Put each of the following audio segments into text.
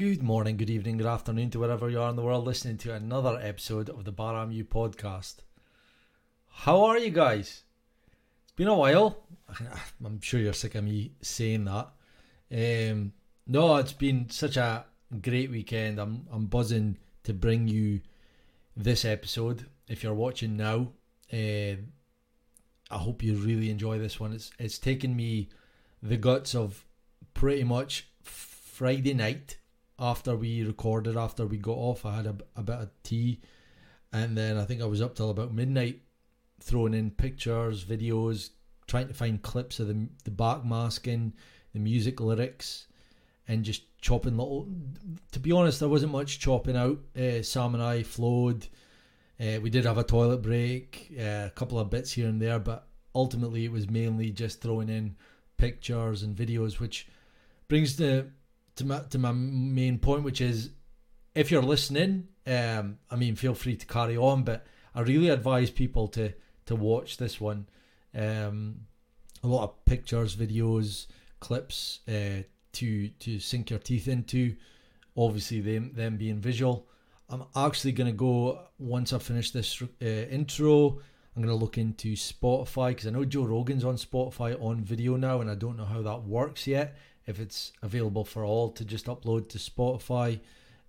Good morning, good evening, good afternoon to wherever you are in the world listening to another episode of the Baramu podcast. How are you guys? It's been a while. I'm sure you're sick of me saying that. Um, no, it's been such a great weekend. I'm I'm buzzing to bring you this episode. If you're watching now, uh, I hope you really enjoy this one. It's it's taken me the guts of pretty much Friday night after we recorded, after we got off, I had a, a bit of tea, and then I think I was up till about midnight, throwing in pictures, videos, trying to find clips of the the back masking, the music lyrics, and just chopping little. To be honest, there wasn't much chopping out. Uh, Sam and I flowed. Uh, we did have a toilet break, uh, a couple of bits here and there, but ultimately it was mainly just throwing in pictures and videos, which brings the to my to my main point, which is if you're listening, um, I mean, feel free to carry on, but I really advise people to to watch this one. Um, a lot of pictures, videos, clips uh, to to sink your teeth into. Obviously, them them being visual. I'm actually going to go once I finish this uh, intro. I'm going to look into Spotify because I know Joe Rogan's on Spotify on video now, and I don't know how that works yet if it's available for all to just upload to Spotify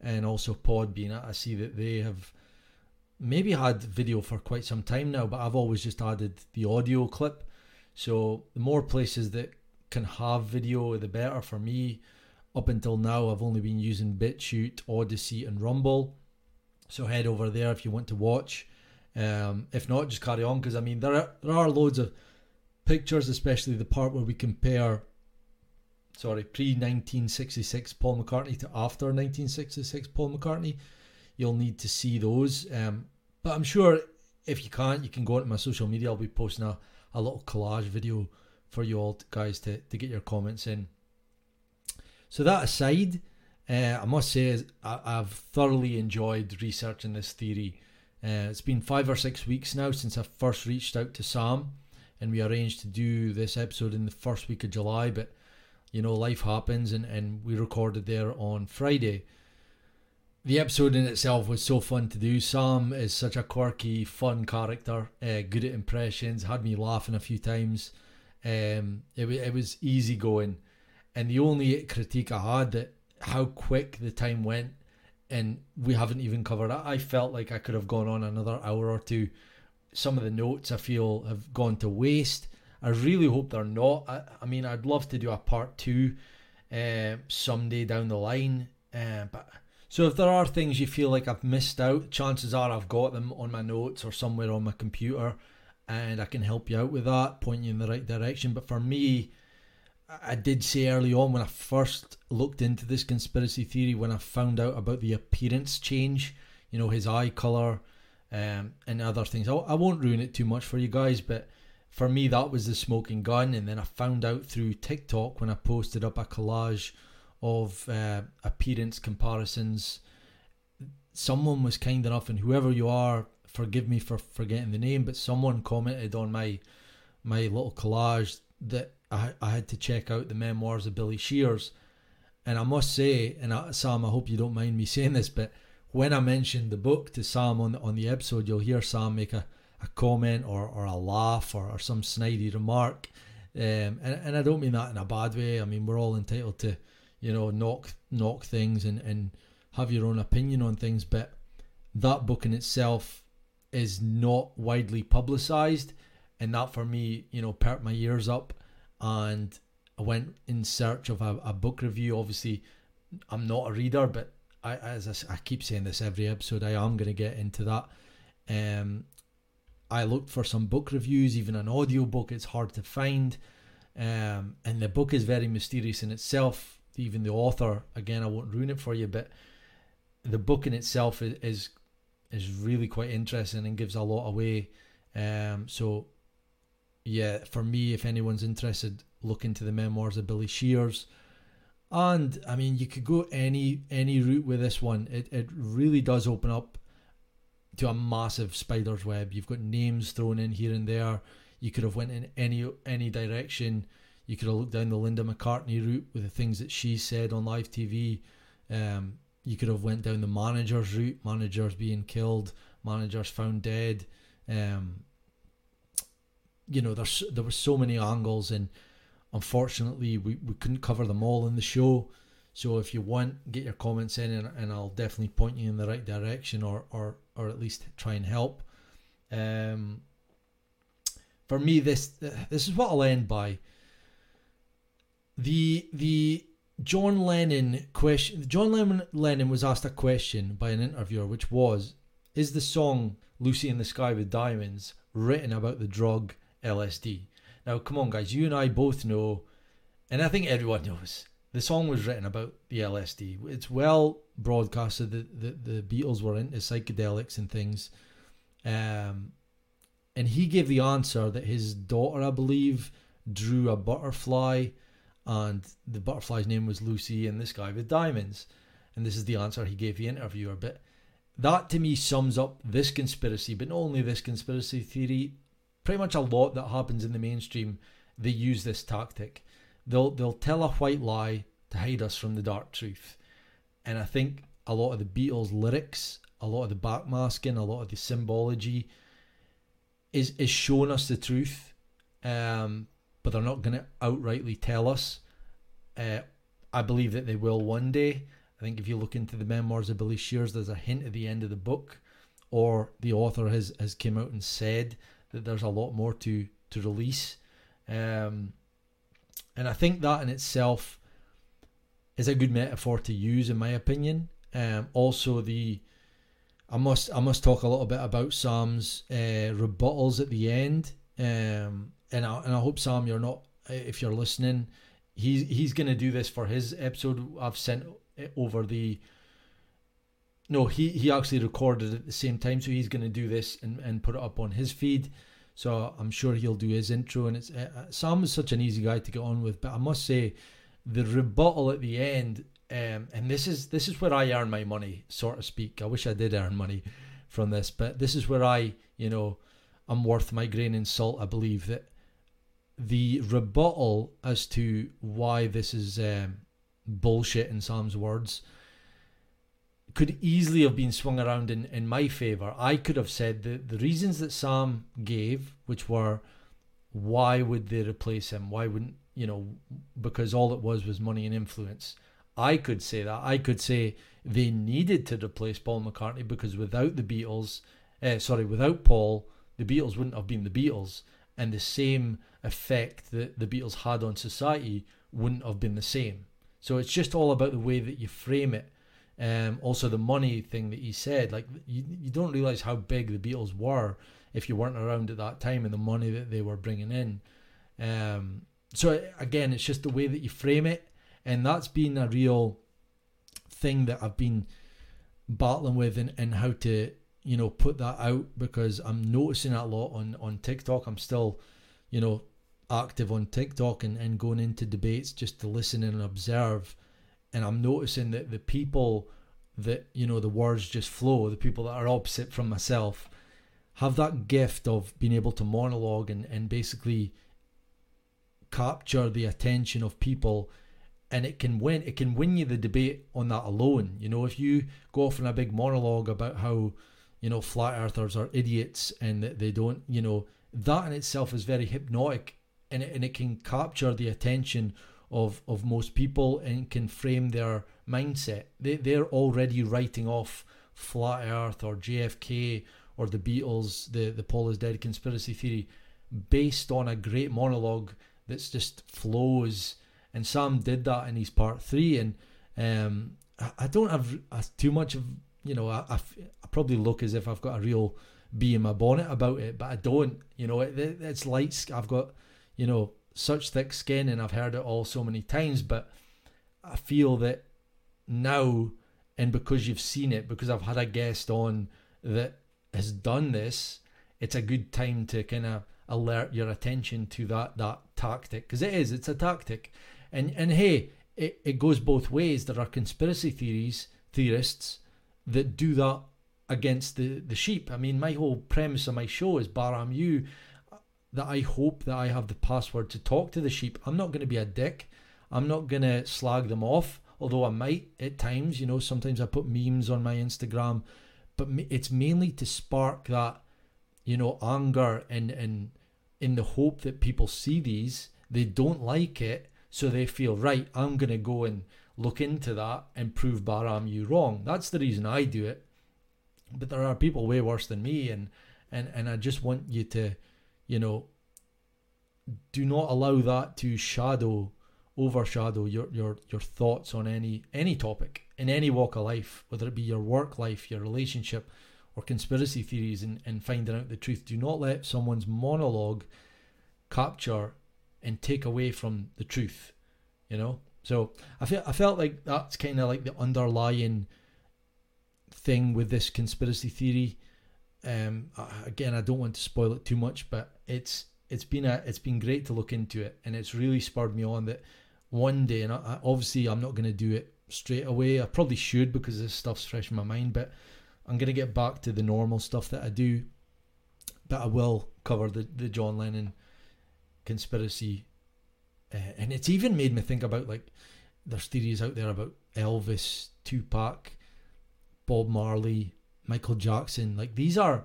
and also Podbean. I see that they have maybe had video for quite some time now, but I've always just added the audio clip. So the more places that can have video, the better for me. Up until now, I've only been using BitChute, Odysee, and Rumble. So head over there if you want to watch. Um, if not, just carry on because I mean there are there are loads of pictures, especially the part where we compare sorry, pre 1966 Paul McCartney to after 1966 Paul McCartney. You'll need to see those. Um, but I'm sure if you can't, you can go into my social media. I'll be posting a, a little collage video for you all guys to, to get your comments in. So that aside, uh, I must say I, have thoroughly enjoyed researching this theory. Uh, it's been five or six weeks now since I first reached out to Sam, and we arranged to do this episode in the first week of July. But you know, life happens, and, and we recorded there on Friday. The episode in itself was so fun to do. Sam is such a quirky, fun character, uh, good at impressions, had me laughing a few times. Um, it, it was easy going. And the only critique I had that how quick the time went, and we haven't even covered it. I felt like I could have gone on another hour or two. Some of the notes I feel have gone to waste. I really hope they're not. I, I mean, I'd love to do a part two uh, someday down the line. Uh, but so if there are things you feel like I've missed out, chances are I've got them on my notes or somewhere on my computer, and I can help you out with that, point you in the right direction. But for me, I did say early on when I first looked into this conspiracy theory, when I found out about the appearance change, you know, his eye color um, and other things. I, I won't ruin it too much for you guys, but for me, that was the smoking gun. And then I found out through TikTok when I posted up a collage of uh, appearance comparisons. Someone was kind enough, and whoever you are, forgive me for forgetting the name, but someone commented on my my little collage that I, I had to check out the memoirs of Billy Shears. And I must say, and I, Sam, I hope you don't mind me saying this, but when I mentioned the book to Sam on on the episode, you'll hear Sam make a a comment or, or a laugh or, or some snidey remark. Um, and, and I don't mean that in a bad way. I mean we're all entitled to, you know, knock knock things and, and have your own opinion on things, but that book in itself is not widely publicized and that for me, you know, perked my ears up and I went in search of a, a book review. Obviously, I'm not a reader, but I, as I, I keep saying this every episode, I am going to get into that. Um, I looked for some book reviews, even an audio book. It's hard to find, um, and the book is very mysterious in itself. Even the author, again, I won't ruin it for you, but the book in itself is is, is really quite interesting and gives a lot away. Um, so, yeah, for me, if anyone's interested, look into the memoirs of Billy Shears. And I mean, you could go any any route with this one. It it really does open up to a massive spider's web. You've got names thrown in here and there. You could have went in any any direction. You could have looked down the Linda McCartney route with the things that she said on live TV. Um, you could have went down the managers route, managers being killed, managers found dead. Um, you know, there's there were so many angles, and unfortunately, we, we couldn't cover them all in the show. So if you want, get your comments in, and, and I'll definitely point you in the right direction, or or or at least try and help. Um, for me, this this is what I'll end by. The the John Lennon question. John Lennon, Lennon was asked a question by an interviewer, which was, "Is the song Lucy in the Sky with Diamonds written about the drug LSD?" Now, come on, guys, you and I both know, and I think everyone knows, the song was written about the LSD. It's well broadcasted that the, the Beatles were into psychedelics and things. Um, and he gave the answer that his daughter, I believe, drew a butterfly and the butterfly's name was Lucy and this guy with diamonds. And this is the answer he gave the interviewer. But that to me sums up this conspiracy, but not only this conspiracy theory, pretty much a lot that happens in the mainstream, they use this tactic. They'll they'll tell a white lie to hide us from the dark truth. And I think a lot of the Beatles lyrics, a lot of the backmasking, a lot of the symbology is is showing us the truth. Um, but they're not going to outrightly tell us. Uh, I believe that they will one day. I think if you look into the memoirs of Billy Shears, there's a hint at the end of the book, or the author has, has came out and said that there's a lot more to to release. Um, and I think that in itself is a good metaphor to use, in my opinion. Um, also, the I must I must talk a little bit about Sam's uh, rebuttals at the end. Um, and I, and I hope Sam, you're not if you're listening. He's he's gonna do this for his episode. I've sent over the. No, he he actually recorded at the same time, so he's gonna do this and, and put it up on his feed. So I'm sure he'll do his intro. And it's uh, Sam is such an easy guy to get on with, but I must say, the rebuttal at the end, um, and this is this is where I earn my money, so to speak. I wish I did earn money from this, but this is where I, you know, I'm worth my grain in salt. I believe that the rebuttal as to why this is um, bullshit in Sam's words could easily have been swung around in, in my favour. I could have said the, the reasons that Sam gave, which were why would they replace him? Why wouldn't, you know, because all it was was money and influence. I could say that. I could say they needed to replace Paul McCartney because without the Beatles, uh, sorry, without Paul, the Beatles wouldn't have been the Beatles and the same effect that the Beatles had on society wouldn't have been the same. So it's just all about the way that you frame it. Um, also, the money thing that he said, like you, you don't realize how big the Beatles were if you weren't around at that time and the money that they were bringing in. Um, so again, it's just the way that you frame it, and that's been a real thing that I've been battling with and, and how to you know put that out because I'm noticing that a lot on on TikTok. I'm still, you know, active on TikTok and, and going into debates just to listen and observe. And I'm noticing that the people that, you know, the words just flow, the people that are opposite from myself, have that gift of being able to monologue and, and basically capture the attention of people and it can win it can win you the debate on that alone. You know, if you go off in a big monologue about how you know, flat earthers are idiots and that they don't, you know, that in itself is very hypnotic and it, and it can capture the attention of, of most people and can frame their mindset. They, they're already writing off flat earth or JFK or the Beatles, the, the Paul is dead conspiracy theory based on a great monologue that's just flows. And Sam did that in his part three. And um, I, I don't have too much of you know, I, I, I, probably look as if I've got a real bee in my bonnet about it, but I don't. You know, it, it, it's light. I've got, you know, such thick skin, and I've heard it all so many times. But I feel that now, and because you've seen it, because I've had a guest on that has done this, it's a good time to kind of alert your attention to that that tactic because it is. It's a tactic, and and hey, it, it goes both ways. There are conspiracy theories theorists that do that against the, the sheep. I mean, my whole premise of my show is Baram you that I hope that I have the password to talk to the sheep. I'm not going to be a dick. I'm not going to slag them off. although I might at times, you know, sometimes I put memes on my Instagram, but it's mainly to spark that, you know, anger and and in the hope that people see these, they don't like it, so they feel right. I'm gonna go and look into that and prove Bahram you wrong. That's the reason I do it. But there are people way worse than me, and and and I just want you to, you know, do not allow that to shadow overshadow your your your thoughts on any any topic in any walk of life whether it be your work life your relationship or conspiracy theories and, and finding out the truth. Do not let someone's monologue capture and take away from the truth you know? So i feel i felt like that's kind of like the underlying thing with this conspiracy theory um again i don't want to spoil it too much but it's it's been a it's been great to look into it, and it's really spurred me on that one day. And I, obviously, I'm not going to do it straight away. I probably should because this stuff's fresh in my mind, but I'm going to get back to the normal stuff that I do. But I will cover the the John Lennon conspiracy, uh, and it's even made me think about like there's theories out there about Elvis, Tupac, Bob Marley, Michael Jackson. Like these are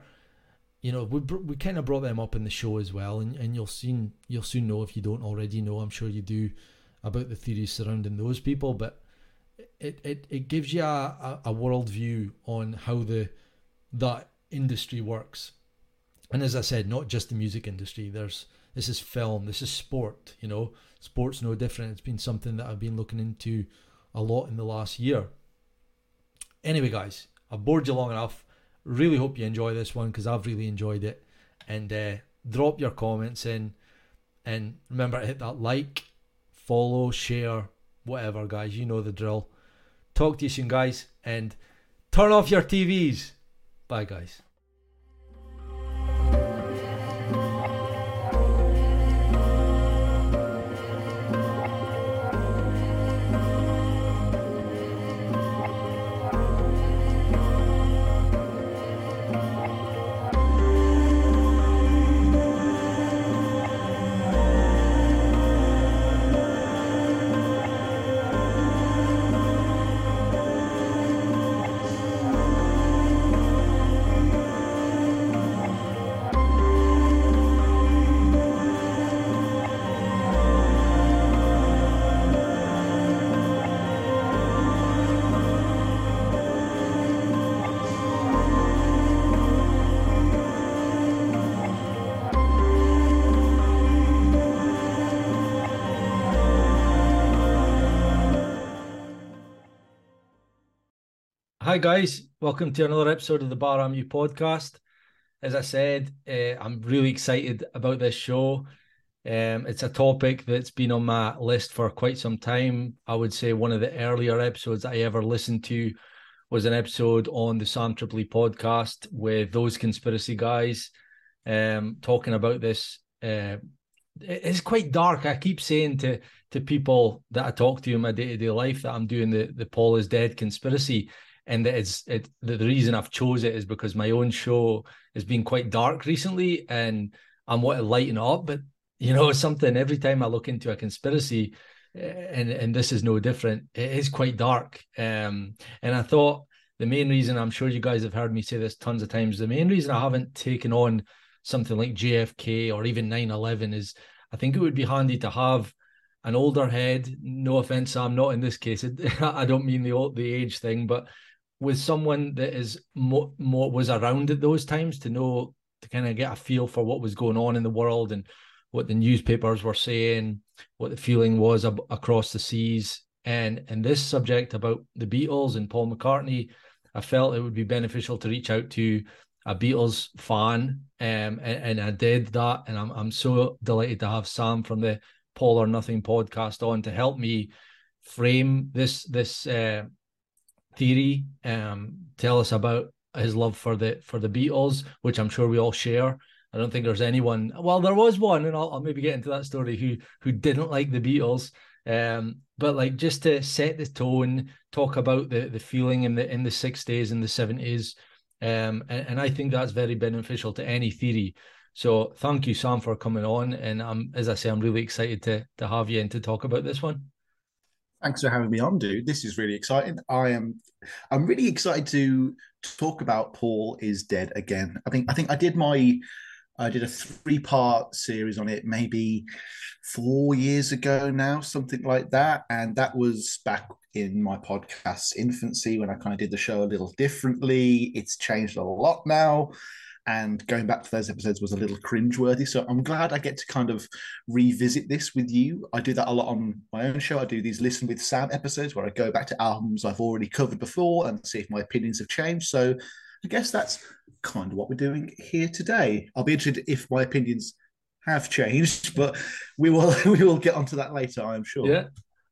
you know, we we kind of brought them up in the show as well, and, and you'll soon you'll soon know if you don't already know. I'm sure you do about the theories surrounding those people, but it it, it gives you a, a, a worldview on how the that industry works. And as I said, not just the music industry. There's this is film, this is sport. You know, sport's no different. It's been something that I've been looking into a lot in the last year. Anyway, guys, I've bored you long enough. Really hope you enjoy this one because I've really enjoyed it. And uh, drop your comments in. And remember to hit that like, follow, share, whatever, guys. You know the drill. Talk to you soon, guys. And turn off your TVs. Bye, guys. Hi, guys. Welcome to another episode of the Bahram U podcast. As I said, uh, I'm really excited about this show. Um, it's a topic that's been on my list for quite some time. I would say one of the earlier episodes I ever listened to was an episode on the Sam Tripoli podcast with those conspiracy guys um, talking about this. Uh, it's quite dark. I keep saying to to people that I talk to in my day to day life that I'm doing the the Paul is dead conspiracy and it's it the, reason I've chose it is because my own show has been quite dark recently, and I'm want to lighten up. But you know, something every time I look into a conspiracy, eh, and and this is no different. It is quite dark, um, and I thought the main reason I'm sure you guys have heard me say this tons of times. The main reason I haven't taken on something like JFK or even 9/11 is I think it would be handy to have an older head. No offense, I'm not in this case. I don't mean the old, the age thing, but with someone that is more, more was around at those times to know to kind of get a feel for what was going on in the world and what the newspapers were saying, what the feeling was ab- across the seas, and and this subject about the Beatles and Paul McCartney, I felt it would be beneficial to reach out to a Beatles fan, um, and, and I did that, and I'm I'm so delighted to have Sam from the Paul or Nothing podcast on to help me frame this this uh, theory. Um, tell us about his love for the for the Beatles, which I'm sure we all share. I don't think there's anyone. Well, there was one, and I'll, I'll maybe get into that story who who didn't like the Beatles. Um, but like just to set the tone, talk about the the feeling in the in the sixties and the seventies, um, and, and I think that's very beneficial to any theory. So thank you, Sam, for coming on, and I'm as I say, I'm really excited to to have you and to talk about this one. Thanks for having me on, dude. This is really exciting. I am I'm really excited to talk about Paul is dead again. I think I think I did my I did a three part series on it maybe four years ago now, something like that. And that was back in my podcast's infancy when I kind of did the show a little differently. It's changed a lot now and going back to those episodes was a little cringeworthy. So I'm glad I get to kind of revisit this with you. I do that a lot on my own show. I do these listen with Sam episodes where I go back to albums I've already covered before and see if my opinions have changed. So I guess that's kind of what we're doing here today. I'll be interested if my opinions have changed, but we will we will get onto that later, I'm sure. Yeah.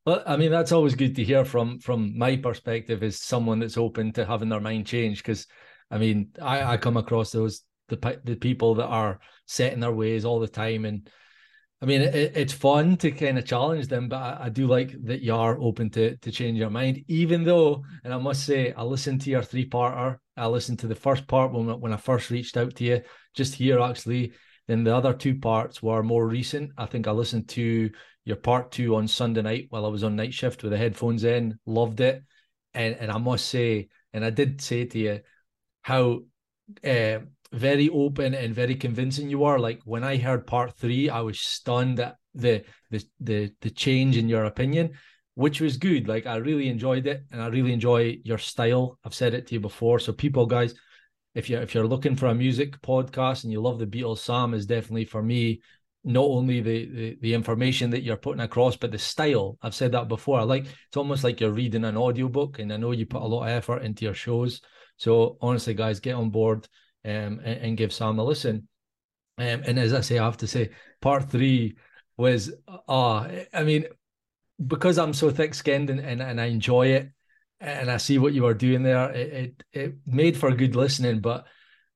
Well, I mean, that's always good to hear from from my perspective as someone that's open to having their mind change because I mean, I, I come across those the the people that are set in their ways all the time, and I mean, it, it's fun to kind of challenge them, but I, I, do like that you are open to to change your mind, even though, and I must say, I listened to your three parter. I listened to the first part when when I first reached out to you, just here actually. Then the other two parts were more recent. I think I listened to your part two on Sunday night while I was on night shift with the headphones in. Loved it, and and I must say, and I did say to you, how uh, very open and very convincing you are. Like when I heard part three, I was stunned at the the the the change in your opinion, which was good. Like I really enjoyed it, and I really enjoy your style. I've said it to you before. So people, guys, if you if you're looking for a music podcast and you love the Beatles, Sam is definitely for me. Not only the, the the information that you're putting across, but the style. I've said that before. I like it's almost like you're reading an audiobook, and I know you put a lot of effort into your shows. So honestly, guys, get on board um, and, and, give Sam a listen. Um, and as I say, I have to say, part three was ah, uh, I mean, because I'm so thick-skinned and, and, and I enjoy it, and I see what you are doing there, it it, it made for good listening, but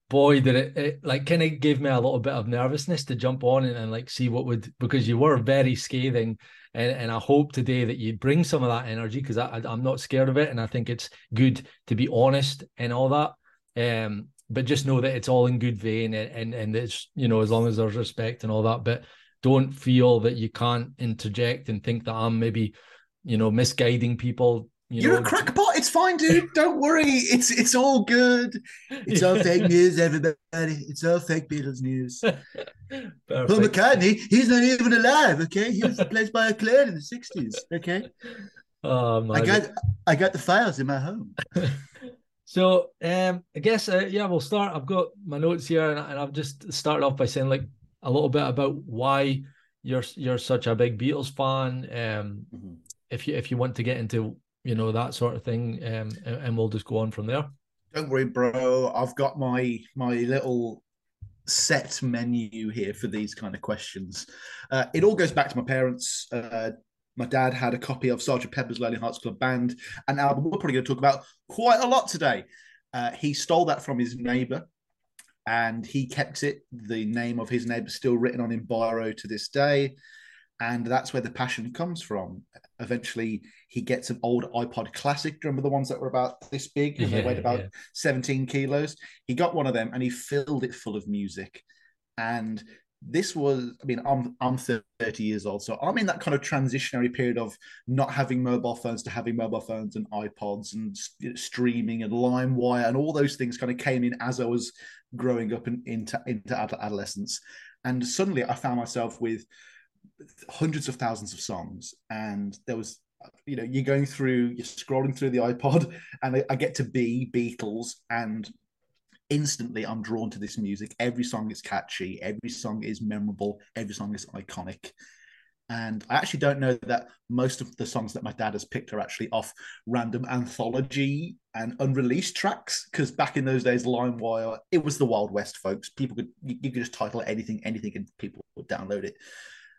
boy did it, it like kind of gave me a little bit of nervousness to jump on and, and like see what would because you were very scathing and, and I hope today that you bring some of that energy because I, I am not scared of it and I think it's good to be honest and all that um but just know that it's all in good vein and, and and it's you know as long as there's respect and all that but don't feel that you can't interject and think that I'm maybe you know misguiding people you are a crackpot. It's fine, dude. Don't worry. It's it's all good. It's all fake news, everybody. It's all fake Beatles news. Paul McCartney, he's not even alive. Okay, he was replaced by a clone in the '60s. Okay. Oh, I got I got the files in my home. so um, I guess uh, yeah, we'll start. I've got my notes here, and, and I've just started off by saying like a little bit about why you're you're such a big Beatles fan. Um, mm-hmm. If you if you want to get into you know that sort of thing, um, and we'll just go on from there. Don't worry, bro. I've got my my little set menu here for these kind of questions. Uh, it all goes back to my parents. Uh, my dad had a copy of Sergeant Pepper's Lonely Hearts Club Band, an album we're probably going to talk about quite a lot today. Uh, he stole that from his neighbor and he kept it. The name of his neighbor still written on in biro to this day and that's where the passion comes from. Eventually, he gets an old iPod Classic. Remember the ones that were about this big and yeah, they weighed about yeah. 17 kilos? He got one of them and he filled it full of music. And this was, I mean, I'm I'm 30 years old, so I'm in that kind of transitionary period of not having mobile phones to having mobile phones and iPods and streaming and LimeWire and all those things kind of came in as I was growing up in, into into adolescence. And suddenly, I found myself with hundreds of thousands of songs, and there was you know you're going through you're scrolling through the ipod and I, I, get to be beatles and instantly i'm drawn to this music. Every song is catchy every song is memorable every song is iconic. And i actually don't know that most of the songs that my dad has picked are actually off random anthology and unreleased tracks because back in those days limewire it was the wild west folks. People could you, you could just title anything anything and people would download it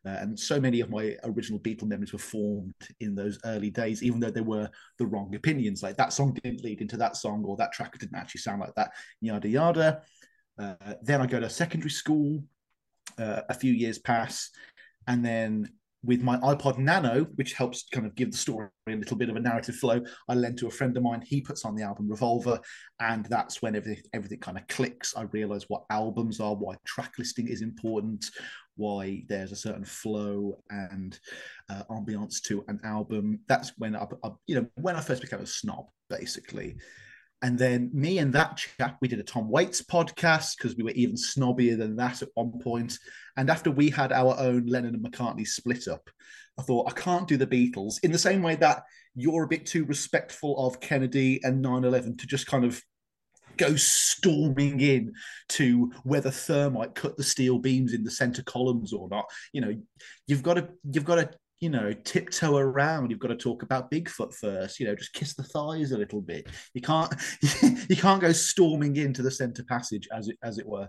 uh, and so many of my original Beatle memories were formed in those early days, even though they were the wrong opinions. Like that song didn't lead into that song, or that track didn't actually sound like that, yada, yada. Uh, then I go to secondary school, uh, a few years pass, and then with my iPod Nano, which helps kind of give the story a little bit of a narrative flow, I lend to a friend of mine. He puts on the album Revolver, and that's when everything everything kind of clicks. I realize what albums are, why track listing is important, why there's a certain flow and uh, ambiance to an album. That's when I, I, you know, when I first became a snob, basically. And then me and that chap, we did a Tom Waits podcast because we were even snobbier than that at one point. And after we had our own Lennon and McCartney split up, I thought I can't do the Beatles in the same way that you're a bit too respectful of Kennedy and 9/11 to just kind of go storming in to whether thermite cut the steel beams in the center columns or not. You know, you've got to you've got to you know, tiptoe around. You've got to talk about Bigfoot first. You know, just kiss the thighs a little bit. You can't you can't go storming into the center passage as it as it were.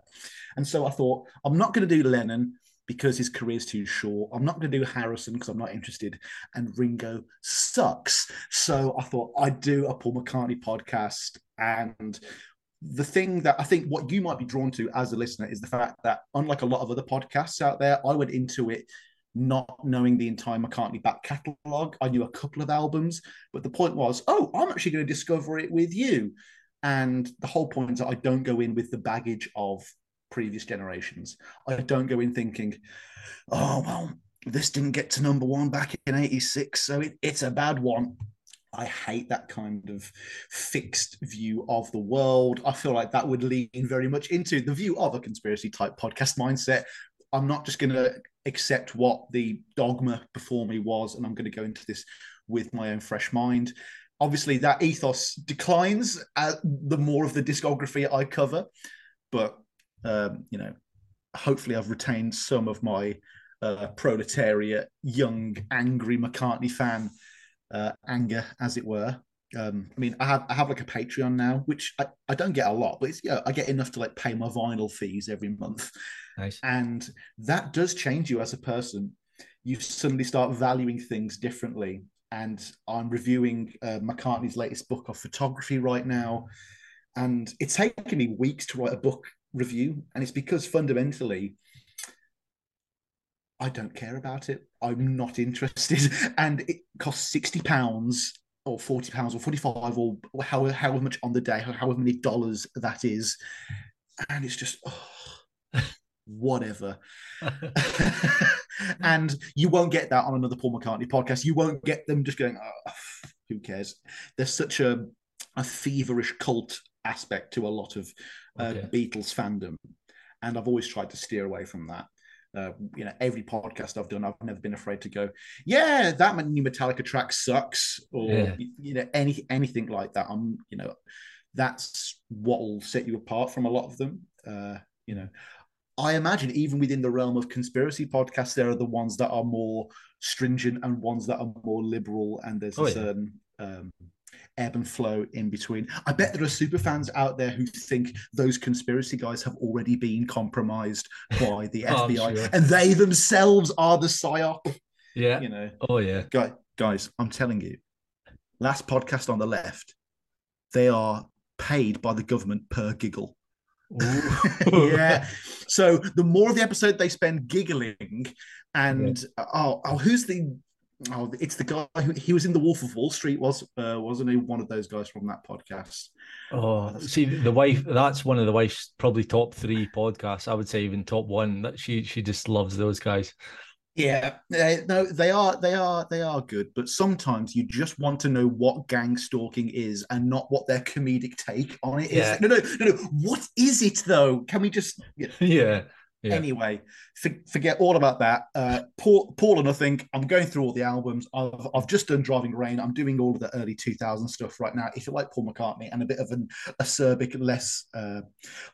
And so I thought, I'm not going to do Lennon because his career's too short. I'm not going to do Harrison because I'm not interested, and Ringo sucks. So I thought I'd do a Paul McCartney podcast. And the thing that I think what you might be drawn to as a listener is the fact that, unlike a lot of other podcasts out there, I went into it not knowing the entire McCartney back catalogue. I knew a couple of albums, but the point was, oh, I'm actually going to discover it with you. And the whole point is that I don't go in with the baggage of previous generations. I don't go in thinking, oh, well, this didn't get to number one back in 86, so it, it's a bad one. I hate that kind of fixed view of the world. I feel like that would lean very much into the view of a conspiracy type podcast mindset. I'm not just going to accept what the dogma before me was, and I'm going to go into this with my own fresh mind. Obviously, that ethos declines the more of the discography I cover, but um, you know, hopefully, I've retained some of my uh, proletariat, young, angry McCartney fan uh, anger, as it were. Um, I mean, I have I have like a Patreon now, which I, I don't get a lot, but it's yeah, I get enough to like pay my vinyl fees every month. Nice. And that does change you as a person. You suddenly start valuing things differently. And I'm reviewing uh, McCartney's latest book of photography right now. And it's taken me weeks to write a book review. And it's because fundamentally, I don't care about it. I'm not interested. And it costs 60 pounds or 40 pounds or 45 or however, however much on the day, however many dollars that is. And it's just, oh, whatever. and you won't get that on another Paul McCartney podcast. You won't get them just going, oh, who cares? There's such a, a feverish cult aspect to a lot of uh, okay. Beatles fandom. And I've always tried to steer away from that. Uh, you know, every podcast I've done, I've never been afraid to go, yeah, that new Metallica track sucks, or yeah. you know, any anything like that. I'm, you know, that's what will set you apart from a lot of them. Uh, you know, I imagine even within the realm of conspiracy podcasts, there are the ones that are more stringent and ones that are more liberal, and there's oh, a yeah. certain um, ebb and flow in between. I bet there are super fans out there who think those conspiracy guys have already been compromised by the oh, FBI, sure. and they themselves are the psyop. Yeah, you know. Oh yeah, guys, guys, I'm telling you, last podcast on the left, they are paid by the government per giggle. yeah. So the more of the episode they spend giggling, and yeah. oh, oh, who's the oh, it's the guy who he was in the Wolf of Wall Street, was uh, wasn't he? One of those guys from that podcast. Oh, see, the wife. That's one of the wife's probably top three podcasts. I would say even top one. That she she just loves those guys. Yeah, no, they are they are they are good, but sometimes you just want to know what gang stalking is and not what their comedic take on it is. Yeah. No, no, no, no. What is it though? Can we just you know, yeah. Yeah. Anyway, for, forget all about that. Uh, Paul, Paul I think I'm going through all the albums. I've, I've just done Driving Rain. I'm doing all of the early 2000 stuff right now. If you like Paul McCartney and a bit of an acerbic, less uh,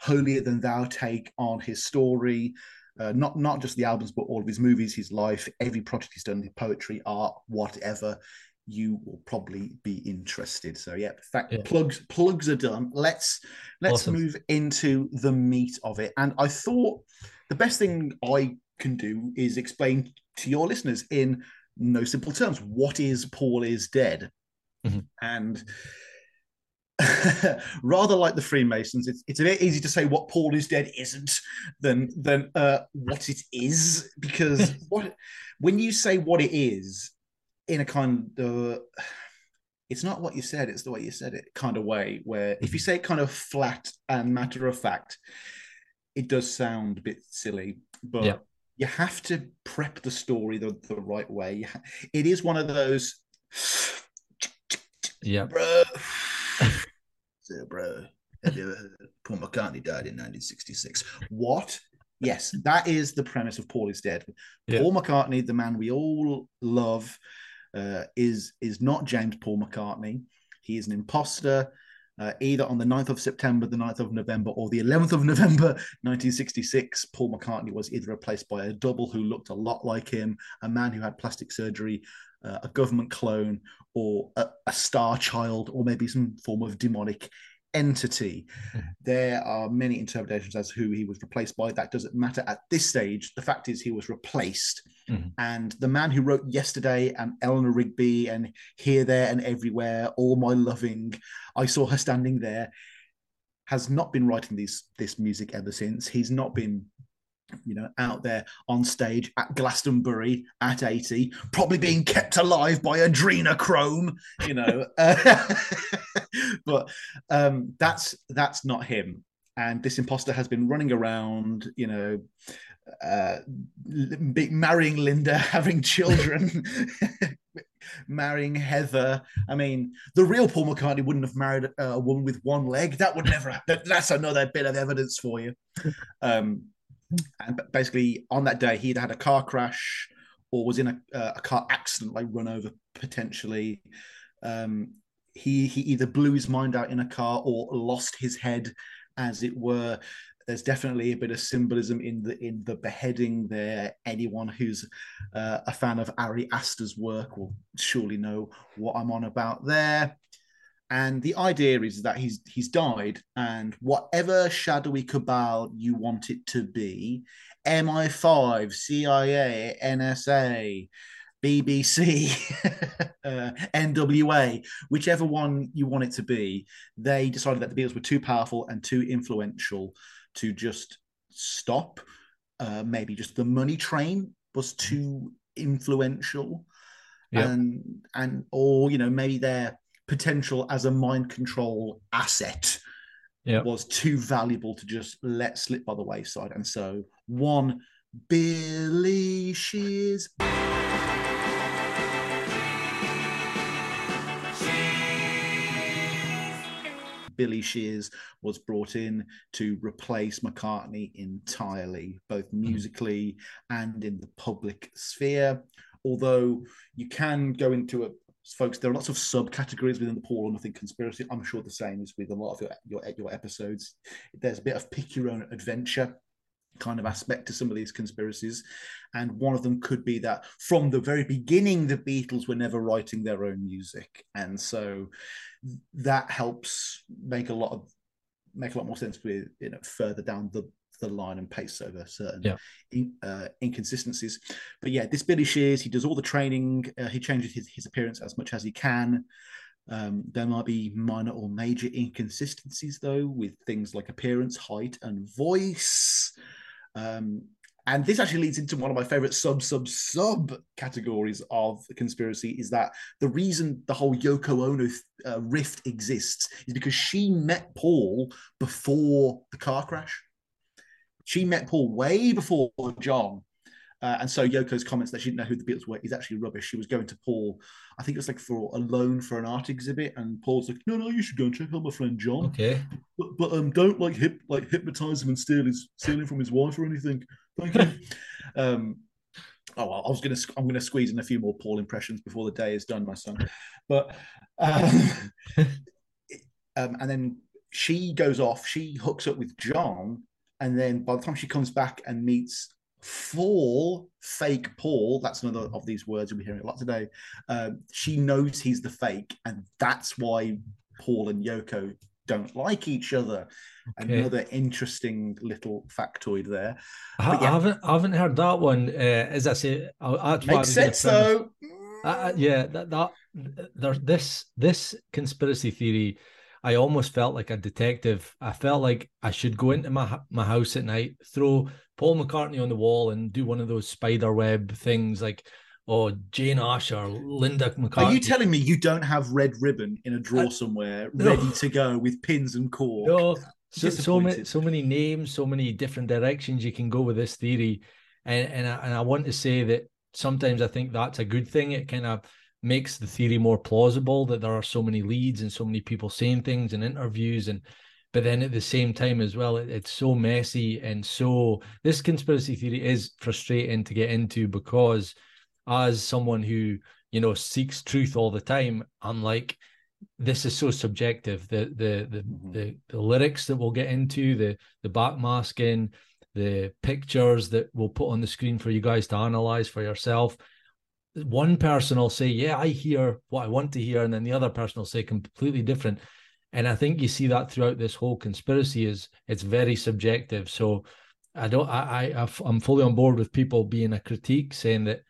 holier than thou take on his story, uh, not not just the albums, but all of his movies, his life, every project he's done, poetry, art, whatever. You will probably be interested. So yeah, fact, yeah. plugs plugs are done. Let's let's awesome. move into the meat of it. And I thought the best thing I can do is explain to your listeners in no simple terms what is Paul is dead. Mm-hmm. And rather like the Freemasons, it's, it's a bit easy to say what Paul is dead isn't than than uh, what it is because what when you say what it is in a kind of it's not what you said, it's the way you said it kind of way. Where if you say it kind of flat and matter of fact, it does sound a bit silly, but yeah. you have to prep the story the, the right way. It is one of those. Yeah. bro. so, bro, have you ever heard Paul McCartney died in 1966? What? Yes, that is the premise of Paul is Dead. Yeah. Paul McCartney, the man we all love, uh, is is not James Paul McCartney. He is an imposter. Uh, either on the 9th of September, the 9th of November, or the 11th of November 1966, Paul McCartney was either replaced by a double who looked a lot like him, a man who had plastic surgery, uh, a government clone, or a, a star child, or maybe some form of demonic entity. Mhm. There are many interpretations as who he was replaced by. That doesn't matter at this stage. The fact is, he was replaced. Mhm. And the man who wrote Yesterday and Eleanor Rigby and Here, There, and Everywhere, All My Loving, I Saw Her Standing There, has not been writing these this music ever since. He's not been you know, out there on stage at Glastonbury at 80, probably being kept alive by adrenochrome, you know. Uh, but um, that's that's not him. And this imposter has been running around, you know, uh, marrying Linda, having children, marrying Heather. I mean, the real Paul McCartney wouldn't have married a woman with one leg. That would never. That, that's another bit of evidence for you. Um, and basically, on that day, he'd had a car crash or was in a, uh, a car accident, like run over potentially. Um, he he either blew his mind out in a car or lost his head, as it were. There's definitely a bit of symbolism in the in the beheading there. Anyone who's uh, a fan of Ari Aster's work will surely know what I'm on about there. And the idea is that he's he's died, and whatever shadowy cabal you want it to be, MI5, CIA, NSA, BBC, uh, NWA, whichever one you want it to be, they decided that the Beatles were too powerful and too influential to just stop. Uh, maybe just the money train was too influential, Yeah. and and or you know maybe their potential as a mind control asset Yeah. was too valuable to just let slip by the wayside. And so one Billy Shears. Billy Shears was brought in to replace McCartney entirely, both mm-hmm. musically and in the public sphere. Although you can go into a folks, there are lots of subcategories within the Paul or Nothing conspiracy. I'm sure the same is with a lot of your, your your episodes. There's a bit of pick your own adventure kind of aspect to some of these conspiracies. And one of them could be that from the very beginning, the Beatles were never writing their own music. And so that helps make a lot of make a lot more sense with you know further down the the line and pace over certain Yeah. in, uh, inconsistencies. But yeah, this Billy Shears, he does all the training. Uh, he changes his, his appearance as much as he can. Um, there might be minor or major inconsistencies though with things like appearance, height, and voice. Um, and this actually leads into one of my favorite sub sub sub categories of conspiracy is that the reason the whole Yoko Ono uh, rift exists is because she met Paul before the car crash. She met Paul way before John. Uh, and so Yoko's comments that she didn't know who the Beatles were is actually rubbish. She was going to Paul, I think it was like for a loan for an art exhibit, and Paul's like, "No, no, you should go and check out my friend John, Okay. but, but um, don't like hip like hypnotize him and steal his stealing from his wife or anything. Thank you." um, oh, well, I was gonna I'm gonna squeeze in a few more Paul impressions before the day is done, my son. But um, um, and then she goes off. She hooks up with John, and then by the time she comes back and meets full fake Paul, that's another of these words we'll be hearing a lot today. Um, she knows he's the fake, and that's why Paul and Yoko don't like each other. Okay. Another interesting little factoid there. I, yeah. I haven't I haven't heard that one. Uh, as I say, I, that's what I Makes sense though. Uh, uh, yeah, that that there's this this conspiracy theory. I almost felt like a detective. I felt like I should go into my my house at night, throw Paul McCartney on the wall, and do one of those spider web things, like oh Jane Asher, Linda McCartney. Are you telling me you don't have red ribbon in a drawer Uh, somewhere, no. ready to go with pins and cork? No, so, so many so many names, so many different directions you can go with this theory. and and I, and I want to say that sometimes I think that's a good thing. It kind of makes the theory more plausible that there are so many leads and so many people saying things and interviews and but then at the same time as well it, it's so messy and so this conspiracy theory is frustrating to get into because as someone who you know seeks truth all the time i'm like this is so subjective the the the, mm-hmm. the, the lyrics that we'll get into the the backmasking the pictures that we'll put on the screen for you guys to analyze for yourself one person will say yeah i hear what i want to hear and then the other person will say completely different. And i think you see that throughout this whole conspiracy is it's very subjective. So i don't i, I i'm fully on board with people being a critique saying that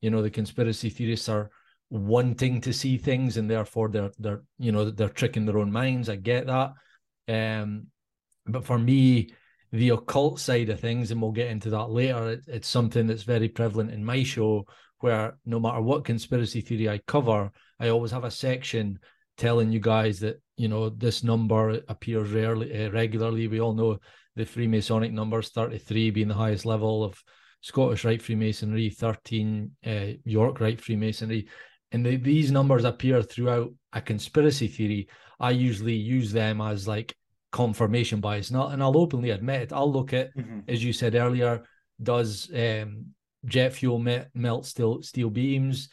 you know the conspiracy theorists are wanting to see things and therefore they're they're you know they're tricking their own minds. I get that. Um but for me the occult side of things and we'll get into that later it, it's something that's very prevalent in my show where no matter what conspiracy theory i cover i always have a section telling you guys that you know this number appears rarely uh, regularly we all know the freemasonic numbers 33 being the highest level of scottish rite freemasonry 13 uh, york rite freemasonry and the, these numbers appear throughout a conspiracy theory, I usually use them as like confirmation bias. Not, and I'll openly admit it. I'll look at, mm-hmm. as you said earlier, does um, jet fuel melt, melt steel steel beams?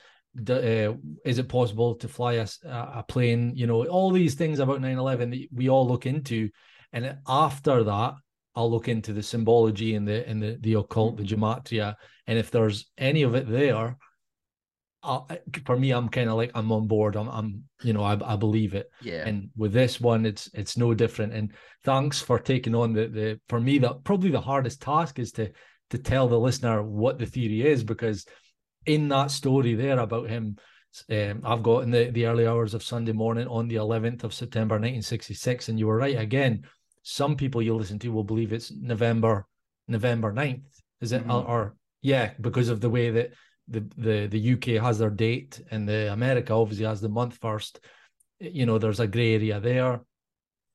Uh, is it possible to fly a, a plane? You know, all these things about 9-11 that we all look into. And after that, I'll look into the symbology and the and the the occult, the mm-hmm. gematria, and if there's any of it there, for me, I'm kind of like I'm on board. I'm, I'm, you know, I, I believe it. Yeah. And with this one, it's it's no different. And thanks for taking on the the. For me, that probably the hardest task is to to tell the listener what the theory is because in that story there about him, um, I've got in the the early hours of Sunday morning on the 11th of September 1966, and you were right again. Some people you listen to will believe it's November November 9th. Is it mm-hmm. or, or yeah because of the way that the the the UK has their date and the America obviously has the month first. You know, there's a grey area there.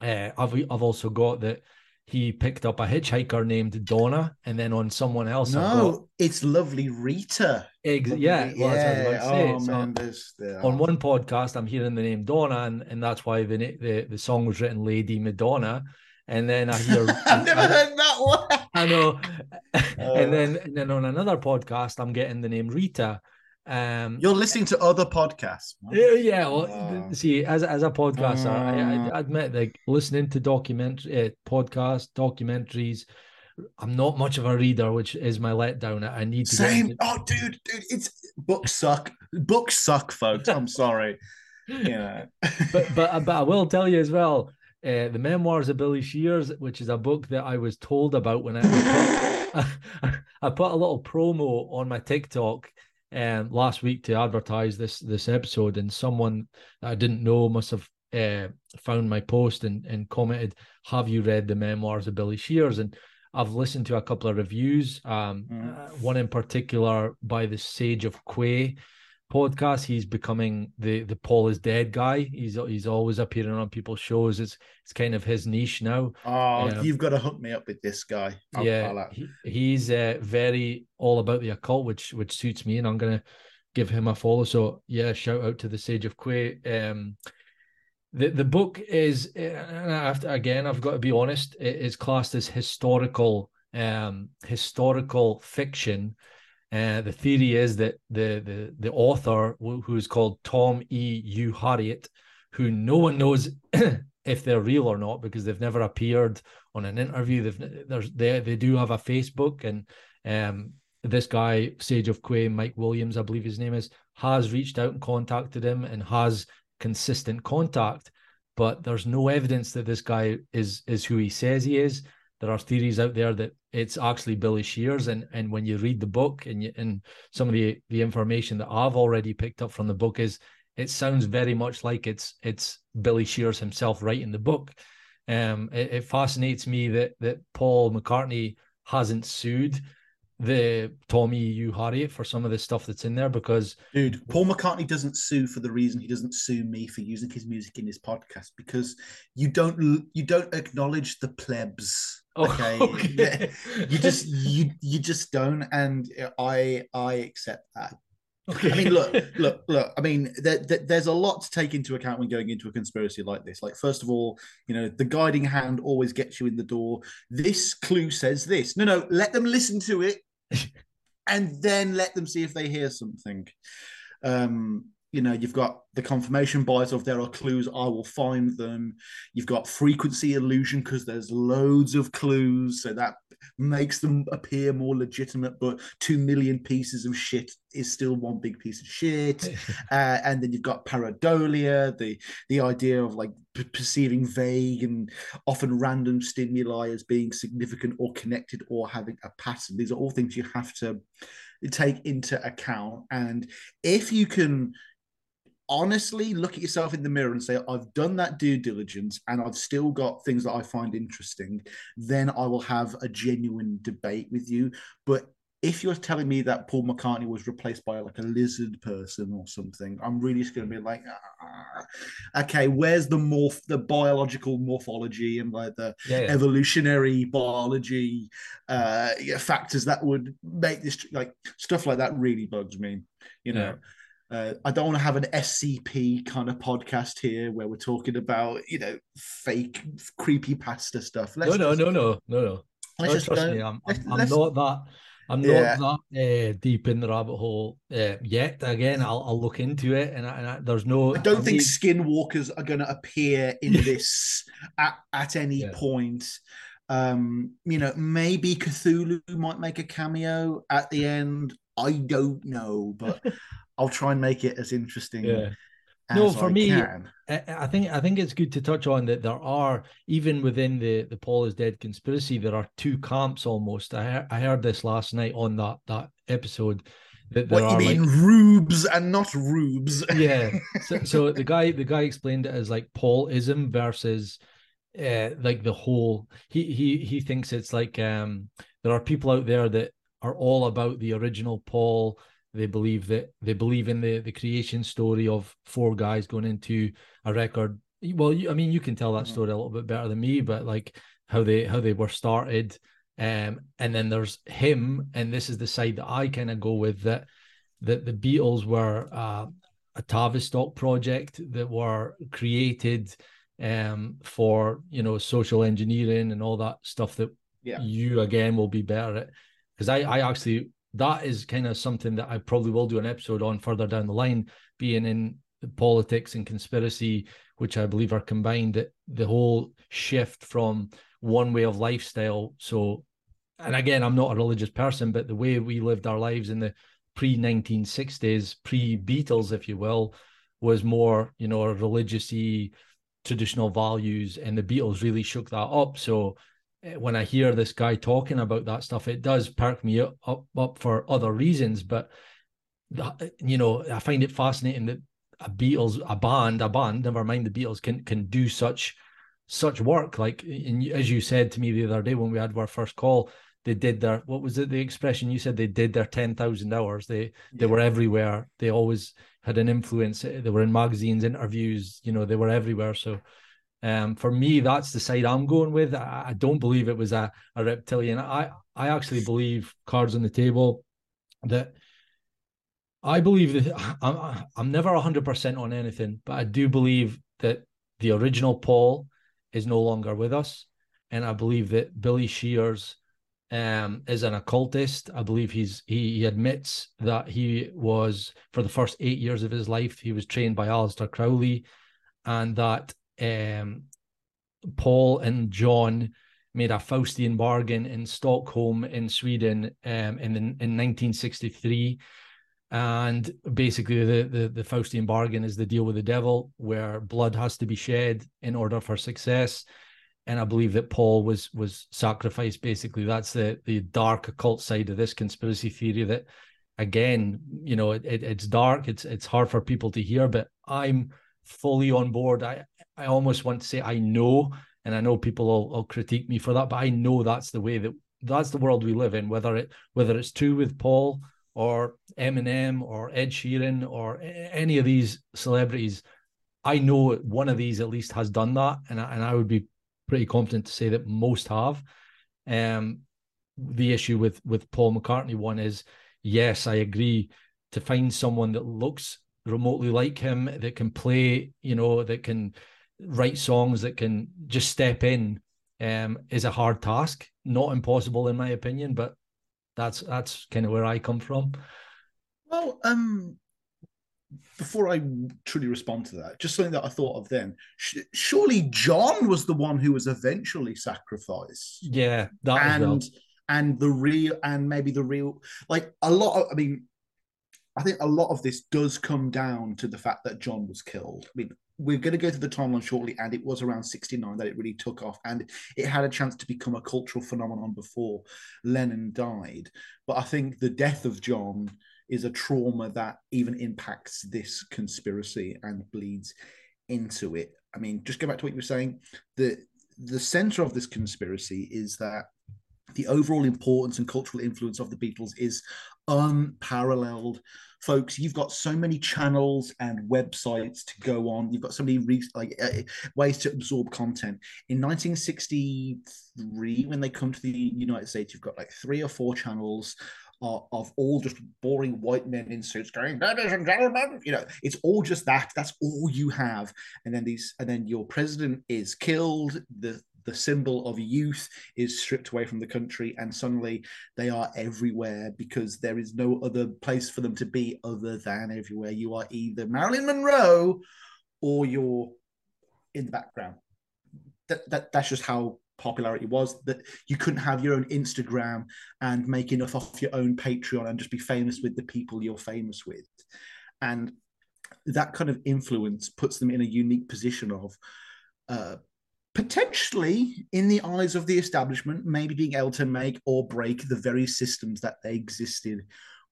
Uh, I've I've also got that he picked up a hitchhiker named Donna, and then on someone else. No, got, it's lovely Rita. Ex- yeah, well, yeah. Oh, so man, this, the, on one podcast, I'm hearing the name Donna, and, and that's why the, the the song was written Lady Madonna. And then I hear I've never I, heard that one. I know. Uh, and then and then on another podcast, I'm getting the name Rita. Um, You're listening to other podcasts. Yeah, yeah. Well, uh, see, as as a podcaster, uh, I, I, admit like listening to documentary uh, podcasts, documentaries. I'm not much of a reader, which is my letdown. I need to same. Oh, dude, dude, it's books suck. Books suck, folks. I'm sorry. Yeah, but but but I will tell you as well uh, the memoirs of Billy Shears, which is a book that I was told about when I I put a little promo on my TikTok um, last week to advertise this this episode, and someone I didn't know must have uh, found my post and, and commented, "Have you read the memoirs of Billy Shears?" And I've listened to a couple of reviews, um, mm. one in particular by the Sage of Quay podcast. He's becoming the the Paul is dead guy. He's he's always appearing on people's shows. It's it's kind of his niche now. Oh, um, you've got to hook me up with this guy. I'll, yeah, he, he's uh, very all about the occult, which which suits me, and I'm gonna give him a follow. So yeah, shout out to the Sage of Quay. Um, the the book is, and to, again, I've got to be honest, it is classed as historical um historical fiction uh, the theory is that the the the author, who is called Tom E. Uharriet, who no one knows if they're real or not because they've never appeared on an interview. They've there's they they do have a Facebook and um this guy Sage of Quay, Mike Williams, I believe his name is, has reached out and contacted him and has consistent contact, but there's no evidence that this guy is is who he says he is there are theories out there that it's actually Billy Shears, and and when you read the book and you, and some of the the information that I've already picked up from the book is it sounds very much like it's it's Billy Shears himself writing the book. Um, it, it fascinates me that that Paul McCartney hasn't sued the Tommy Uharriet for some of the stuff that's in there because dude, Paul McCartney doesn't sue for the reason he doesn't sue me for using his music in his podcast because you don't you don't acknowledge the plebs Oh, okay, okay. you just you you just don't, and I I accept that. Okay. I mean, look, look, look. I mean, there, there, there's a lot to take into account when going into a conspiracy like this. Like, first of all, you know, the guiding hand always gets you in the door. This clue says this. No, no, let them listen to it, and then let them see if they hear something. Um, you know, you've got the confirmation bias of there are clues, I will find them. You've got frequency illusion because there's loads of clues, so that makes them appear more legitimate. But two million pieces of shit is still one big piece of shit. uh, and then you've got pareidolia, the the idea of like p- perceiving vague and often random stimuli as being significant or connected or having a pattern. These are all things you have to take into account. And if you can honestly look at yourself in the mirror and say, I've done that due diligence and I've still got things that I find interesting, then I will have a genuine debate with you. But if you're telling me that Paul McCartney was replaced by like a lizard person or something, I'm really just going to be like, ah, okay, where's the morph, the biological morphology and like the yeah, yeah. evolutionary biology uh, factors that would make this like stuff like that really bugs me, you know. Yeah. Uh, I don't want to have an SCP kind of podcast here where we're talking about you know fake creepy pasta stuff. Let's no, no, just, no, no, no, no. No, just trust me, I'm, I'm, I'm not that. I'm yeah. not that uh, deep in the rabbit hole uh, yet. Again, I'll, I'll look into it, and, I, and I, there's no. I don't I think skinwalkers are going to appear in this at, at any yeah. point. Um, you know, maybe Cthulhu might make a cameo at the end. I don't know, but I'll try and make it as interesting. Yeah. no, for I me, can. I think I think it's good to touch on that there are even within the the Paul is dead conspiracy there are two camps almost. I heard, I heard this last night on that that episode. That what you mean, like, rubes and not rubes? yeah. So, so the guy the guy explained it as like Paulism versus uh, like the whole. He he he thinks it's like um there are people out there that are all about the original Paul they believe that they believe in the the creation story of four guys going into a record. Well, you, I mean, you can tell that mm-hmm. story a little bit better than me, but like how they how they were started, um, and then there's him, and this is the side that I kind of go with that that the Beatles were uh, a Tavistock project that were created um, for you know social engineering and all that stuff that yeah. you again will be better at because I I actually that is kind of something that I probably will do an episode on further down the line, being in politics and conspiracy, which I believe are combined. The whole shift from one way of lifestyle. So, and again, I'm not a religious person, but the way we lived our lives in the pre 1960s, pre Beatles, if you will, was more, you know, a religiously traditional values, and the Beatles really shook that up. So when I hear this guy talking about that stuff, it does perk me up up, up for other reasons. But eh, you know, I find it fascinating that a Beatles, a band, a band, never mind the Beatles, can can do such such work. Like, as you said to me the other day when we had our first call, they did their what was it the expression you said they did their ten thousand hours. They yeah. they were everywhere. They always had an influence. They were in magazines, interviews. You know, they were everywhere. So um, for me, that's the side I'm going with. I, I don't believe it was a, a reptilian. I, I actually believe cards on the table that I believe that I'm, I'm never 100% on anything, but I do believe that the original Paul is no longer with us. And I believe that Billy Shears um, is an occultist. I believe he's he, he admits that he was for the first eight years of his life he was trained by Aleister Crowley, and that um, Paul and John made a Faustian bargain in Stockholm in Sweden um, in, in 1963. And basically, the, the, the Faustian bargain is the deal with the devil, where blood has to be shed in order for success. And I believe that Paul was was sacrificed. Basically, that's the the dark occult side of this conspiracy theory. That again, you know, it, it, it's dark. It's it's hard for people to hear, but I'm fully on board. I I almost want to say I know, and I know people will, will critique me for that, but I know that's the way that that's the world we live in. Whether it whether it's true with Paul or Eminem or Ed Sheeran or any of these celebrities, I know one of these at least has done that, and I, and I would be pretty confident to say that most have. Um, the issue with with Paul McCartney one is, yes, I agree. To find someone that looks remotely like him, that can play, you know, that can write songs, that can just step in, um, is a hard task. Not impossible in my opinion, but that's that's kind of where I come from. Well, um, before I truly respond to that, just something that I thought of then. Sh- surely John was the one who was eventually sacrificed. Yeah, that and well. and the real and maybe the real like a lot of I mean, I think a lot of this does come down to the fact that John was killed. I mean, we're going to go to the timeline shortly, and it was around 69 that it really took off, and it had a chance to become a cultural phenomenon before Lennon died. But I think the death of John is a trauma that even impacts this conspiracy and bleeds into it. I mean, just go back to what you were saying. The the center of this conspiracy is that the overall importance and cultural influence of the Beatles is unparalleled. Folks, you've got so many channels and websites to go on. You've got so many re- like uh, ways to absorb content. In 1963, when they come to the United States, you've got like three or four channels of, of all just boring white men in suits going, ladies and gentlemen, you know, it's all just that. That's all you have. And then these, and then your president is killed. The the symbol of youth is stripped away from the country, and suddenly they are everywhere because there is no other place for them to be other than everywhere. You are either Marilyn Monroe or you're in the background. That, that that's just how popularity was that you couldn't have your own Instagram and make enough off your own Patreon and just be famous with the people you're famous with. And that kind of influence puts them in a unique position of uh, potentially, in the eyes of the establishment, maybe being able to make or break the very systems that they existed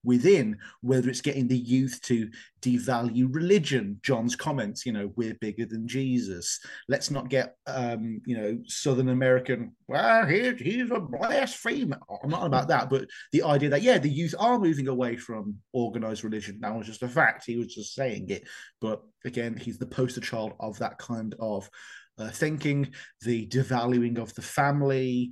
within, whether it's getting the youth to devalue religion. John's comments, you know, we're bigger than Jesus. Let's not get, um, you know, Southern American, well, he, he's a blasphemer. I'm not about that, but the idea that, yeah, the youth are moving away from organized religion. That was just a fact. He was just saying it. But again, he's the poster child of that kind of uh, thinking, the devaluing of the family.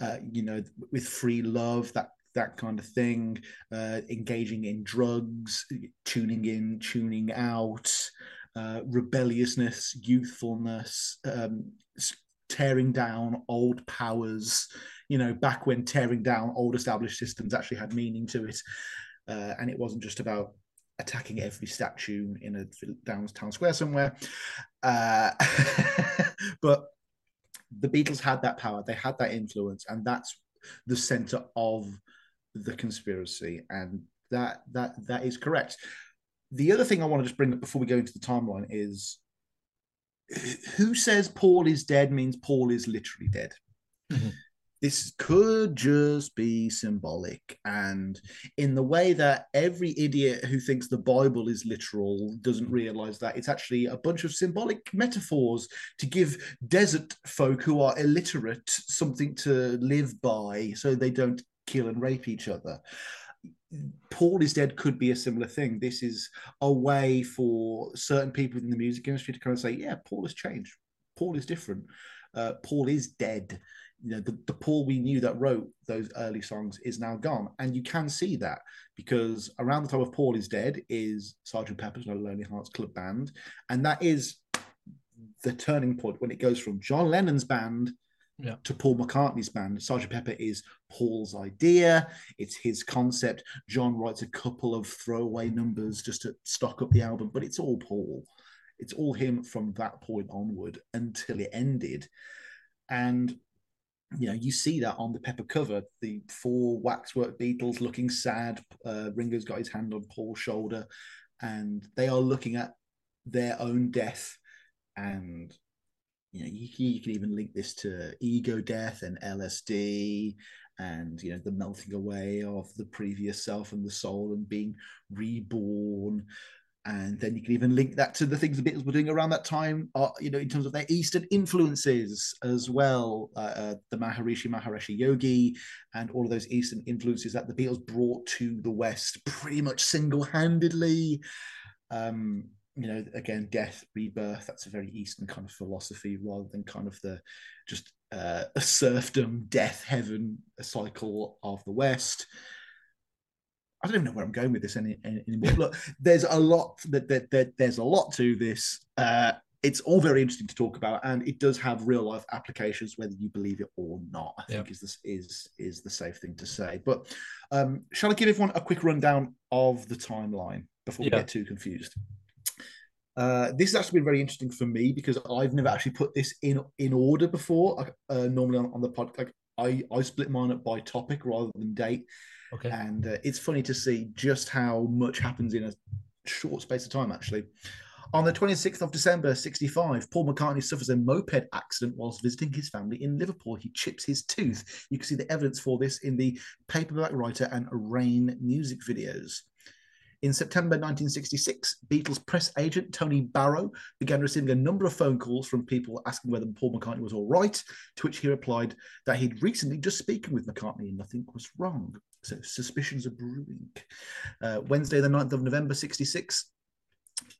Uh, you know, with free love, that that kind of thing, uh, engaging in drugs, tuning in, tuning out, uh, rebelliousness, youthfulness, um, tearing down old powers. You know, back when tearing down old established systems actually had meaning to it, uh, and it wasn't just about attacking every statue in a downtown square somewhere. Uh, but the Beatles had that power, they had that influence, and that's the center of the conspiracy, and that that that is correct. The other thing I want to just bring up before we go into the timeline is who says Paul is dead means Paul is literally dead. Mm-hmm. This could just be symbolic. And in the way that every idiot who thinks the Bible is literal doesn't realize that it's actually a bunch of symbolic metaphors to give desert folk who are illiterate something to live by so they don't kill and rape each other. Paul is dead could be a similar thing. This is a way for certain people in the music industry to kind of say, yeah, Paul has changed. Paul is different. Uh, Paul is dead. You know, the, the Paul we knew that wrote those early songs is now gone. And you can see that because around the time of Paul is dead is Sergeant Pepper's No Lonely Hearts Club Band. And that is the turning point when it goes from John Lennon's band yeah. to Paul McCartney's band. Sgt. Pepper is Paul's idea, it's his concept. John writes a couple of throwaway numbers just to stock up the album, but it's all Paul. It's all him from that point onward until it ended. And you know, you see that on the Pepper cover, the four waxwork Beatles looking sad. Uh, Ringo's got his hand on Paul's shoulder, and they are looking at their own death and you know, you, you can even link this to ego death and LSD and, you know, the melting away of the previous self and the soul and being reborn. And then you can even link that to the things the Beatles were doing around that time, uh, you know, in terms of their Eastern influences as well. Uh, uh, the Maharishi Maharishi Yogi and all of those Eastern influences that the Beatles brought to the West pretty much single handedly. Um, you know, again, death, rebirth, that's a very Eastern kind of philosophy rather than kind of the just uh, a serfdom, death, heaven, a cycle of the West. I don't even know where I'm going with this any, any, anymore. Look, there's a lot that, that, that there's a lot to this. Uh, it's all very interesting to talk about, and it does have real life applications, whether you believe it or not. I think is this is is the safe thing to say. But um, shall I give everyone a quick rundown of the timeline before we get too confused? Uh, this has actually been very interesting for me because I've never actually put this in in order before. Uh, normally on, on the podcast, like I I split mine up by topic rather than date. Okay. And uh, it's funny to see just how much happens in a short space of time. Actually, on the 26th of December, 65, Paul McCartney suffers a moped accident whilst visiting his family in Liverpool. He chips his tooth. You can see the evidence for this in the Paperback Writer and Rain music videos. In September 1966, Beatles press agent Tony Barrow began receiving a number of phone calls from people asking whether Paul McCartney was all right, to which he replied that he'd recently just spoken with McCartney and nothing was wrong. So suspicions are brewing. Uh, Wednesday, the 9th of November 66,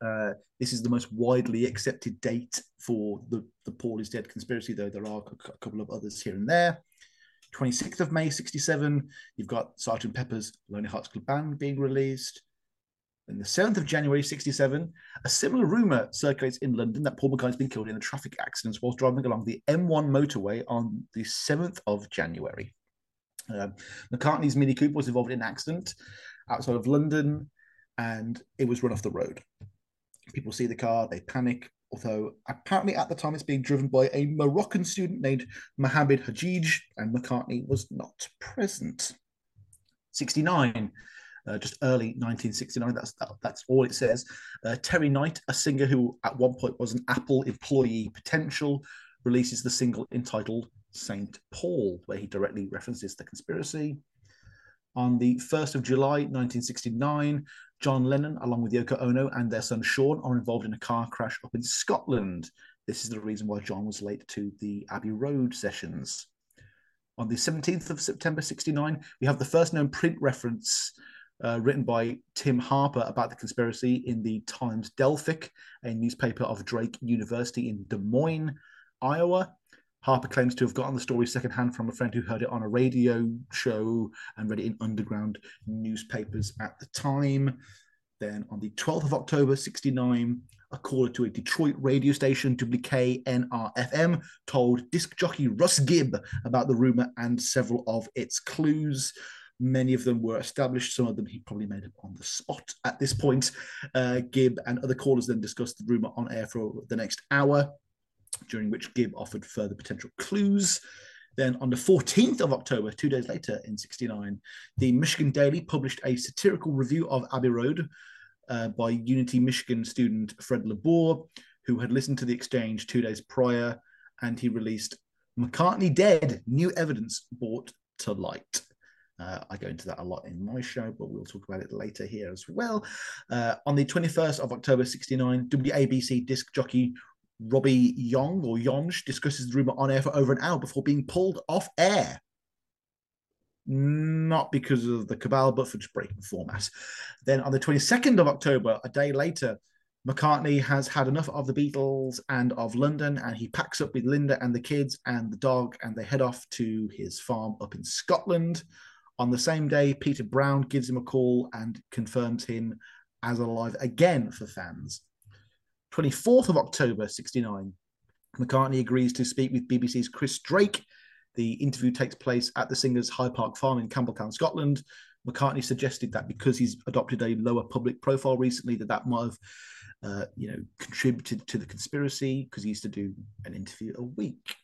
uh, this is the most widely accepted date for the, the Paul is dead conspiracy, though there are a couple of others here and there. 26th of May 67, you've got Sergeant Pepper's Lonely Hearts Club Band being released. And the 7th of January 67, a similar rumour circulates in London that Paul McCartney's been killed in a traffic accident whilst driving along the M1 motorway on the 7th of January. Uh, McCartney's Mini Cooper was involved in an accident outside of London and it was run off the road. People see the car, they panic, although apparently at the time it's being driven by a Moroccan student named Mohammed Hadjij, and McCartney was not present. 69, uh, just early 1969. That's that, that's all it says. Uh, Terry Knight, a singer who at one point was an Apple employee potential, releases the single entitled Saint Paul, where he directly references the conspiracy. On the 1st of July 1969, John Lennon, along with Yoko Ono and their son Sean, are involved in a car crash up in Scotland. This is the reason why John was late to the Abbey Road sessions. On the 17th of September 69, we have the first known print reference uh, written by Tim Harper about the conspiracy in the Times Delphic, a newspaper of Drake University in Des Moines, Iowa. Harper claims to have gotten the story secondhand from a friend who heard it on a radio show and read it in underground newspapers at the time. Then on the 12th of October, 69, a caller to a Detroit radio station, WKNR-FM, told disc jockey Russ Gibb about the rumor and several of its clues. Many of them were established. Some of them he probably made up on the spot at this point. Uh, Gibb and other callers then discussed the rumor on air for the next hour during which Gibb offered further potential clues. Then on the 14th of October, two days later in 69, the Michigan Daily published a satirical review of Abbey Road uh, by Unity Michigan student Fred LaBour, who had listened to the exchange two days prior, and he released McCartney Dead, New Evidence Brought to Light. Uh, I go into that a lot in my show, but we'll talk about it later here as well. Uh, on the 21st of October 69, WABC disc jockey Roby Young or Yonge discusses the rumor on air for over an hour before being pulled off air. Not because of the cabal, but for just breaking format. Then on the 22nd of October, a day later, McCartney has had enough of the Beatles and of London, and he packs up with Linda and the kids and the dog, and they head off to his farm up in Scotland. On the same day, Peter Brown gives him a call and confirms him as alive again for fans. 24th of October, 69, McCartney agrees to speak with BBC's Chris Drake. The interview takes place at the singer's High Park farm in Campbeltown, Scotland. McCartney suggested that because he's adopted a lower public profile recently, that that might have, uh, you know, contributed to the conspiracy because he used to do an interview a week.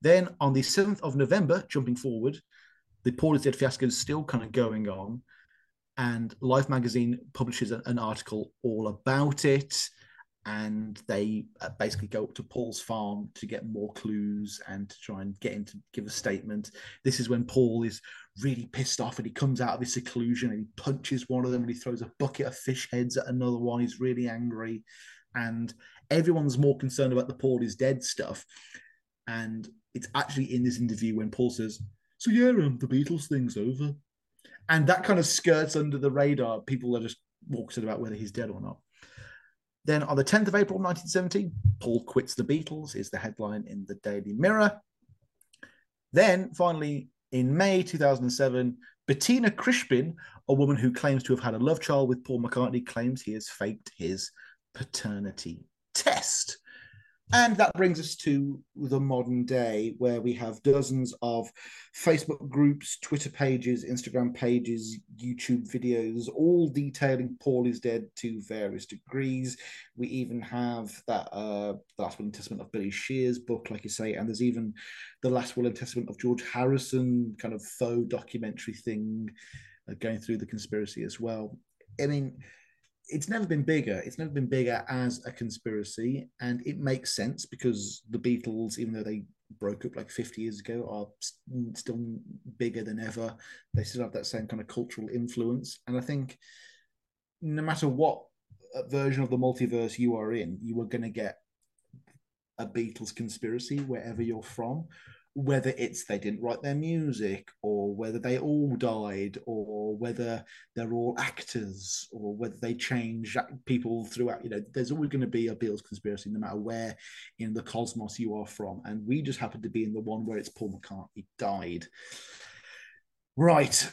Then on the 7th of November, jumping forward, the Paul is Dead fiasco is still kind of going on, and Life magazine publishes an article all about it and they uh, basically go up to Paul's farm to get more clues and to try and get him to give a statement. This is when Paul is really pissed off and he comes out of his seclusion and he punches one of them and he throws a bucket of fish heads at another one. He's really angry, and everyone's more concerned about the Paul is dead stuff. And it's actually in this interview when Paul says, "So yeah, um, the Beatles thing's over," and that kind of skirts under the radar. People are just walking about whether he's dead or not. Then on the 10th of April 1970, Paul quits the Beatles is the headline in the Daily Mirror. Then finally in May 2007, Bettina Crispin, a woman who claims to have had a love child with Paul McCartney, claims he has faked his paternity test. And that brings us to the modern day where we have dozens of Facebook groups, Twitter pages, Instagram pages, YouTube videos, all detailing Paul is dead to various degrees. We even have that uh, Last Will and Testament of Billy Shear's book, like you say, and there's even the Last Will and Testament of George Harrison kind of faux documentary thing uh, going through the conspiracy as well. I mean, it's never been bigger. It's never been bigger as a conspiracy, and it makes sense because the Beatles, even though they broke up like 50 years ago, are still bigger than ever. They still have that same kind of cultural influence, and I think no matter what uh, version of the multiverse you are in, you are going to get a Beatles conspiracy wherever you're from whether it's they didn't write their music or whether they all died or whether they're all actors or whether they change people throughout you know there's always going to be a Beatles conspiracy no matter where in the cosmos you are from. And we just happen to be in the one where it's Paul McCartney died. Right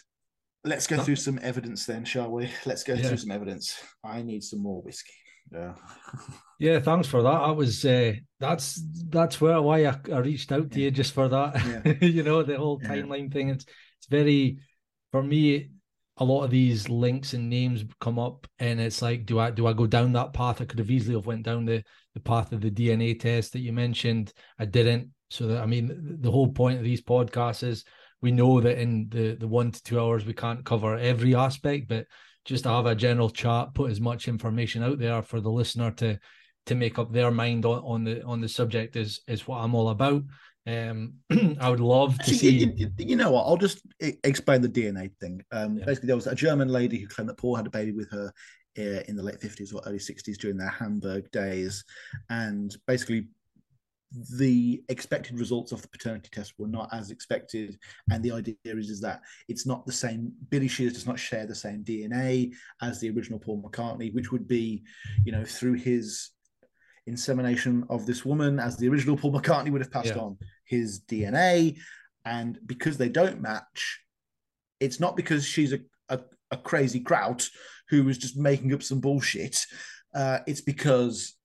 let's go oh. through some evidence then shall we? Let's go yeah. through some evidence. I need some more whiskey yeah. yeah, thanks for that. I was uh, that's that's where why I, I reached out to yeah. you just for that. Yeah. you know, the whole timeline thing. It's it's very for me. A lot of these links and names come up, and it's like, do I do I go down that path? I could have easily have went down the the path of the DNA test that you mentioned. I didn't. So that I mean, the whole point of these podcasts is we know that in the the one to two hours we can't cover every aspect, but just to have a general chat, put as much information out there for the listener to to make up their mind on, on the on the subject is is what I'm all about. Um, I would love to see. You, you, know what? I'll just explain the DNA thing. Um, yeah. Basically, there was a German lady who claimed that Paul had a baby with her uh, in the late 50s or early 60s during their Hamburg days, and basically the expected results of the paternity test were not as expected. And the idea is, is that it's not the same. Billy Shears does not share the same DNA as the original Paul McCartney, which would be, you know, through his insemination of this woman, as the original Paul McCartney would have passed yeah. on his DNA. And because they don't match, it's not because she's a, a, a crazy kraut who was just making up some bullshit. Uh, it's because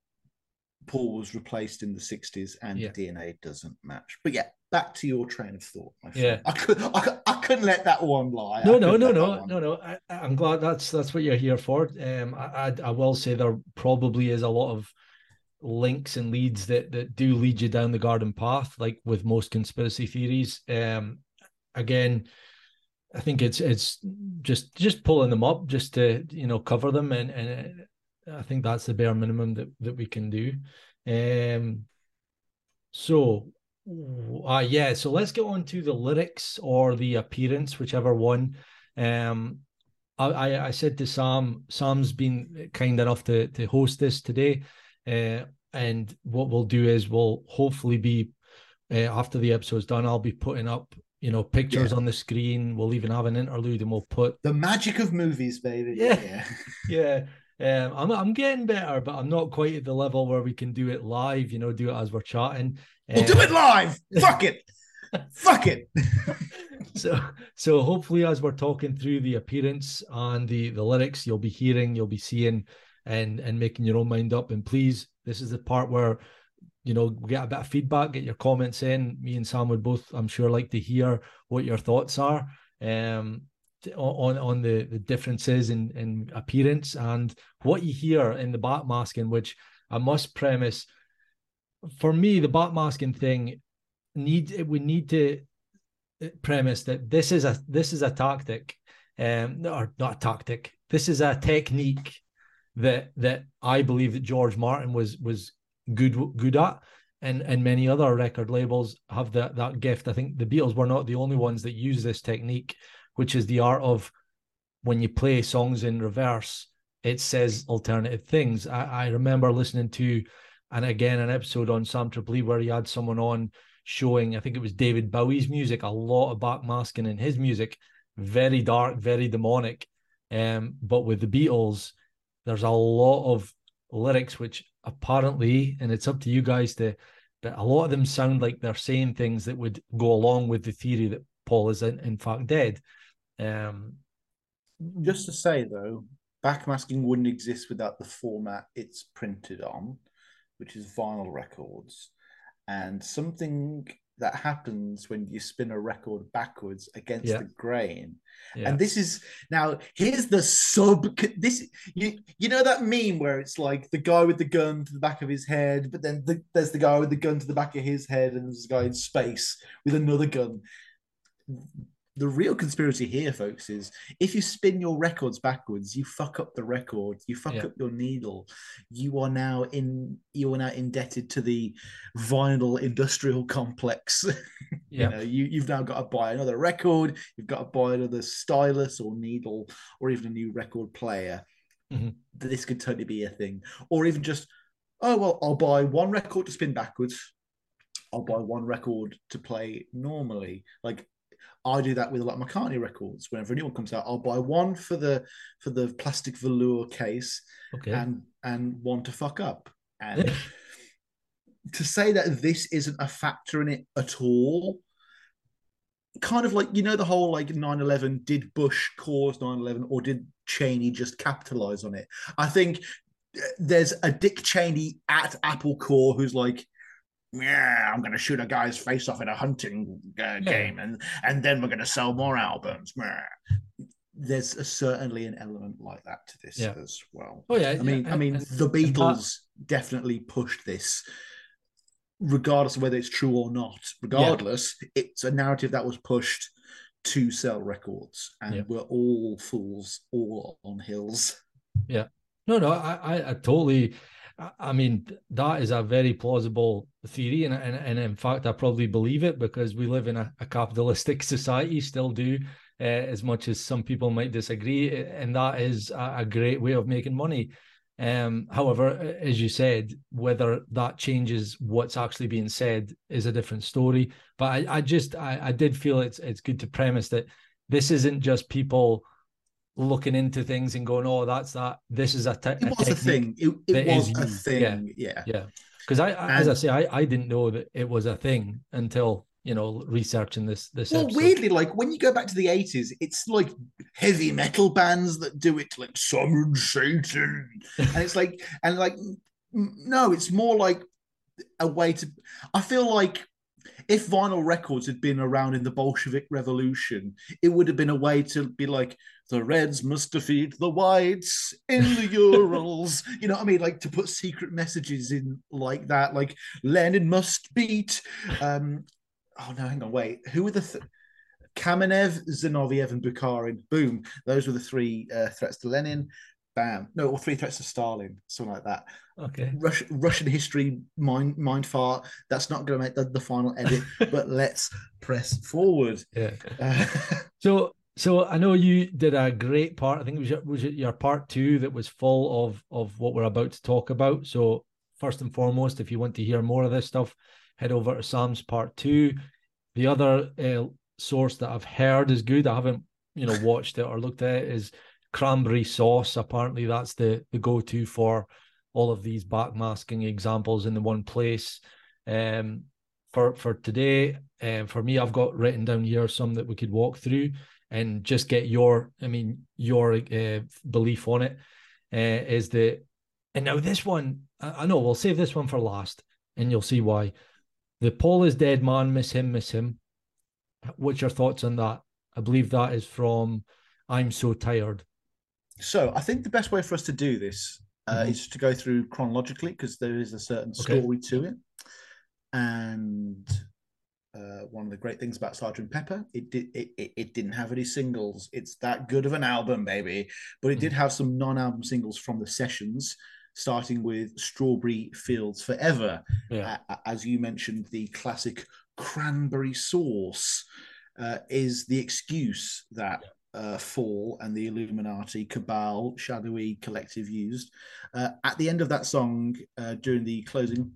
Paul was replaced in the 60s and yeah. DNA doesn't match. But yeah, back to your train of thought. Yeah, I, could, I, I, couldn't let that one lie. No, no, no, no, no, no. I, am glad that's that's what you're here for. Um, I, I, I will say there probably is a lot of links and leads that that do lead you down the garden path, like with most conspiracy theories. Um, again. I think it's it's just just pulling them up just to you know cover them and and I think that's the bare minimum that, that we can do. Um, so, uh, yeah, so let's get on to the lyrics or the appearance, whichever one. Um, I, I said to Sam, Sam's been kind enough to, to host this today. Uh, and what we'll do is we'll hopefully be, uh, after the episode's done, I'll be putting up you know pictures yeah. on the screen we'll even have an interlude and we'll put the magic of movies baby yeah yeah, yeah. Um, I'm I'm getting better, but I'm not quite at the level where we can do it live. You know, do it as we're chatting. We'll do it live. Fuck it. Fuck it. so so hopefully, as we're talking through the appearance and the the lyrics, you'll be hearing, you'll be seeing, and and making your own mind up. And please, this is the part where you know get a bit of feedback, get your comments in. Me and Sam would both, I'm sure, like to hear what your thoughts are. Um, on on the the differences in in appearance and what you hear in the backmasking, which I must premise. For me, the backmasking thing need we need to uh, premise that this is a this is a tactic, um, or not a tactic. This is a technique that that I believe that George Martin was was good good at, and and many other record labels have that that gift. I think the Beatles were not the only ones that use this technique which is the art of when you play songs in reverse, it says alternative things. I, I remember listening to, and again, an episode on Sam Tripoli where he had someone on showing, I think it was David Bowie's music, a lot of backmasking in his music, very dark, very demonic. Um, but with the Beatles, there's a lot of lyrics, which apparently, and it's up to you guys to, but a lot of them sound like they're saying things that would go along with the theory that Paul is in, in fact dead. Um, Just to say though, backmasking wouldn't exist without the format it's printed on, which is vinyl records. And something that happens when you spin a record backwards against Yeah. the grain. yeah. And this is now here's the sub this you you know that meme where it's like the guy with the gun to the back of his head, but then the, there's the guy with the gun to the back of his head, and there's a guy in space with another gun. The real conspiracy here, folks, is if you spin your records backwards, you fuck up the record, you fuck Yeah. up your needle. You are now in you are now indebted to the vinyl industrial complex. yeah. You know, you, you've now got to buy another record, you've got to buy another stylus or needle, or even a new record player. Mhm. This could totally be a thing. Or even just, oh, well, I'll buy one record to spin backwards. I'll buy one record to play normally. Like I do that with a lot of McCartney records. Whenever a new one comes out, I'll buy one for the for the plastic velour case Okay. and and one to fuck up. And to say that this isn't a factor in it at all, kind of like you know the whole like 9-11, did Bush cause 9-11 or did Cheney just capitalize on it? I think uh, there's a Dick Cheney at Apple Corps who's like, yeah, I'm going to shoot a guy's face off in a hunting uh, game, and and then we're going to sell more albums. There's a, certainly an element like that to this Yeah. as well. oh yeah. I mean, yeah, I mean, the Beatles definitely pushed this, regardless of whether it's true or not. Regardless, it's a narrative that was pushed to sell records, and Yeah. we're all fools, all on hills. Yeah. No, no, I, I, I totally. I- mean, that is a very plausible theory, and and, and in fact, I probably believe it because we live in a, a capitalistic society, still do, uh, as much as some people might disagree, and that is a, a great way of making money. Um, however, as you said, whether that changes what's actually being said is a different story. But I, I just, I, I did feel it's it's good to premise that this isn't just people looking into things and going, "Oh, that's that." This is a, te- It was a thing. It, it was a used, thing. Yeah. Yeah, because I, I as I say, I, I didn't know that it was a thing until you know researching this this. Well, episode. weirdly, like when you go back to the eighties, it's like heavy metal bands that do it, like summon Satan, and it's like, and like, no, it's more like a way to. I feel like if vinyl records had been around in the Bolshevik Revolution, it would have been a way to be like, the Reds must defeat the Whites in the Urals. you know what I mean? Like to put secret messages in like that, like Lenin must beat. Um, oh no, hang on, wait. Who were the th- Kamenev, Zinoviev, and Bukharin? Boom. Those were the three uh, threats to Lenin. Bam. No, or three threats to Stalin, something like that. okay, Rush, Russian history mind mind fart. That's not going to make the, the final edit, but let's press forward. yeah. Uh, So, so I know you did a great part. I think it was your, was it your part two that was full of of what we're about to talk about. So, first and foremost, if you want to hear more of this stuff, head over to Sam's part two. The other uh, source that I've heard is good. I haven't, you know, watched it or looked at it. Is cranberry sauce. Apparently, that's the the go to for all of these backmasking examples in the one place. Um, for for today, um, for me, I've got written down here some that we could walk through and just get your, I mean, your uh, belief on it. Uh, is and now this one, I, I know we'll save this one for last, and you'll see why. The Paul is dead man, miss him, miss him. What's your thoughts on that? I believe that is from I'm so tired. So I think the best way for us to do this uh, Mhm. is to go through chronologically because there is a certain Okay. story to it. And uh, one of the great things about Sergeant Pepper, it did it, it, it didn't have any singles. It's that good of an album, baby. But it did have some non-album singles from the sessions, starting with Strawberry Fields Forever. Yeah. Uh, as you mentioned, the classic cranberry sauce uh, is the excuse that uh, Fall and the Illuminati cabal, shadowy collective used. Uh, at the end of that song, uh, during the closing,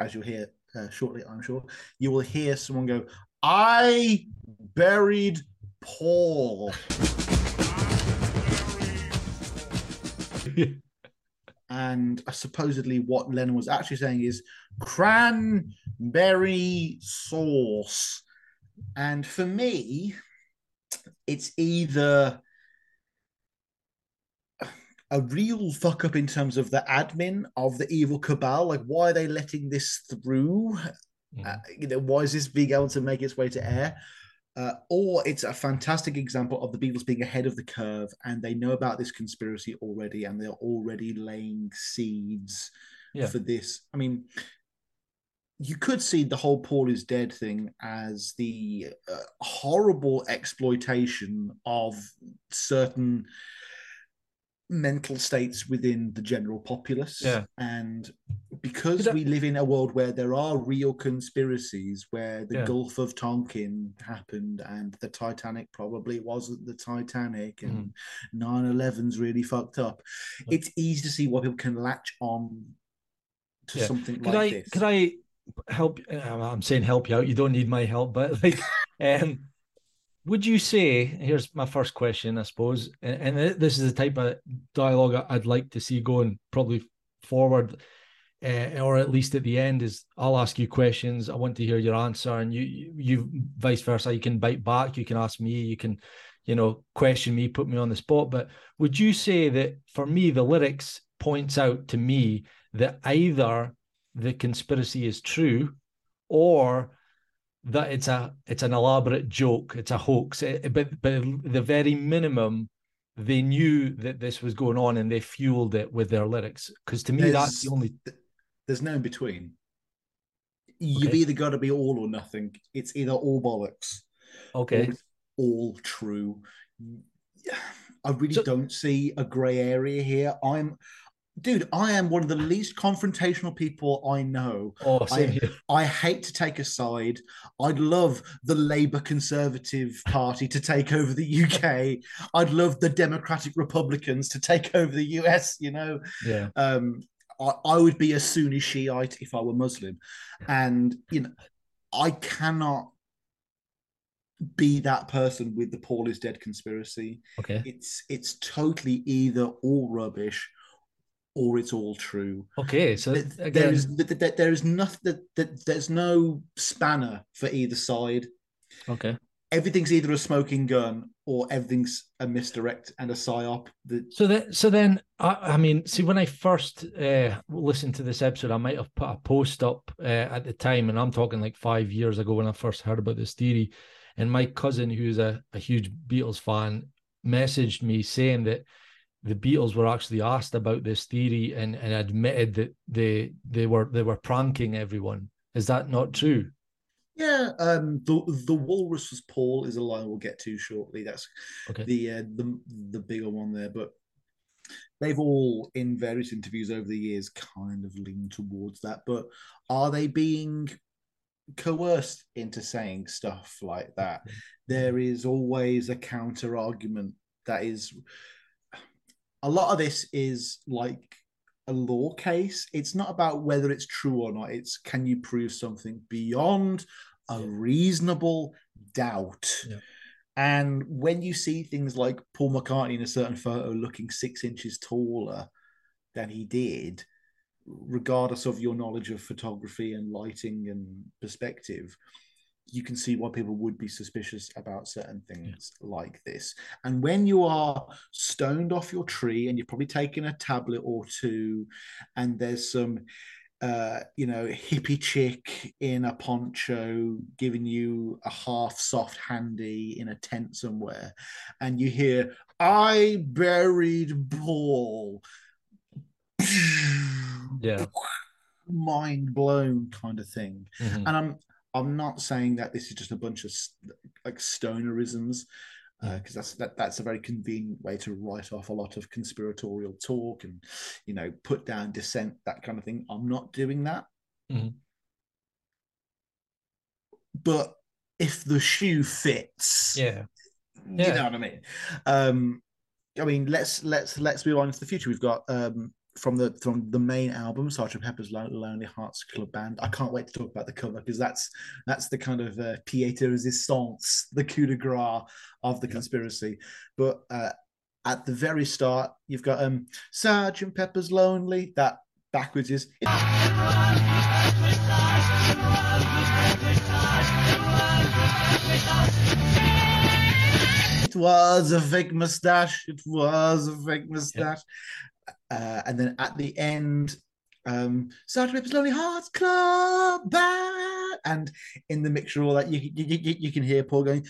as you'll hear uh, shortly, I'm sure, you will hear someone go, I buried Paul. and supposedly what Lennon was actually saying is cranberry sauce. And for me, it's either a real fuck up in terms of the admin of the evil cabal. Like, why are they letting this through? Mm. Uh, you know, why is this being able to make its way to air? Uh, or it's a fantastic example of the Beatles being ahead of the curve and they know about this conspiracy already and they're already laying seeds yeah. for this. I mean, you could see the whole Paul is dead thing as the uh, horrible exploitation of certain mental states within the general populace. Yeah. And because we live in a world where there are real conspiracies, where the yeah. Gulf of Tonkin happened and the Titanic probably wasn't the Titanic and mm. 9 11's really fucked up, it's easy to see why people can latch on to yeah. something could like I, this. Could I help? I'm saying help you out. You don't need my help, but like, um, would you say here's my first question i suppose and, and, this is the type of dialogue i'd like to see going probably forward uh, or at least at the end is i'll ask you questions i want to hear your answer and you, you you vice versa you can bite back you can ask me you can you know question me put me on the spot but would you say that for me the lyrics points out to me that either the conspiracy is true or that it's a it's an elaborate joke, it's a hoax. It, eh, but but the very minimum, they knew that this was going on and they fueled it with their lyrics. Because to me, there's, that's the only. There's no in between. You've okay. either got to be all or nothing. It's either all bollocks. Okay. all true. I really so, don't see a grey area here. I'm dude, I am one of the least confrontational people I know. Oh, I, I, hate to take a side. I'd love the Labour Conservative Party to take over the UK. I'd love the Democratic Republicans to take over the US. You know, yeah. Um, I, I would be a Sunni Shiite if I were Muslim, and you know, I cannot be that person with the Paul is dead conspiracy. Okay. It's it's totally either all rubbish or it's all true. Okay, so again... there is there is nothing that there's no spanner for either side. Okay, everything's either a smoking gun or everything's a misdirect and a psyop. That... So that so then I, I mean, see when I first uh, listened to this episode, I might have put a post up uh, at the time, and I'm talking like five years ago when I first heard about this theory. And my cousin, who's a, a huge Beatles fan, messaged me saying that the Beatles were actually asked about this theory and, and admitted that they they were they were pranking everyone. Is that not true? Yeah, um, the the walrus was Paul is a line we'll get to shortly. That's okay. the uh, the the bigger one there, but they've all in various interviews over the years kind of leaned towards that. But are they being coerced into saying stuff like that? There is always a counter argument that is a lot of this is like a law case. It's not about whether it's true or not. It's can you prove something beyond a reasonable doubt. Yeah. And when you see things like Paul McCartney in a certain photo looking six inches taller than he did, regardless of your knowledge of photography and lighting and perspective, you can see why people would be suspicious about certain things yeah. like this. And when you are stoned off your tree and you've probably taken a tablet or two, and there's some, uh, you know, hippie chick in a poncho giving you a half soft handy in a tent somewhere, and you hear, I buried Paul. Yeah. Mind blown kind of thing. Mm-hmm. And I'm I'm not saying that this is just a bunch of like stonerisms, because uh, that's that, that's a very convenient way to write off a lot of conspiratorial talk and you know put down dissent that kind of thing. I'm not doing that. Mm-hmm. But if the shoe fits, yeah, yeah. you know what I mean. Um, I mean, let's let's let's move on to the future. We've got um, from the from the main album, Sgt. Pepper's Lonely Hearts Club Band. I can't wait to talk about the cover because that's that's the kind of uh, pièce de résistance, the coup de grace of the conspiracy. But uh, at the very start, you've got um Sergeant Pepper's Lonely. That backwards is. It was a fake mustache. It was a fake mustache. Uh, and then at the end, um, Sergeant Lonely Hearts Club. And in the mixture all that, you, you, you, you can hear Paul going,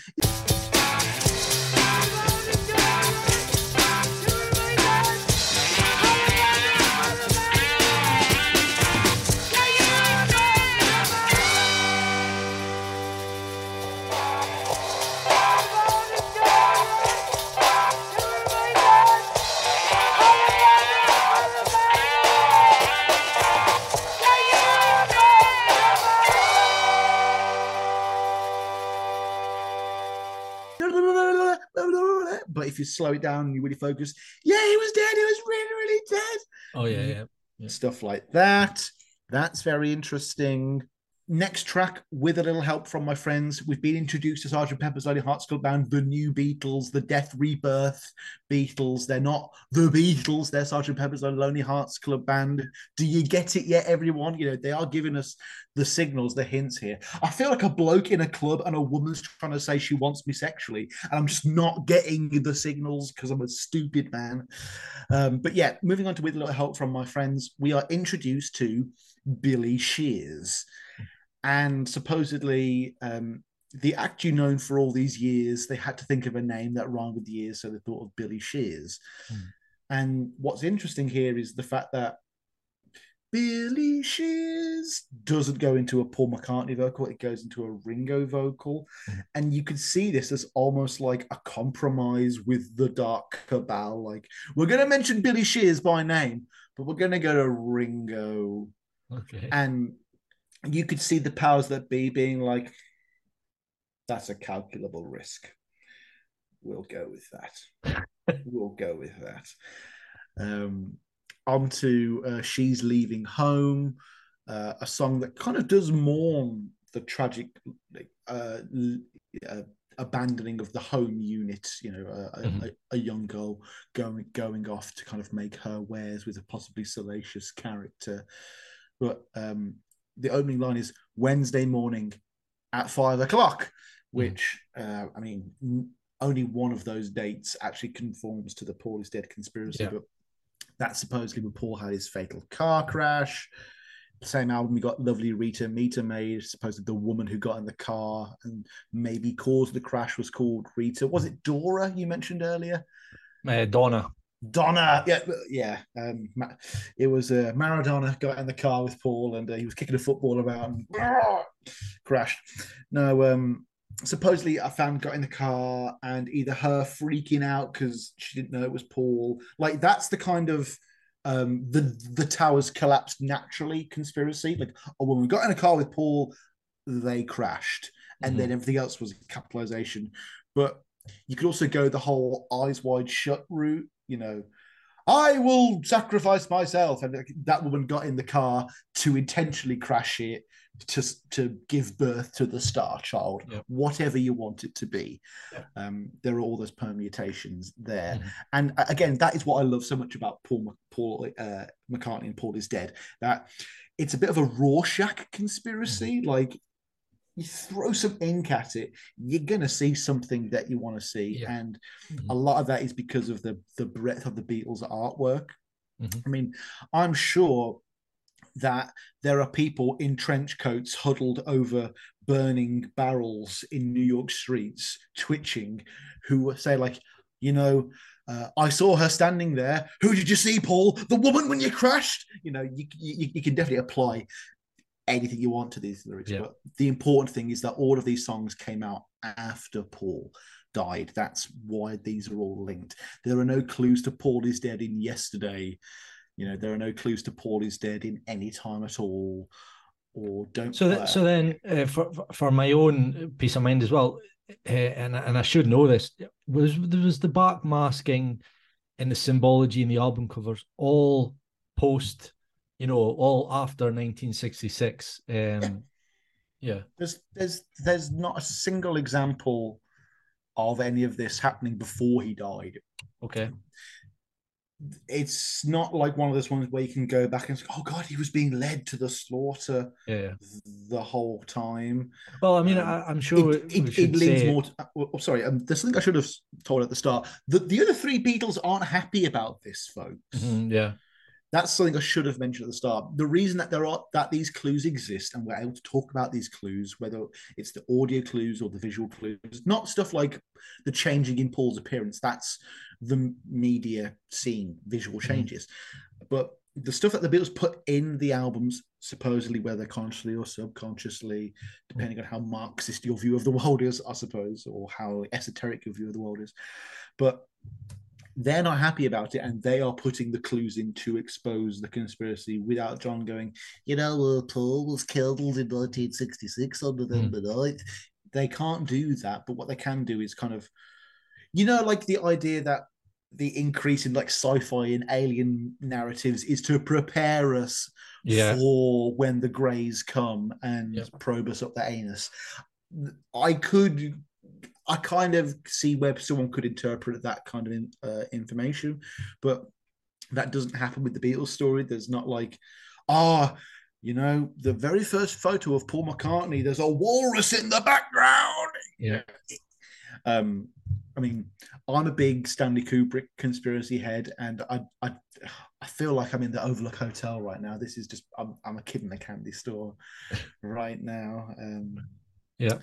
you slow it down and you really focus, yeah, he was dead. He was really, really dead. Oh yeah, mm. yeah. yeah. Stuff like that. That's very interesting. Next track, with a little help from my friends, we've been introduced to Sergeant Pepper's Lonely Hearts Club Band, the new Beatles, the Death Rebirth Beatles. They're not the Beatles, they're Sergeant Pepper's Lonely Hearts Club Band. Do you get it yet, everyone? You know, they are giving us the signals, the hints here. I feel like a bloke in a club and a woman's trying to say she wants me sexually, and I'm just not getting the signals because I'm a stupid man. Um, but yeah, moving on to with a little help from my friends, we are introduced to Billy Shears and supposedly um, the act you known for all these years, they had to think of a name that rhymed with years, so they thought of Billy Shears. Mm. And what's interesting here is the fact that Billy Shears doesn't go into a Paul McCartney vocal, it goes into a Ringo vocal. Mm. And you could see this as almost like a compromise with the Dark Cabal. Like, we're going to mention Billy Shears by name, but we're going to go to Ringo. Okay. And you could see the powers that be being like, that's a calculable risk. We'll go with that. we'll go with that. Um, on to uh, She's Leaving Home, uh, a song that kind of does mourn the tragic uh, uh, abandoning of the home unit, you know, a, Mhm. a, a young girl going going off to kind of make her wares with a possibly salacious character. But um, the opening line is Wednesday morning at five o'clock, which uh, I mean, n- only one of those dates actually conforms to the Paul is dead conspiracy. Yeah. But that's supposedly when Paul had his fatal car crash. Same album, we got lovely Rita meter maid. Supposedly the woman who got in the car and maybe caused the crash was called Rita. Was it Dora you mentioned earlier? Uh, Donna. Donna, yeah, yeah. Um, it was uh, Maradona got in the car with Paul, and uh, he was kicking a football about and crashed. No, um, supposedly a fan got in the car, and either her freaking out because she didn't know it was Paul. Like that's the kind of um, the the towers collapsed naturally conspiracy. Like, oh, when we got in a car with Paul, they crashed, and then everything else was capitalization. But you could also go the whole eyes wide shut route. You know, I will sacrifice myself, and that woman got in the car to intentionally crash it to to give birth to the star child, whatever you want it to be. Um, there are all those permutations there, Mhm. and uh, again, that is what I love so much about Paul Paul uh, McCartney and Paul is dead. That it's a bit of a Rorschach conspiracy, like. You throw some ink at it, you're gonna see something that you want to see, Yeah. and Mhm. a lot of that is because of the the breadth of the Beatles artwork. Mhm. I mean, I'm sure that there are people in trench coats huddled over burning barrels in New York streets, twitching, who say like, you know. Uh, I saw her standing there. Who did you see, Paul? The woman when you crashed. You know, you, you, you can definitely apply anything you want to these lyrics. Yeah. But the important thing is that all of these songs came out after Paul died. That's why these are all linked. There are no clues to Paul is dead in yesterday. You know, there are no clues to Paul is dead in any time at all. Or don't. So, th- so then, uh, for for my own peace of mind as well, uh, and and I should know this was there was the back masking and the symbology in the album covers all post, you know, all after 1966. Um, yeah, there's there's there's not a single example of any of this happening before he died. Okay. It's not like one of those ones where you can go back and say, "Oh God, he was being led to the slaughter Yeah. the whole time." Well, I mean, Um, I, I'm sure it, it, it leans say- more. To, oh, sorry, um, there's something I should have told at the start. The the other three Beatles aren't happy about this, folks. Mhm, yeah. That's something I should have mentioned at the start. The reason that there are that these clues exist and we're able to talk about these clues, whether it's the audio clues or the visual clues, not stuff like the changing in Paul's appearance. That's the media scene, visual mm-hmm. changes. But the stuff that the Beatles put in the albums, supposedly whether consciously or subconsciously, depending on how Marxist your view of the world is, I suppose, or how esoteric your view of the world is. But they're not happy about it, and they are putting the clues in to expose the conspiracy without John going, you know, uh, Paul was killed in 1966 on November 9th. They can't do that, but what they can do is kind of, you know, like the idea that the increase in like sci-fi and alien narratives is to prepare us Yeah. for when the greys come and Yep. probe us up the anus. I could, I kind of see where someone could interpret that kind of in, uh, information, but that doesn't happen with the Beatles story. There's not like, ah, you know, the very first photo of Paul McCartney, there's a walrus in the background. Yeah. Um, I mean, I'm a big Stanley Kubrick conspiracy head, and I, I, I feel like I'm in the Overlook Hotel right now. This is just, I'm, I'm a kid in a candy store right now. Um, Yeah.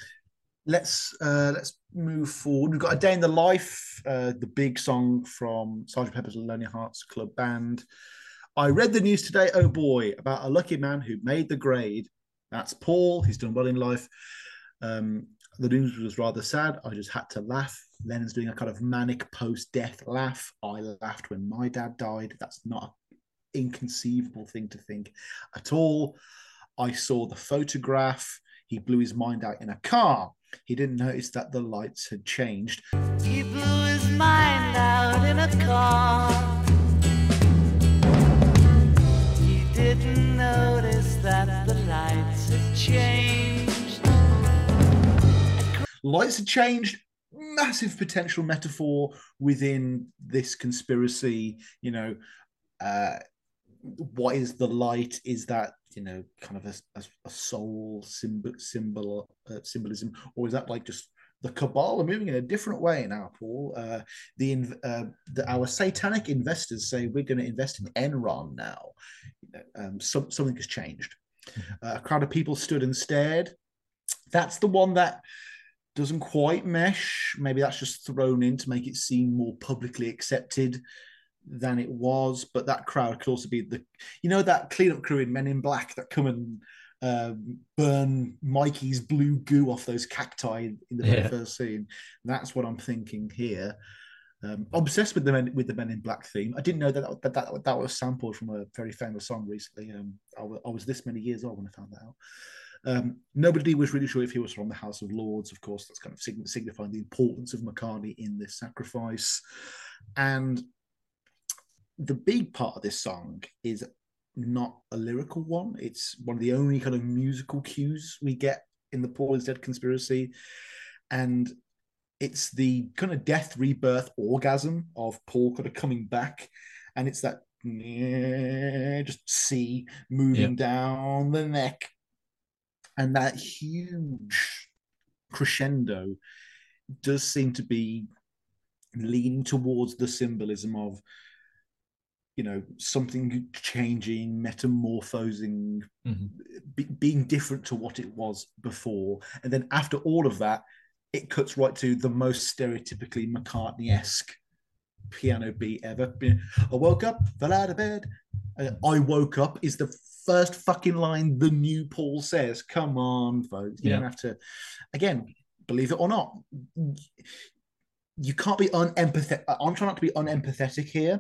Let's uh, let's move forward. We've got a day in the life, uh, the big song from Sergeant Pepper's Lonely Hearts Club Band. I read the news today. Oh boy, about a lucky man who made the grade. That's Paul. He's done well in life. Um, the news was rather sad. I just had to laugh. Lennon's doing a kind of manic post-death laugh. I laughed when my dad died. That's not an inconceivable thing to think at all. I saw the photograph. He blew his mind out in a car. He didn't notice that the lights had changed. He blew his mind out in a car. He didn't notice that the lights had changed. lights had changed massive potential metaphor within this conspiracy you know uh what is the light? Is that you know kind of a, a, a soul symbol symbol uh, symbolism or is that like just the cabal are moving in a different way now paul? Uh the, in- uh, the our satanic investors say we're going to invest in enron now. You know, um some, something has changed. Uh, a crowd of people stood and stared. That's the one that doesn't quite mesh. Maybe that's just thrown in to make it seem more publicly accepted than it was. But that crowd could also be the, you know, that cleanup crew in Men in Black that come and um, burn Mikey's blue goo off those cacti in the very Yeah. first scene. That's what I'm thinking here. Um, obsessed with the men with the Men in Black theme. I didn't know that that that, that was sampled from a very famous song recently. Um, I, was this many years old when I found that out. Um, nobody was really sure if he was from the House of Lords. Of course, that's kind of sign- signifying the importance of McCartney in this sacrifice. And the big part of this song is not a lyrical one. It's one of the only kind of musical cues we get in the Paul is Dead conspiracy. And it's the kind of death rebirth orgasm of Paul kind of coming back. And it's that just C moving down the neck and that huge crescendo does seem to be leaning towards the symbolism of you know something changing metamorphosing Mhm. be, being different to what it was before. And then after all of that it cuts right to the most stereotypically mccartney-esque piano beat ever. I woke up fell out of bed i woke up is the first fucking line the new paul says. Come on folks. You Yeah. don't have to again believe it or not you can't be unempathetic i'm trying not to be unempathetic here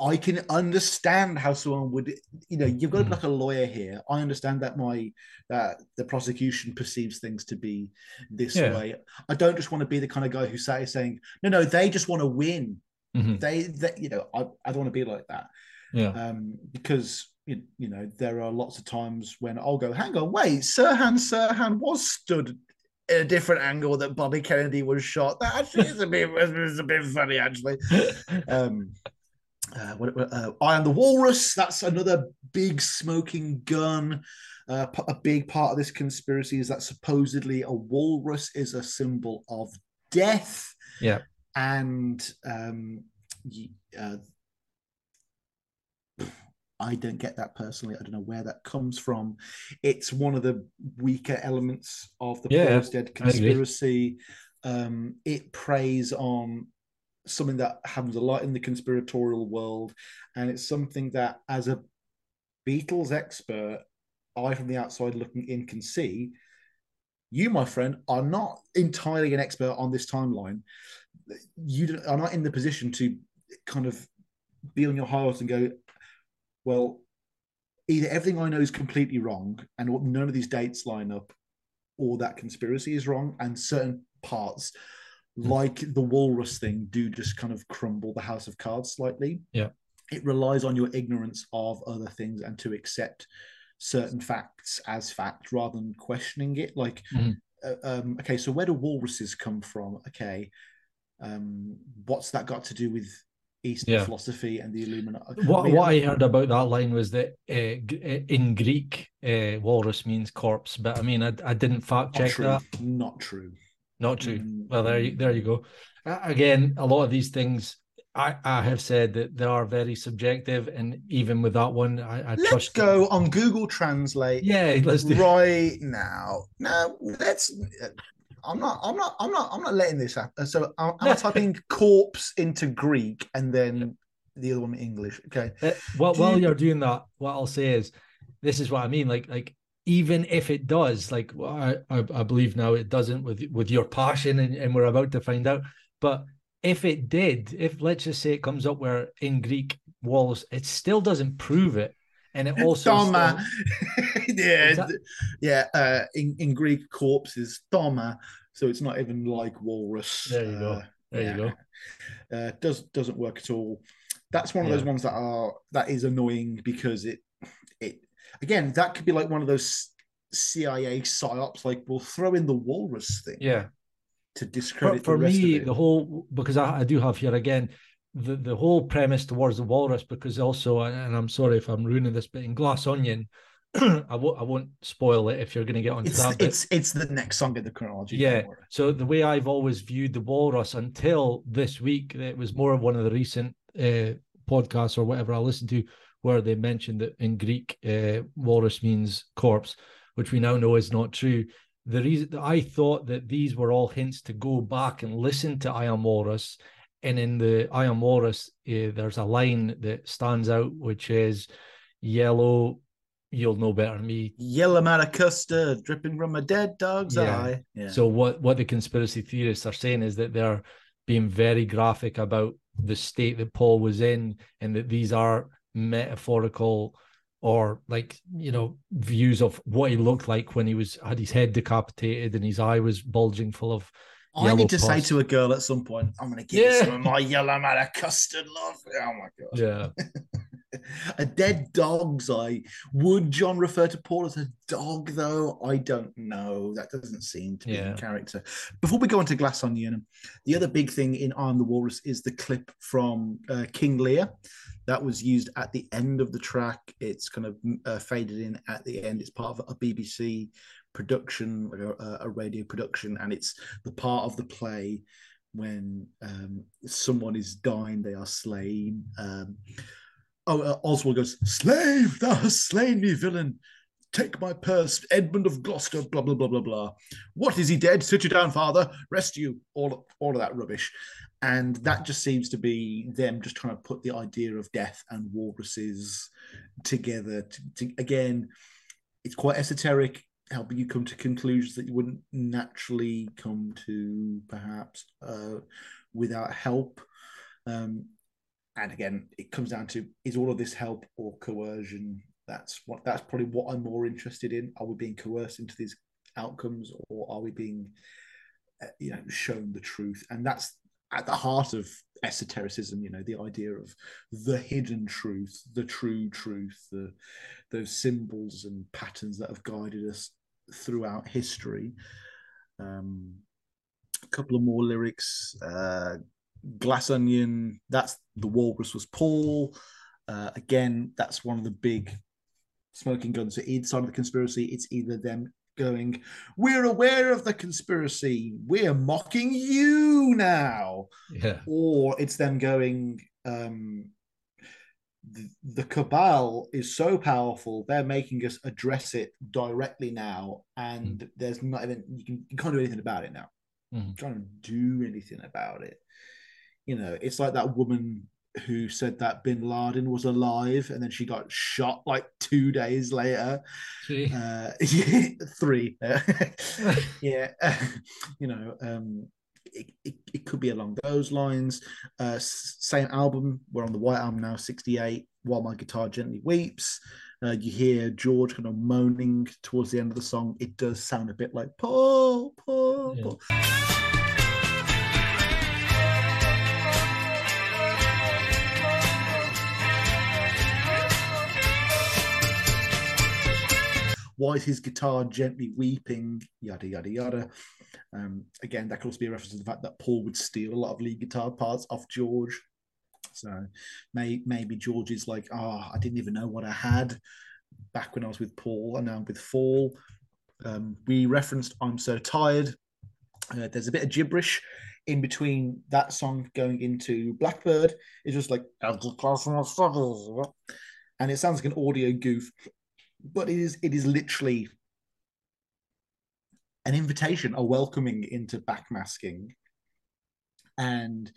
I can understand how someone would, you know, you've got to be Mm. like a lawyer here. I understand that my that the prosecution perceives things to be this Yeah. way. I don't just want to be the kind of guy who say saying, no, no, they just want to win. Mhm. They, they you know, I, I don't want to be like that. Yeah. Um, because you, you know, there are lots of times when I'll go, hang on, wait, Sirhan Sirhan was stood in a different angle that Bobby Kennedy was shot. That actually is a bit, it's a bit funny, actually. Um, uh, what, uh, I am the Walrus. That's another big smoking gun. Uh, a big part of this conspiracy is that supposedly a walrus is a symbol of death. Yeah. And um, uh, I don't get that personally. I don't know where that comes from. It's one of the weaker elements of the Yeah, Dead conspiracy. Um, it preys on something that happens a lot in the conspiratorial world, and it's something that, as a Beatles expert, I from the outside looking in can see. You, my friend, are not entirely an expert on this timeline. You are not in the position to kind of be on your high horse and go, well, either everything I know is completely wrong and none of these dates line up, or that conspiracy is wrong, and certain parts, like the walrus thing, do just kind of crumble the house of cards slightly. Yeah. It relies on your ignorance of other things and to accept certain facts as fact rather than questioning it. Like, Mhm. uh, um, okay, so where do walruses come from? Okay, um, what's that got to do with Eastern Yeah. philosophy and the Illuminati? What, mean, what I heard about that line was that uh, uh, in Greek, uh, walrus means corpse, but I mean, I, I didn't fact check that. Not true. Not true. Mm, Well, there you, there you go. Uh, again, a lot of these things, I, I have said that they are very subjective, and even with that one, I, I Let's go on Google Translate Yeah, let's do. right now. No, let's. I'm not. I'm not. I'm not. I'm not letting this happen. So I'm, I'm typing corpse into Greek and then the other one in English. Okay. Uh, well, Do while you- you're doing that, what I'll say is, this is what I mean. Like, like even if it does, like well, I, I, believe now it doesn't with with your passion, and, and we're about to find out. But if it did, if let's just say it comes up where in Greek walls, it still doesn't prove it, and it also Thoma. still- yeah, that- yeah. Uh, in in Greek, corpse is thoma, so it's not even like walrus. There you go. Uh, There you go. Uh, does doesn't work at all. That's one of Yeah. those ones that are that is annoying because it again that could be like one of those CIA psyops. Like we'll throw in the walrus thing yeah. to discredit for the rest me the whole because I, I do have here again the the whole premise towards the walrus because also and, i'm sorry if i'm ruining this but in glass onion i won't i won't spoil it if you're going to get onto it's that it's it's the next song in the chronology. yeah so the way i've always viewed the walrus until this week it was more of one of the recent uh podcasts or whatever i listened to where they mentioned that in greek uh, walrus means corpse which we now know is not true the reason I thought that these were all hints to go back and listen to I Am Walrus. And in the I Am Walrus, uh, there's a line that stands out, which is yellow, you'll know better than me. Yellow of custard dripping from a dead dog's Yeah. eye. Yeah. So what what the conspiracy theorists are saying is that they're being very graphic about the state that Paul was in, and that these are metaphorical or like you know views of what he looked like when he was had his head decapitated and his eye was bulging full of I need to say to a girl at some point, I'm going to give you Yeah. some of my yellow of custard, love. Oh my god. yeah a dead dog's eye. Would John refer to Paul as a dog, though? I don't know. That doesn't seem to be Yeah. in character. Before we go on to Glass Onion, the other big thing in Arm the Walrus is the clip from uh, King Lear. That was used at the end of the track. It's kind of uh, faded in at the end. It's part of a BBC production, a, a radio production, and it's the part of the play when um, someone is dying, they are slain. Um, oh, uh, Oswald goes, Slave, thou hast slain me, villain. Take my purse, Edmund of Gloucester, blah, blah, blah, blah, blah. What is he dead? Sit you down, father. Rest you. All, all of that rubbish. And that just seems to be them just trying to put the idea of death and walruses together. To, to, again, it's quite esoteric, helping you come to conclusions that you wouldn't naturally come to, perhaps, uh, without help. Um, and again, it comes down to is all of this help or coercion? That's what that's probably what I'm more interested in. Are we being coerced into these outcomes, or are we being, uh, you know, shown the truth? And that's at the heart of esotericism. You know, the idea of the hidden truth, the true truth, the those symbols and patterns that have guided us throughout history. Um, a couple of more lyrics. Uh, Glass Onion. That's the walrus was Paul. Uh, again, that's one of the big smoking guns. So side of the conspiracy, it's either them going, "We're aware of the conspiracy. We're mocking you now," Yeah. or it's them going, um, the, the cabal is so powerful they're making us address it directly now and there's not even you can you can't do anything about it now Mhm. trying to do anything about it you know it's like that woman who said that bin laden was alive and then she got shot like two days later. Uh three. Yeah you know um it, it, it could be along those lines. Uh same album we're on the white album now 68 while my guitar gently weeps. Uh, you hear george kind of moaning towards the end of the song. It does sound a bit like paul paul Yeah. paul why is his guitar gently weeping? Yada yada yada. Um, again that could also be a reference to the fact that paul would steal a lot of lead guitar parts off george. So may, maybe george is like oh i didn't even know what i had back when i was with paul and now i'm with Faul um, we referenced i'm so tired. Uh, there's a bit of gibberish in between that song going into blackbird. It's just like and it sounds like an audio goof but it is it is literally an invitation, a welcoming into backmasking. And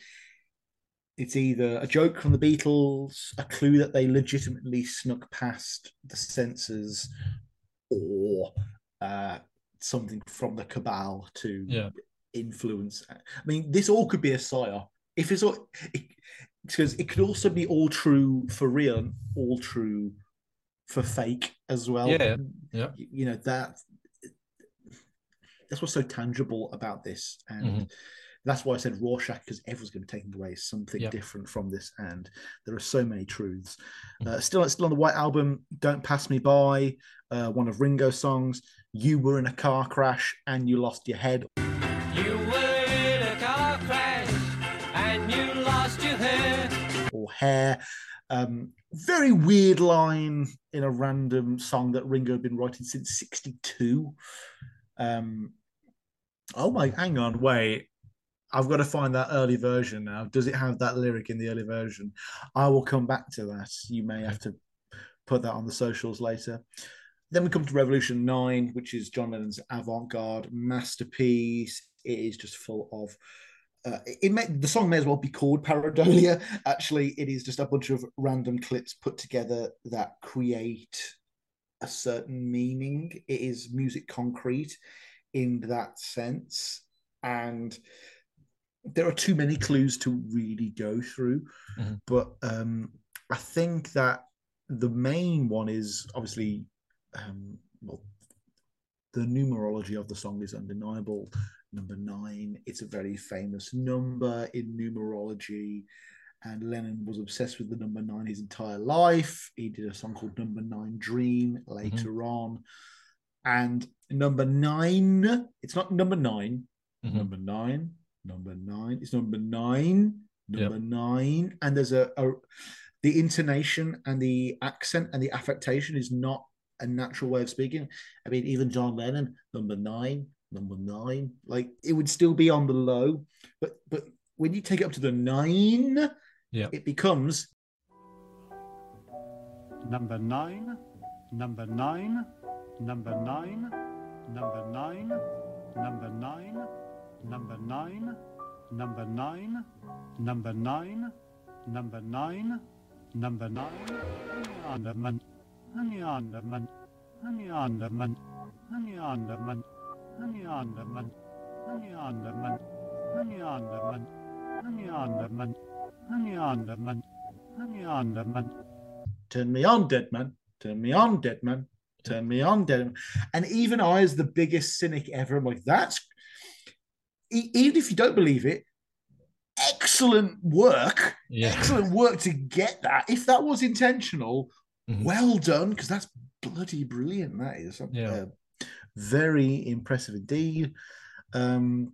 it's either a joke from the Beatles, a clue that they legitimately snuck past the censors, or uh, something from the cabal to Yeah. influence. I mean, this all could be a psyop. If it's all, because it could also be all true for real, all true for fake as well. Yeah, yeah. Y- You know that that's what's so tangible about this, and Mhm. that's why I said Rorschach because everyone's going to be taking away something Yeah. different from this, and there are so many truths. Mm-hmm. Uh, still, still on the White Album, "Don't Pass Me By," uh, one of Ringo's songs. You were in a car crash and you lost your head. You were in a car crash and you lost your hair. or hair. Um, very weird line in a random song that Ringo had been writing since '62. Um, oh my, hang on, wait. I've got to find that early version now. Does it have that lyric in the early version? I will come back to that. You may have to put that on the socials later. Then we come to Revolution 9, which is John Lennon's avant garde masterpiece. It is just full of uh, it may the song may as well be called Pareidolia. Actually, it is just a bunch of random clips put together that create a certain meaning. It is musique concrète in that sense, and there are too many clues to really go through. Mhm. But um, I think that the main one is obviously um, well, the numerology of the song is undeniable number nine. It's a very famous number in numerology. And Lennon was obsessed with the number nine his entire life. He did a song called Number Nine Dream later on. And number nine, it's not number 9 Mhm. number nine, number nine, it's number nine, number nine. And there's a, a the intonation and the accent and the affectation is not a natural way of speaking. I mean, even John Lennon, number nine, number nine, like it would still be on the low, but but when you take it up to the nine, Yeah. it becomes Number nine, number nine, number nine, number nine, number nine, number nine, number nine, number nine, number nine, number nine, Honeyonderman, Honeyonderman, Honeyonderman, Honeyonderman, Turn me on, dead man, turn me on, dead man, turn me on, dead man. And even I, as the biggest cynic ever, I'm like, that's e- even if you don't believe it, excellent work, Yeah. excellent work to get that. If that was intentional, Mhm. well done, because that's bloody brilliant. That is, Yeah. Uh, very impressive indeed. Um,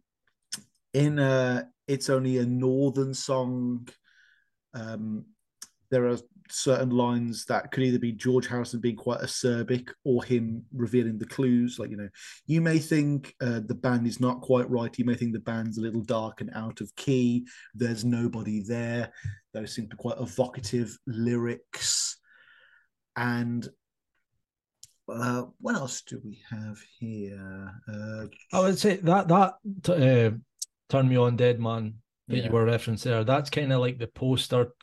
in uh, it's only a northern song. Um, there are certain lines that could either be George Harrison being quite acerbic or him revealing the clues. Like, you know, you may think uh, the band is not quite right. You may think the band's a little dark and out of key. There's nobody there. Those seem to be quite evocative lyrics. And uh, what else do we have here? Uh, I would say that that uh, "Turn Me On, Dead Man" that Yeah. you were referencing there. That's kind of like the poster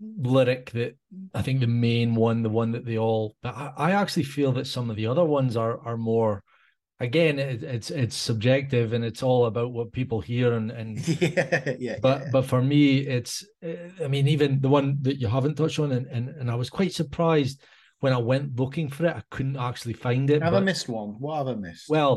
lyric that I think the main one, the one that they all. But I, I actually feel that some of the other ones are are more. Again, it, it's it's subjective and it's all about what people hear and and yeah, yeah. but yeah. but for me it's uh, i mean even the one that you haven't touched on and and, and i was quite surprised when i went looking for it i couldn't actually find it have I missed one? What have I missed? well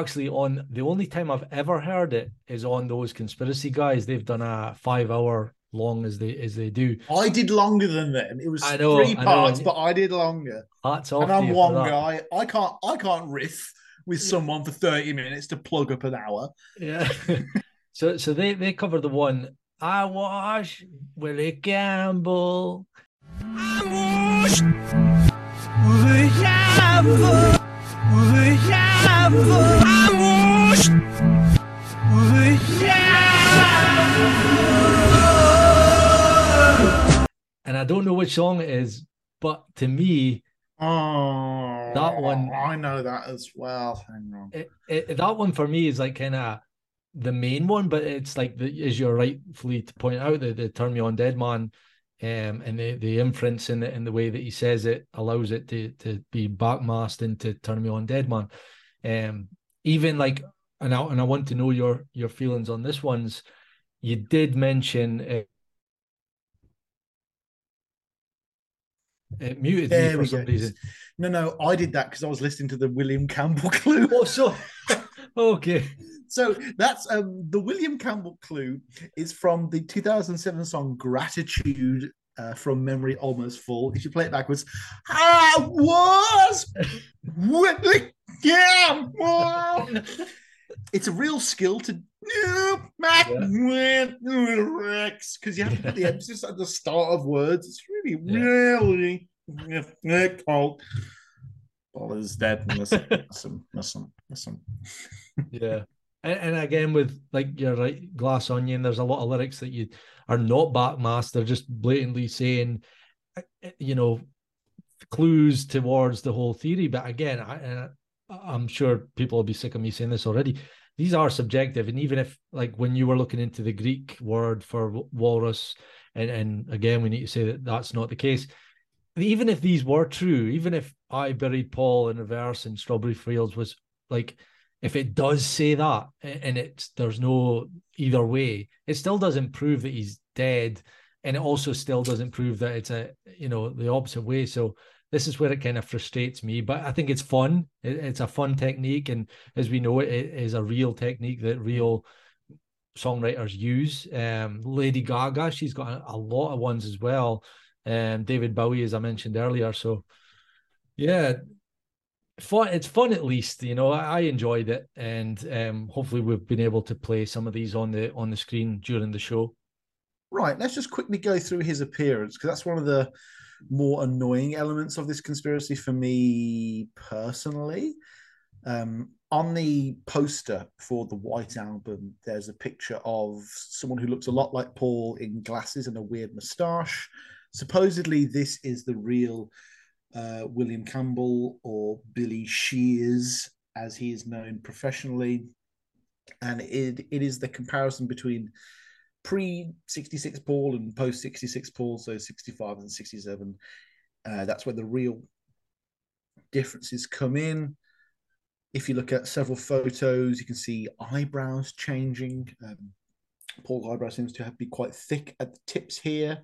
actually on the only time i've ever heard it is on those conspiracy guys they've done a five hour long as they as they do I did longer than them. It was I know, three I parts, and- but I did longer. hats off and I'm you for one that. guy. I can't. I can't riff with someone for thirty minutes to plug up an hour. yeah so so they they cover the one i wash willie campbell and i don't know which song it is but to me Oh, That one- I know that as well. Hang on. it, it, that one for me is like kind of the main one, but it's like the, as you're rightfully to point out, the, the turn me on dead man, um, and the the inference in the in the way that he says it allows it to to be backmasked into turn me on dead man. Um, even like, and I and I want to know your your feelings on this one's. You did mention it, muted me for some go. reason. No, no, I did that because I was listening to the William Campbell clue. Oh, so okay. So that's um the William Campbell clue is from the 2007 song Gratitude uh, from Memory Almost Full. If you play it backwards, I was William. It's a real skill to back with lyrics because you have to put the emphasis at the start of words. It's really, really difficult. All is dead. Listen, listen, listen. Yeah. And, and again, with like you're right, Glass Onion, there's a lot of lyrics that you are not backmasked. They're just blatantly saying, uh, uh, you know, clues towards the whole theory. But again, I, uh, I'm sure people will be sick of me saying this already. These are subjective, and even if, like, when you were looking into the Greek word for walrus, and and again, we need to say that that's not the case. Even if these were true, even if I buried Paul in reverse and Strawberry Fields was like if it does say that and it's there's no either way it still doesn't prove that he's dead. And it also still doesn't prove that it's a you know the opposite way. So this is where it kind of frustrates me but i think it's fun. It- it's a fun technique and as we know it, it is a real technique that real songwriters use. Um lady gaga she's got a, a lot of ones as well. Um david bowie as i mentioned earlier. So yeah fun it's fun at least you know i, I enjoyed it and um hopefully we've been able to play some of these on the on the screen during the show. Right, let's just quickly go through his appearance because that's one of the more annoying elements of this conspiracy for me personally. Um, on the poster for the White Album, there's a picture of someone who looks a lot like Paul in glasses and a weird moustache. Supposedly, this is the real uh, William Campbell or Billy Shears, as he is known professionally. And it, it is the comparison between pre 66 Paul and post 66 Paul, so 65 and 67. Uh, that's where the real differences come in. If you look at several photos, you can see eyebrows changing. Um, Paul's eyebrow seems to have be quite thick at the tips here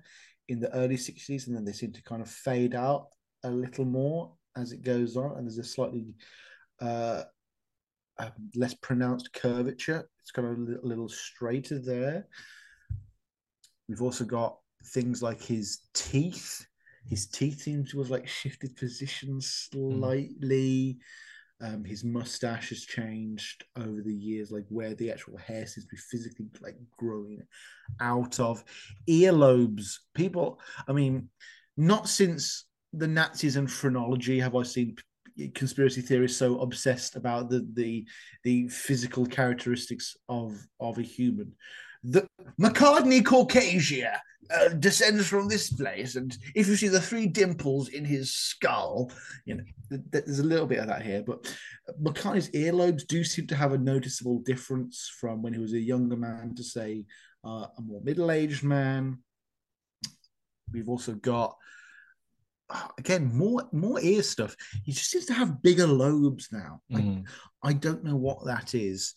in the early 60s, and then they seem to kind of fade out a little more as it goes on. And there's a slightly uh, um, less pronounced curvature. It's kind of a little straighter there. We've also got things like his teeth. His teeth seem to have like shifted positions slightly. Um, his mustache has changed over the years like where the actual hair seems to be physically like growing out of earlobes. People, I mean, not since the Nazis and phrenology have I seen conspiracy theorists so obsessed about the the the physical characteristics of of a human. The McCartney Caucasia uh, descends from this place, and if you see the three dimples in his skull, you know th- th- there's a little bit of that here. But McCartney's earlobes do seem to have a noticeable difference from when he was a younger man to say uh, a more middle-aged man. We've also got uh, again more more ear stuff. He just seems to have bigger lobes now. Like, Mm. I don't know what that is.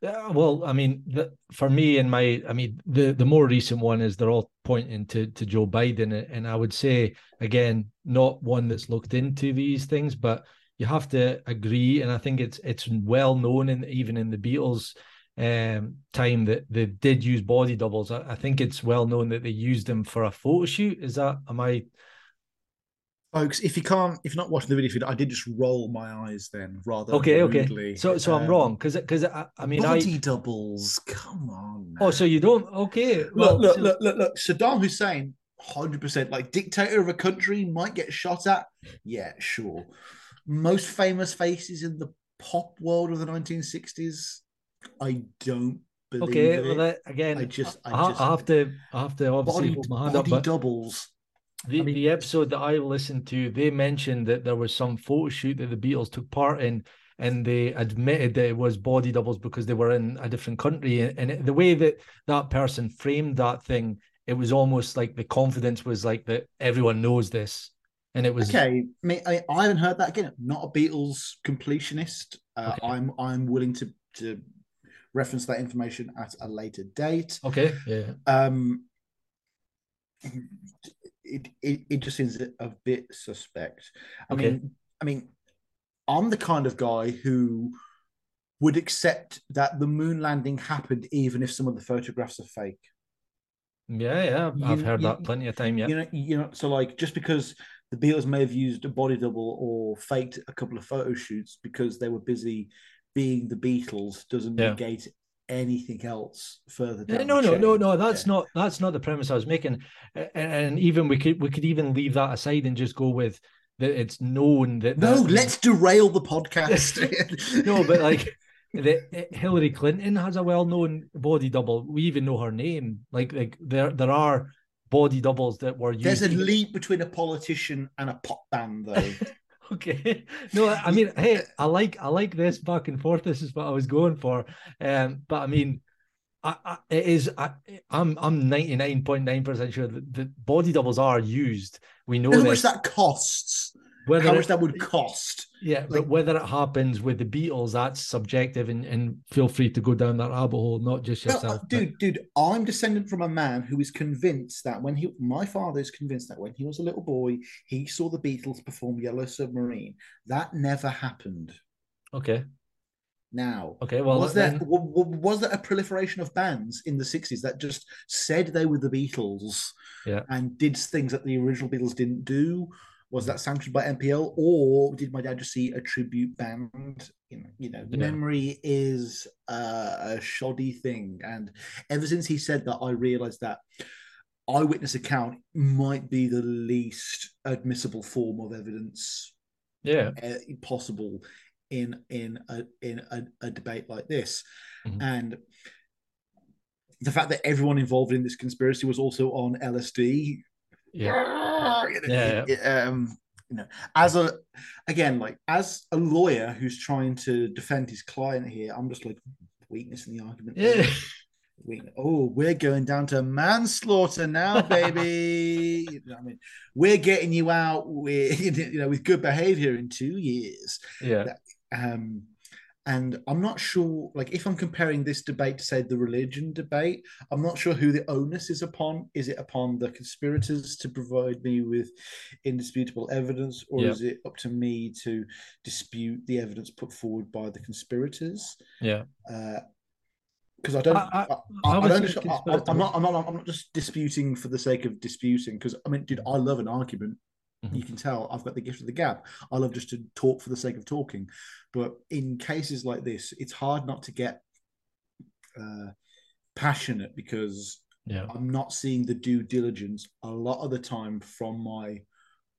Yeah, well, I mean, the, for me and my, I mean, the the more recent one is they're all pointing to to Joe Biden, and- I would say again, not one that's looked into these things, but you have to agree, and I think it's it's well known, and even in the Beatles um time that they did use body doubles. I, I think it's well known that they used them for a photo shoot. Is that am I Folks, if you can't, if you're not watching the video feed, I did just roll my eyes then, rather okay? Okay, rudely. so so I'm Um, wrong because because I, I mean I body doubles. Come on. oh so you don't okay well look, look, so- look, look, look. Saddam Hussein, hundred percent, like dictator of a country, might get shot at. Yeah, sure. Most famous faces in the pop world of the 1960s. I don't believe Okay, it. well, that, again, I just- I I, just- I have to, I have to obviously body, hold my hand up. body But doubles. The, I mean- the episode that I listened to, they mentioned that there was some photo shoot that the Beatles took part in, and they admitted that it was body doubles because they were in a different country. And, the way that that person framed that thing, it was almost like the confidence was like that everyone knows this, and it was Okay, I, mean, I, I haven't heard that again. Not a Beatles completionist. Uh, Okay. I'm I'm willing to to reference that information at a later date. okay. Yeah, Um, it, it it just seems a bit suspect. I Okay. mean, I mean, I'm the kind of guy who would accept that the moon landing happened even if some of the photographs are fake. yeah, yeah. I've You- heard you- that plenty of time. Yeah, You know, you know, so like just because the Beatles may have used a body double or faked a couple of photo shoots because they were busy being the Beatles doesn't Yeah. negate anything else further down. no, no, no, no. That's Yeah. not that's not the premise I was making. And, and even we could we could even leave that aside and just go with that it's known that No, that- let's derail the podcast. no, but like the Hillary Clinton has a well-known body double. We even know her name. Like like there there are body doubles that were used. There's a leap between a politician and a pop band, though. Okay. No, I mean, hey, I like I like this back and forth. This is what I was going for. Um, but I mean, I, I it is I I'm I'm 99.9% sure that the body doubles are used. We know How much that costs? Whether How it- much that would cost? yeah, like- but whether it happens with the Beatles, that's subjective and, and feel free to go down that rabbit hole, not just No, yourself. but- dude, dude, I'm descended from a man who is convinced that when he, my father is convinced that when he was a little boy, he saw the Beatles perform Yellow Submarine. That never happened. Okay. Now, Okay. Well, was there then- wa- wa- was there a proliferation of bands in the 60s that just said they were the Beatles Yeah. and did things that the original Beatles didn't do? Was that sanctioned by NPL, or did my dad just see a tribute band? You know, you know Yeah. memory is uh, a shoddy thing, and ever since he said that, I realized that eyewitness account might be the least admissible form of evidence yeah. uh, possible in in a in a, a debate like this Mhm. and the fact that everyone involved in this conspiracy was also on LSD Yeah. know, Yeah, um you know as a again like as a lawyer who's trying to defend his client here I'm just like weakness in the argument Yeah. oh, we're going down to manslaughter now, baby. You know I mean, we're getting you out with you know with good behavior in two years. Yeah. Um, and I'm not sure, like, if I'm comparing this debate to say the religion debate, I'm not sure who the onus is upon. Is it upon the conspirators to provide me with indisputable evidence, or Yeah. is it up to me to dispute the evidence put forward by the conspirators? Yeah. Uh, because I don't. I- I, I- I, I I don't. say I, am not. I'm not. I'm not just disputing for the sake of disputing. Because I mean, dude, I love an argument. Mhm. You can tell I've got the gift of the gab. I love just to talk for the sake of talking. But in cases like this, it's hard not to get uh, passionate because Yeah. I'm not seeing the due diligence a lot of the time from my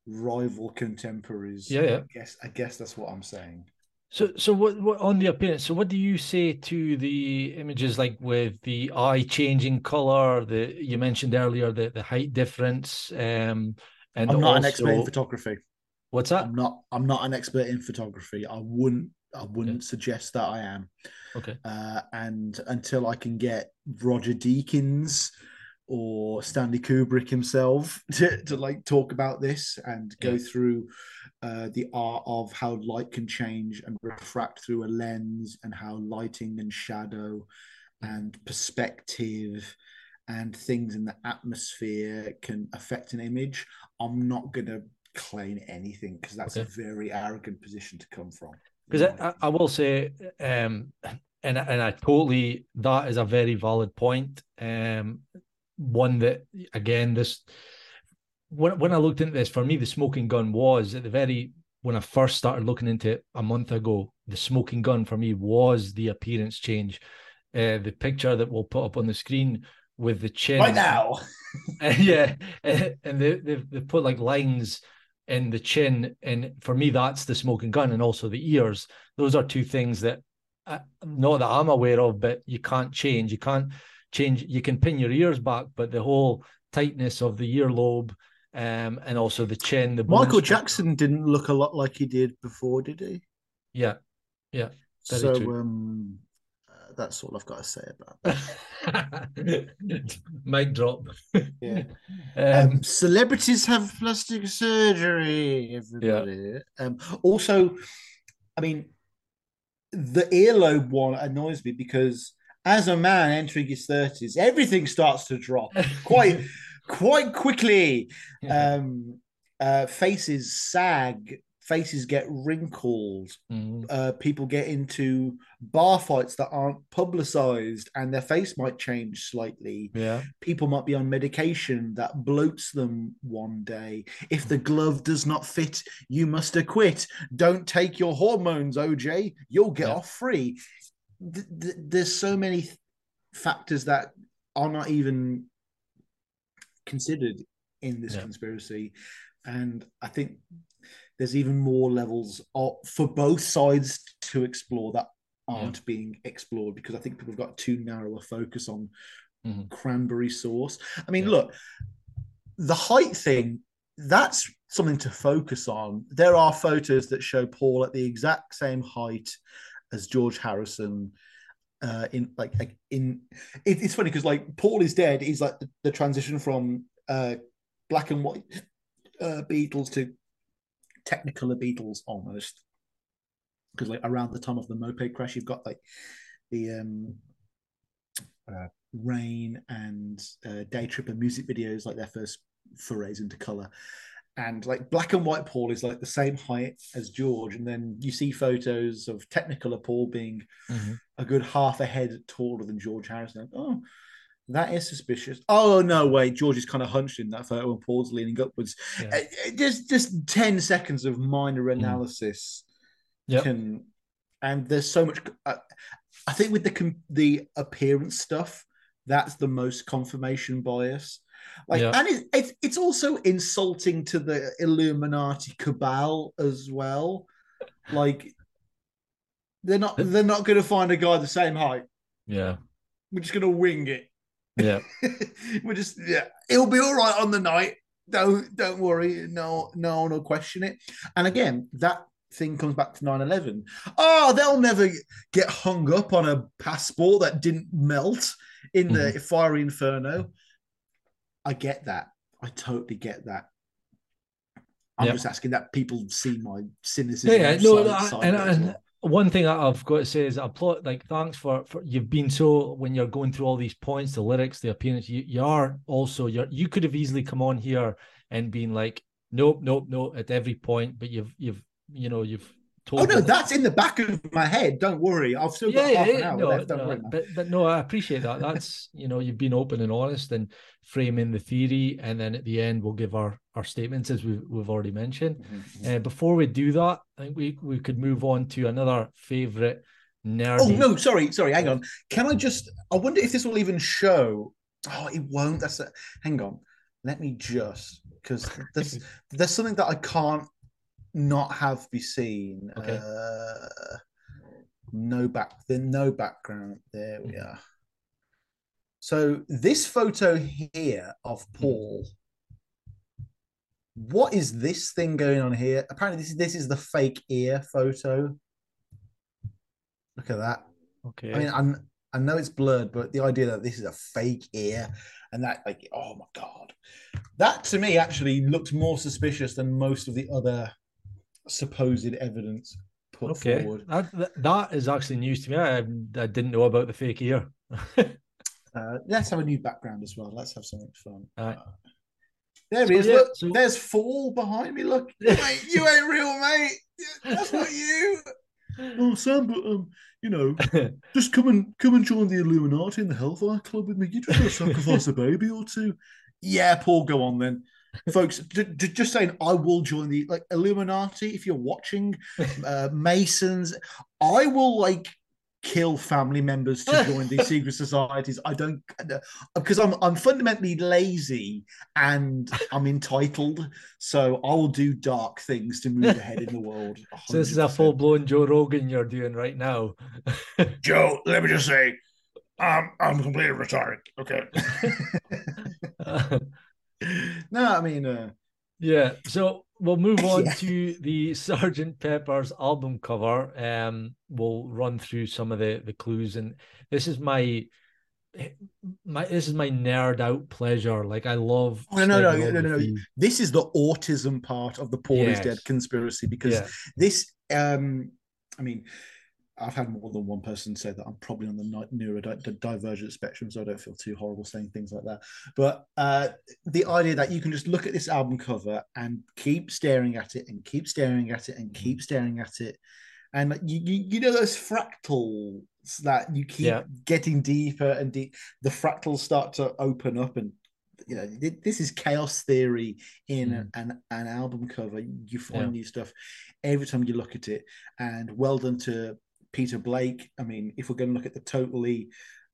rival contemporaries. Yeah, yeah. I guess I guess that's what I'm saying. So, so what, what on the appearance? So, what do you say to the images like with the eye changing color? The you mentioned earlier the the height difference. Um, and I'm not an expert in photography. What's that? I'm not. I'm not an expert in photography. I wouldn't. I wouldn't suggest that I am. Okay. Uh, and until I can get Roger Deakins or Stanley Kubrick himself to, to like talk about this and go Yeah. through uh, the art of how light can change and refract through a lens and how lighting and shadow and perspective and things in the atmosphere can affect an image. I'm not going to claim anything because that's Okay. a very arrogant position to come from. because I, I- will say, um, and I- and I totally that is a very valid point. Um, one that again, this when when I looked into this, for me, the smoking gun was at the very when I first started looking into it a month ago. The smoking gun for me was the appearance change. Uh, the picture that we'll put up on the screen with the chin right now. yeah, and they they they put like lines in the chin, and for me that's the smoking gun, and also the ears. Those are two things that uh, not that I'm aware of, but you can't change. You can't change. You can pin your ears back, but the whole tightness of the earlobe, um, and also the chin. The Michael Jackson didn't look a lot like he did before, did he? Yeah, yeah. So um, that's all I've got to say about that. Mic drop. Yeah. Um, Um, celebrities have plastic surgery. Everybody. Um, also, I mean, the earlobe one annoys me because as a man entering his thirties, everything starts to drop quite quite quickly. Yeah. Um, uh, faces sag, faces get wrinkled. Mhm. uh, people get into bar fights that aren't publicized and their face might change slightly. Yeah. People might be on medication that bloats them one day. If the glove does not fit, you must acquit. Don't take your hormones, OJ. You'll get Yeah. off free. Th- th- there's so many th- factors that are not even considered in this Yeah. conspiracy. And I think there's even more levels of, for both sides to explore that aren't being explored because I think people have got too narrow a focus on Mhm. cranberry sauce. I mean, Yeah. look, the height thing, that's something to focus on. There are photos that show Paul at the exact same height as George Harrison. Uh, in like, like in it, it's funny because like Paul is dead. He's like the, the transition from uh black and white uh Beatles to Technicolor Beatles almost. Because like around the time of the moped crash, you've got like the um uh, Rain and uh, Day Tripper music videos, like their first forays into color. And like black and white Paul is like the same height as George, and then you see photos of Technicolor Paul being Mhm. a good half a head taller than George Harrison. Oh, that is suspicious. Oh no, wait, George is kind of hunched in that photo, and Paul's leaning upwards. Yeah. Uh, uh, Just just ten seconds of minor analysis Yep. can, and there's so much. Uh, I think with the the appearance stuff, that's the most confirmation bias. Like, Yeah. and it, it's it's also insulting to the Illuminati cabal as well. Like, they're not they're not going to find a guy the same height. Yeah. We're just going to wing it. Yeah. We're just yeah, it'll be all right on the night. Don't don't worry. No no one will question it. And again, that thing comes back to 9-11. Oh, they'll never get hung up on a passport that didn't melt in the mm-hmm. fiery inferno. I get that. I totally get that. I'm Yep. just asking that people see my cynicism. Yeah, yeah, no, side- I- side and, of it as and well. One thing I've got to say is I applaud, like, thanks for, for you've been so when you're going through all these points, the lyrics, the appearance. You, you are also you're you could have easily come on here and been like, nope, nope, nope at every point, but you've you've you know you've. Oh no, that's in the back of my head. Don't worry. I've still got yeah, half an hour no, left. Don't no, worry. man. but but no, I appreciate that. That's you know you've been open and honest and framing the theory, and then at the end we'll give our our statements as we've we've already mentioned. Mhm. Uh, before we do that, I think we, we could move on to another favorite nerdy. Oh no, sorry, sorry. Hang on. Can I just? I wonder if this will even show. Oh, it won't. That's a, hang on. Let me just because there's there's something that I can't not have be seen. Okay. Uh, no back. Then no background. There we Mhm. are. So this photo here of Paul. What is this thing going on here? Apparently, this is this is the fake ear photo. Look at that. Okay. I mean, I'm, I know it's blurred, but the idea that this is a fake ear and that, like, oh my god, that to me actually looks more suspicious than most of the other supposed evidence put okay. forward. That, that that is actually news to me. I, I didn't know about the fake ear. Uh, let's have a new background as well. Let's have something fun. Alright. Uh, there So, he is. yeah, Look, so- there's Faul behind me. Look, mate, you ain't real, mate. That's not you. Oh, Sam, but um, you know, just come and come and join the Illuminati and the Hellfire Club with me. You just got to sacrifice a baby or two. Yeah, Paul, go on then, folks. j- j- just saying, I will join the like Illuminati if you're watching. Uh, Masons, I will like kill family members to join these secret societies. I don't because I'm I'm fundamentally lazy and I'm entitled, so I will do dark things to move ahead in the world. so this is a full blown Joe Rogan you're doing right now. Joe, let me just say, I'm I'm completely retired. Okay. No, I mean, uh, Yeah, so we'll move on Yeah. to the Sergeant Pepper's album cover. Um, we'll run through some of the the clues, and this is my my this is my nerd out pleasure. Like I love. No, no, stepping no, no, no. this is the autism part of the Paul is dead conspiracy because Yeah, this, um, I mean, I've had more than one person say that I'm probably on the neurodivergent spectrum, so I don't feel too horrible saying things like that. But uh, the idea that you can just look at this album cover and keep staring at it and keep staring at it and keep staring at it, and you, you, you know those fractals that you keep Yeah. getting deeper and deep. The fractals start to open up, and you know this is chaos theory in Mhm. an an album cover. You find Yeah. new stuff every time you look at it, and well done to Peter Blake. I mean, if we're going to look at the totally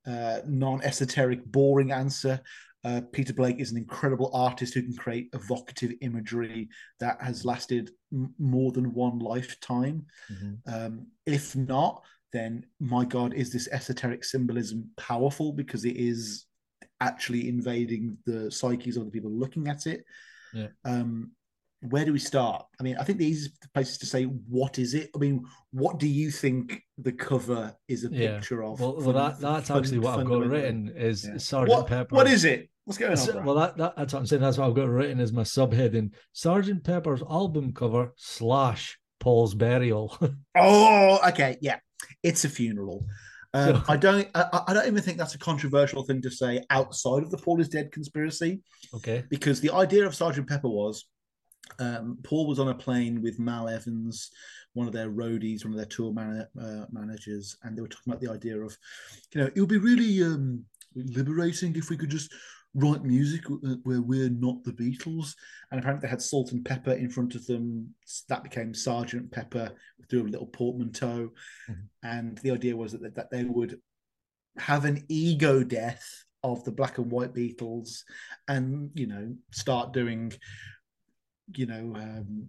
uh, non-esoteric, boring answer, uh, Peter Blake is an incredible artist who can create evocative imagery that has lasted m- more than one lifetime. Mhm. Um, if not, then my God, is this esoteric symbolism powerful because it is actually invading the psyches of the people looking at it? Yeah. Um, where do we start? I mean, I think the easiest place is to say, what is it? I mean, what do you think the cover is a Yeah. picture of? Well, well, that that's fun- actually what I've got written is Yeah. Sergeant What, Pepper. what is it? What's going on? So- bro? well, that, that that's what I'm saying. That's what I've got written as my subheading: Sergeant Pepper's album cover slash Paul's burial. Oh, okay, yeah, it's a funeral. Um, I don't. I, I don't even think that's a controversial thing to say outside of the Paul is dead conspiracy, okay. because the idea of Sergeant Pepper was um, Paul was on a plane with Mal Evans, one of their roadies, one of their tour man- uh, managers, and they were talking about the idea of, you know, it would be really um, liberating if we could just write music uh, where we're not the Beatles. And apparently they had Salt and Pepper in front of them. That became Sergeant Pepper through a little portmanteau. Mhm. And the idea was that, that they would have an ego death of the black and white Beatles and, you know, start doing, you know, um,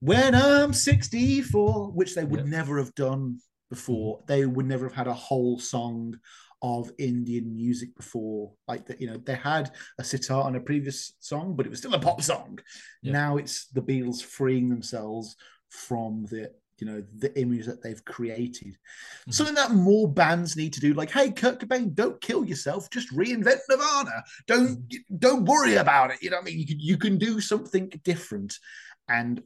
when I'm 64, which they would Yep. never have done before. They would never have had a whole song of Indian music before. Like that, you know, they had a sitar on a previous song, but it was still a pop song. Yeah. Now it's the Beatles freeing themselves from the you know the image that they've created. Mhm. Something that more bands need to do. Like, hey, Kurt Cobain, don't kill yourself. Just reinvent Nirvana. Don't don't worry about it. You know what I mean? You can you can do something different, and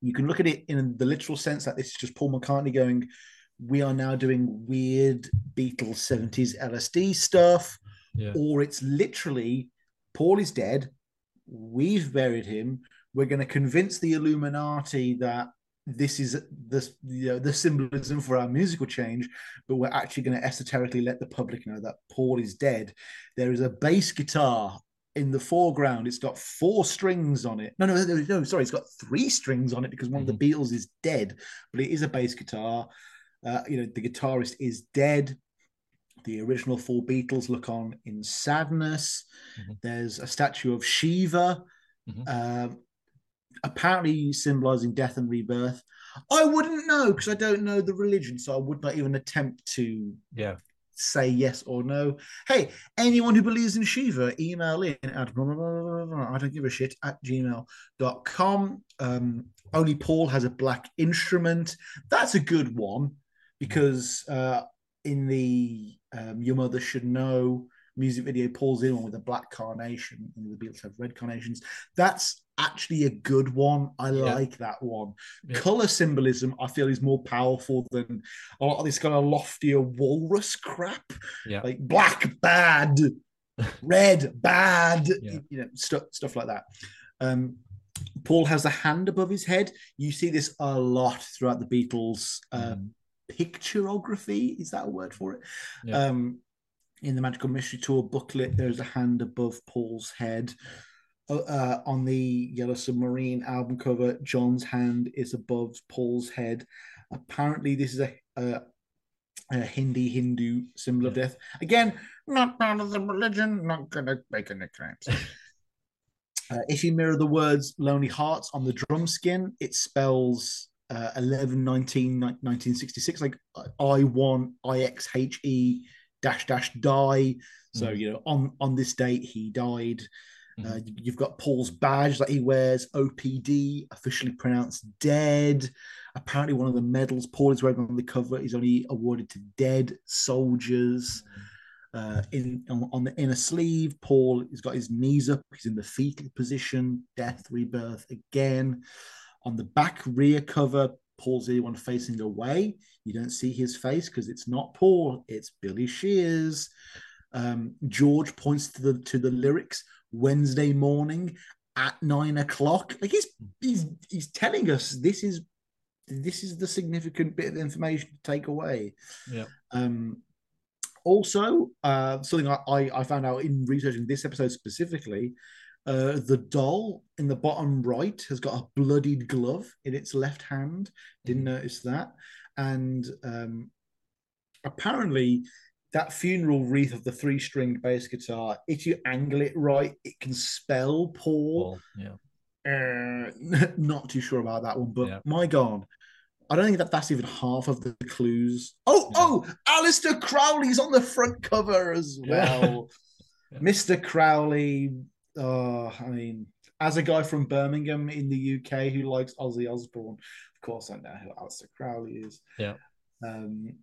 you can look at it in the literal sense that this is just Paul McCartney going, we are now doing weird Beatles 70s LSD stuff, Yeah. or it's literally Paul is dead, we've buried him, we're going to convince the Illuminati that this is the, you know, the symbolism for our musical change, but we're actually going to esoterically let the public know that Paul is dead. There is a bass guitar in the foreground. It's got four strings on it. No, no, no, no sorry, it's got three strings on it because one of the Beatles is dead, but it is a bass guitar. Uh, you know, the guitarist is dead. The original four Beatles look on in sadness. Mhm. There's a statue of Shiva, Mhm. um, apparently symbolizing death and rebirth. I wouldn't know because I don't know the religion, so I would not even attempt to Yeah. say yes or no. Hey, anyone who believes in Shiva, email in at blah, blah, blah, blah, blah, I don't give a shit at gmail.com. Um, only Paul has a black instrument. That's a good one because uh, in the um, Your Mother Should Know music video, Paul's in one with a black carnation, and the Beatles have red carnations. That's actually a good one. I Yeah. like that one. Yeah. Color symbolism, I feel, is more powerful than a lot of this kind of loftier walrus crap. Yeah. Like black bad, red bad, Yeah. you know, stuff stuff like that. Um, Paul has a hand above his head. You see this a lot throughout the Beatles uh, Mhm. picturography. Is that a word for it? Um, in the Magical Mystery Tour booklet, there's a hand above Paul's head. Uh, uh, on the Yellow Submarine album cover, John's hand is above Paul's head. Apparently, this is a, a, a Hindi Hindu symbol of death. Again, not part of the religion, not going to make any claims. Uh, if you mirror the words Lonely Hearts on the drum skin, it spells uh, 11 19 1966, like I 1 IXHE dash dash die. So, Mhm. you know, on, on this date, he died. Uh, Mhm. you've got Paul's badge that he wears, OPD, officially pronounced dead. Apparently, one of the medals Paul is wearing on the cover is only awarded to dead soldiers. Uh, in on, on the inner sleeve, Paul has got his knees up. He's in the fetal position. Death, rebirth again. On the back rear cover, Paul's the one facing away. You don't see his face because it's not Paul. It's Billy Shears. Um, George points to the to the lyrics Wednesday morning at nine o'clock. Like he's he's he's telling us this is this is the significant bit of information to take away. Yeah. Um, also, uh, something I, I, I found out in researching this episode specifically, uh, the doll in the bottom right has got a bloodied glove in its left hand. Didn't notice that. And um, apparently, that funeral wreath of the three stringed bass guitar, if you angle it right, it can spell Paul. Paul, yeah. Uh, not too sure about that one, but Yeah. my God, I don't think that that's even half of the clues. Oh, Yeah. oh, Aleister Crowley's on the front cover as well. Yeah. Mr. Crowley, oh, I mean, as a guy from Birmingham in the UK who likes Ozzy Osbourne, of course I know who Aleister Crowley is. Yeah. Um,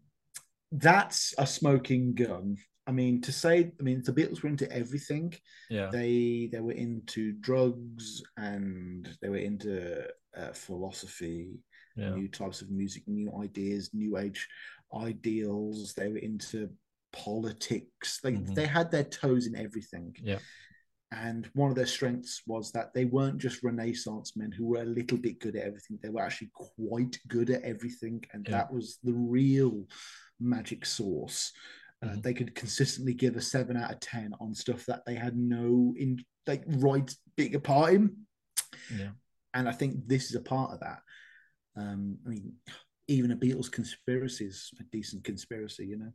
that's a smoking gun. I mean, to say, I mean, the Beatles were into everything Yeah. they they were into drugs and they were into uh, philosophy Yeah. new types of music new ideas new age ideals they were into politics like Mhm. they had their toes in everything Yeah. and one of their strengths was that they weren't just renaissance men who were a little bit good at everything they were actually quite good at everything and Yeah. that was the real magic source uh, Mhm. they could consistently give a seven out of ten on stuff that they had no in like right big a part in Yeah. and i think this is a part of that um i mean even a beatles conspiracy is a decent conspiracy you know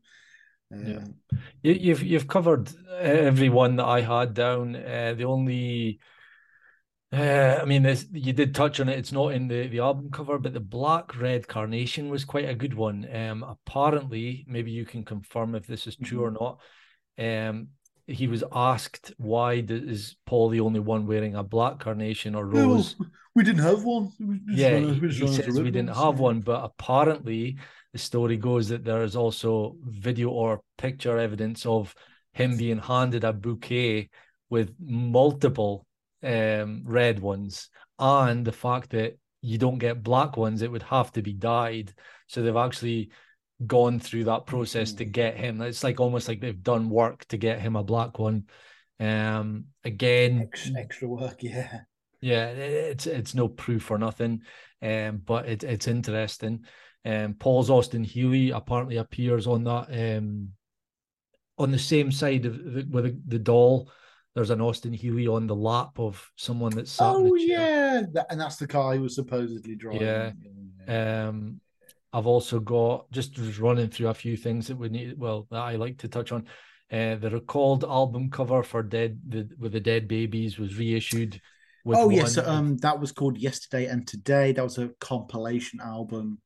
Yeah. Um, You, you've you've covered every one that I had down. Uh, the only, uh, I mean, this you did touch on it. It's not in the the album cover, but the black red carnation was quite a good one. Um, apparently, maybe you can confirm if this is true or not. Um, he was asked why is Paul the only one wearing a black carnation or "No, rose? we didn't have one We yeah, he, out- he just says we didn't ones." have one, but apparently the story goes that there is also video or picture evidence of him being handed a bouquet with multiple um, red ones, and the fact that you don't get black ones, it would have to be dyed. So they've actually gone through that process to get him. It's like almost like they've done work to get him a black one. Um, again, extra, extra work yeah yeah, it's it's no proof or nothing, um, but it, it's interesting. Um, Paul's Austin Healey apparently appears on that um, on the same side of the, with the, the doll. There's an Austin Healey on the lap of someone that's sat oh yeah and that's the car he was supposedly driving Yeah. Um, I've also got just running through a few things that we need. Well, that I like to touch on. Uh, the recalled album cover for Dead the, with the Dead Babies was reissued. With oh yes, one- um, that was called Yesterday and Today. That was a compilation album.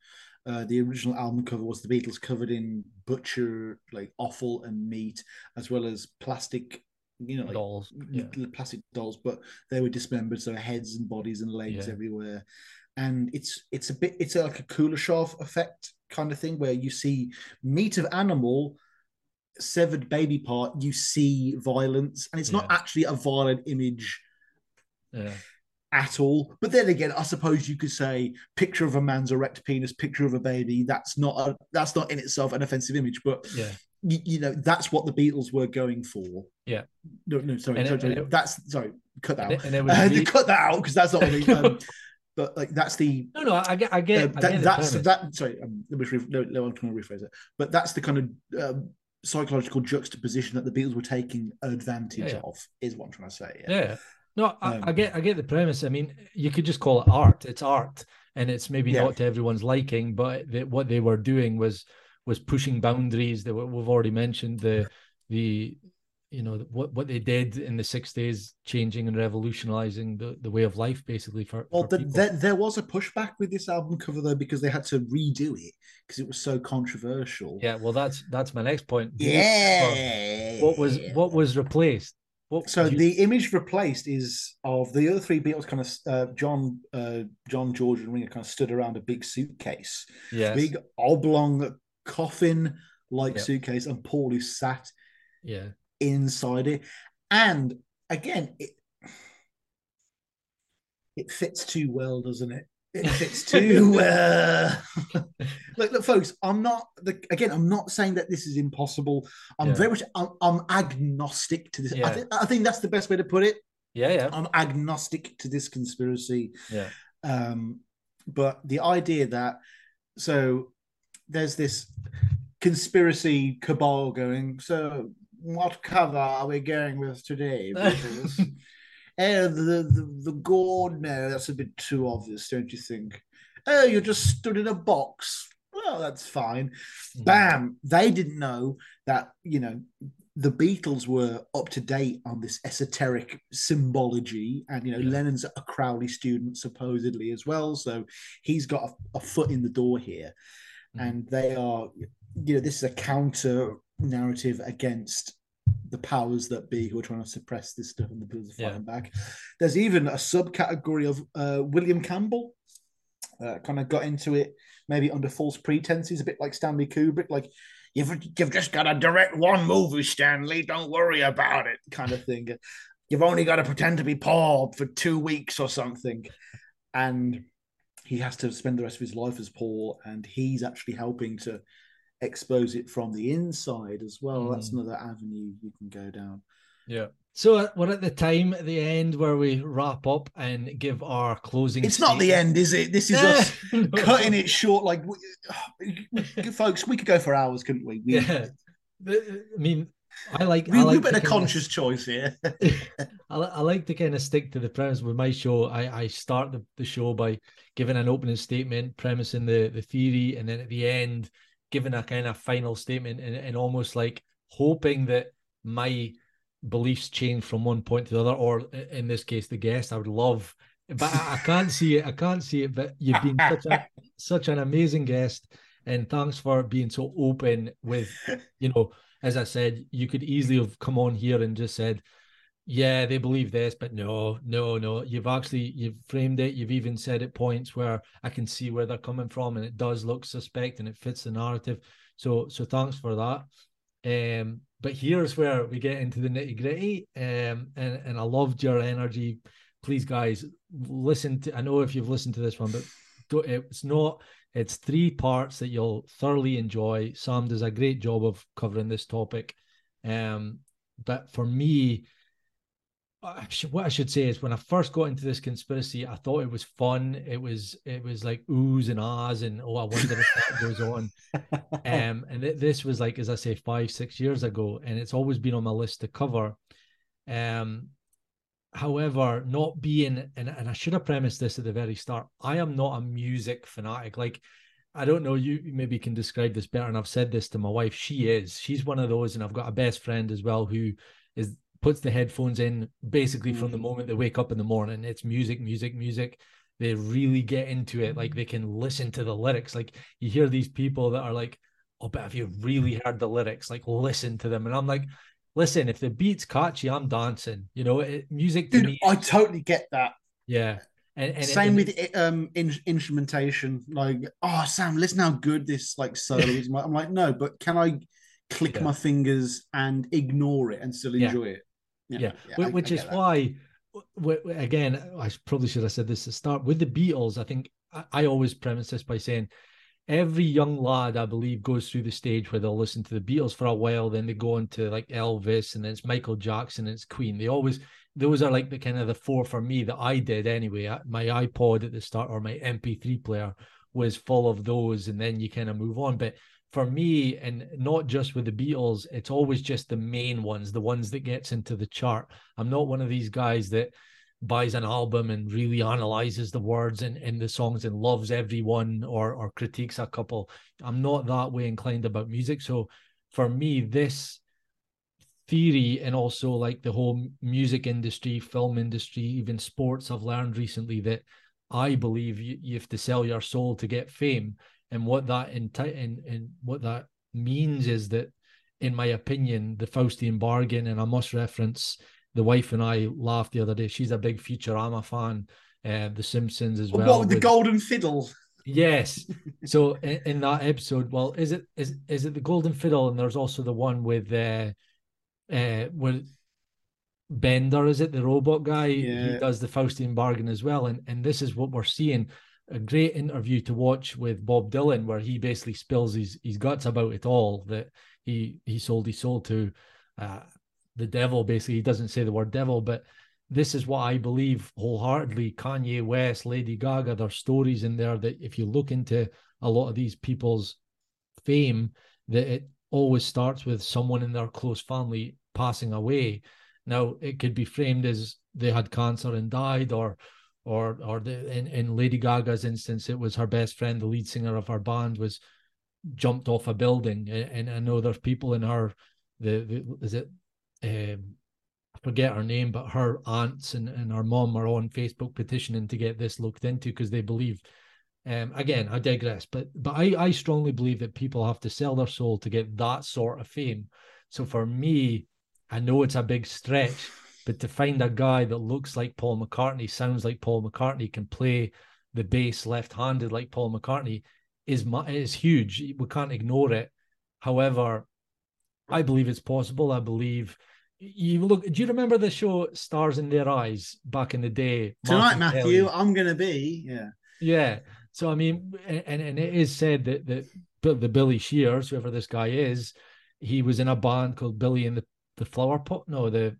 Uh, the original album cover was the Beatles covered in butcher, like offal and meat, as well as plastic, you know, like dolls. Yeah. plastic dolls, but they were dismembered, so heads and bodies and legs Yeah. everywhere. And it's it's a bit it's like a Kuleshov effect kind of thing where you see meat of animal, severed baby part, you see violence, and it's not actually a violent image Yeah. at all. But then again, I suppose you could say picture of a man's erect penis, picture of a baby. That's not a that's not in itself an offensive image, but Yeah. you, you know that's what the Beatles were going for. Yeah. No, no, sorry, And it- sorry, sorry. it- that's sorry. Cut that out. and it Uh, cut that out because that's not. Really, um, but like that's the no, no. I get, I uh, get, I that, get that's that. Sorry, um, let me re- no, no, I'm trying to rephrase it. But that's the kind of um, psychological juxtaposition that the Beatles were taking advantage Yeah, yeah. of. Is what I'm trying to say. yeah no I, I Um, get i get the premise i mean you could just call it art it's art and it's maybe Yeah. not to everyone's liking but the, what they were doing was was pushing boundaries that we've already mentioned the the you know what what they did in the 60s changing and revolutionizing the, the way of life basically for, Well, for the, there, there was a pushback with this album cover though because they had to redo it because it was so controversial. yeah well that's that's my next point. Yeah. what was what was replaced? What So you- the image replaced is of the other three Beatles kind of uh, John, uh, John, George, and Ringo kind of stood around a big suitcase, yes, big oblong coffin-like Yeah. suitcase, and Paul is sat. Yeah inside it. And again, it it fits too well, doesn't it? It fits too well. look, look, folks. I'm not. The, again, I'm not saying that this is impossible. I'm Yeah. very much. I'm, I'm agnostic to this. I, Yeah. think I think that's the best way to put it. yeah yeah I'm agnostic to this conspiracy. yeah Um, but the idea that so there's this conspiracy cabal going. So what cover are we going with today? Beatles? oh, the, the the gourd. No, that's a bit too obvious, don't you think? Oh, you just stood in a box. Well, that's fine. Mhm. Bam! They didn't know that you know the Beatles were up to date on this esoteric symbology, and you know Yeah. Lennon's a Crowley student supposedly as well, so he's got a, a foot in the door here, Mhm. and they are, you know, this is a counter narrative against the powers that be who are trying to suppress this stuff, and the Beatles are Yeah. fighting back. There's even a subcategory of uh, William Campbell, uh, kind of got into it maybe under false pretenses, a bit like Stanley Kubrick, like you've you've just got to direct one movie, Stanley. Don't worry about it, kind of thing. You've only got to pretend to be Paul for two weeks or something, and he has to spend the rest of his life as Paul, and he's actually helping to expose it from the inside as well. That's Mm. another avenue you can go down. Yeah. So uh, we're at the time at the end where we wrap up and give our closing. It's not the end, is it? This is us No. cutting it short. Like, we- we- folks, we could go for hours, couldn't we? we Yeah. I mean, I like. We, I like we've been a conscious choice here. I, I like to kind of stick to the premise with my show. I, I start the, the show by giving an opening statement, premising the, the theory, and then at the end, giving a kind of final statement and, and almost like hoping that my beliefs change from one point to the other, or in this case, the guest. I would love, but I, I can't see it. I can't see it. But you've been such, a, such an amazing guest. And thanks for being so open with, you know, as I said, you could easily have come on here and just said, yeah, they believe this, but no, no, no. You've actually you've framed it. You've even said at points where I can see where they're coming from, and it does look suspect and it fits the narrative. So, so thanks for that. Um, but here's where we get into the nitty gritty. Um, and and I loved your energy. Please, guys, listen to. I know if you've listened to this one, but it's not. It's three parts that you'll thoroughly enjoy. Sam does a great job of covering this topic. Um, but for me, I should, what I should say is when I first got into this conspiracy, I thought it was fun. It was it was like oohs and ahs and oh, I wonder if that goes on. Um, and th- this was like as I say five six years ago, and it's always been on my list to cover. Um, however, not being and and I should have premised this at the very start. I am not a music fanatic. Like I don't know. You maybe can describe this better, and I've said this to my wife. She is. She's one of those, and I've got a best friend as well who is puts the headphones in basically from the Mm. moment they wake up in the morning. It's music, music, music. They really get into it. Like they can listen to the lyrics. Like you hear these people that are like, "Oh, but have you really heard the lyrics? Like listen to them." And I'm like, "Listen, if the beat's catchy, I'm dancing." You know, it, music to Dude, me, I totally get that. yeah. And, and it- Same and with um in, instrumentation. Like, oh Sam, listen how good this like solo is. I'm like- no, but can I click Yeah. my fingers and ignore it and still Yeah. enjoy it? Yeah, I- Wh- I which get is why again i probably should have said this to start with the beatles i think I, I always premise this by saying every young lad i believe goes through the stage where they'll listen to the beatles for a while then they go into like elvis and then it's michael jackson and it's queen. They always those are like the kind of the four for me that i did anyway. I- my ipod at the start or my mp3 player was full of those and then you kind of move on. But for me and not just with the beatles it's always just the main ones the ones that gets into the chart. I'm not one of these guys that buys an album and really analyzes the words and, and the songs and loves everyone or or critiques a couple. I'm not that way inclined about music. So for me this theory and also like the whole music industry film industry even sports i've learned recently that i believe you, you have to sell your soul to get fame and what that enti- and, and what that means is that in my opinion the faustian bargain and i must reference the wife and i laughed the other day she's a big Futurama fan uh, the simpsons as well what with the with- golden fiddle? Yes. So in, in that episode, well, is it is is it the Golden Fiddle? And there's also the one with uh uh with Bender, is it the robot guy? He does the Faustian bargain as well. And and this is what we're seeing. A great interview to watch with Bob Dylan, where he basically spills his his guts about it all that he he sold his soul to uh the devil. Basically, he doesn't say the word devil, but this is what I believe wholeheartedly. Kanye West, Lady Gaga, there's stories in there that if you look into a lot of these people's fame, that it always starts with someone in their close family passing away. Now it could be framed as they had cancer and died, or or or the in, in Lady Gaga's instance, it was her best friend, the lead singer of her band, was jumped off a building. And, and I know there's people in her the, the is it um I forget her name, but her aunts and, and her mom are on Facebook petitioning to get this looked into because they believe. Um, again, I digress, but but I, I strongly believe that people have to sell their soul to get that sort of fame. So for me, I know it's a big stretch, but to find a guy that looks like Paul McCartney, sounds like Paul McCartney, can play the bass left-handed like Paul McCartney is is huge. We can't ignore it. However, I believe it's possible. I believe you look. Do you remember the show Stars in Their Eyes back in the day? Tonight, Matthew. I'm gonna be yeah. Yeah. So I mean, and and it is said that that the Billy Shears, whoever this guy is, he was in a band called Billy and the the Flower Pot. No, the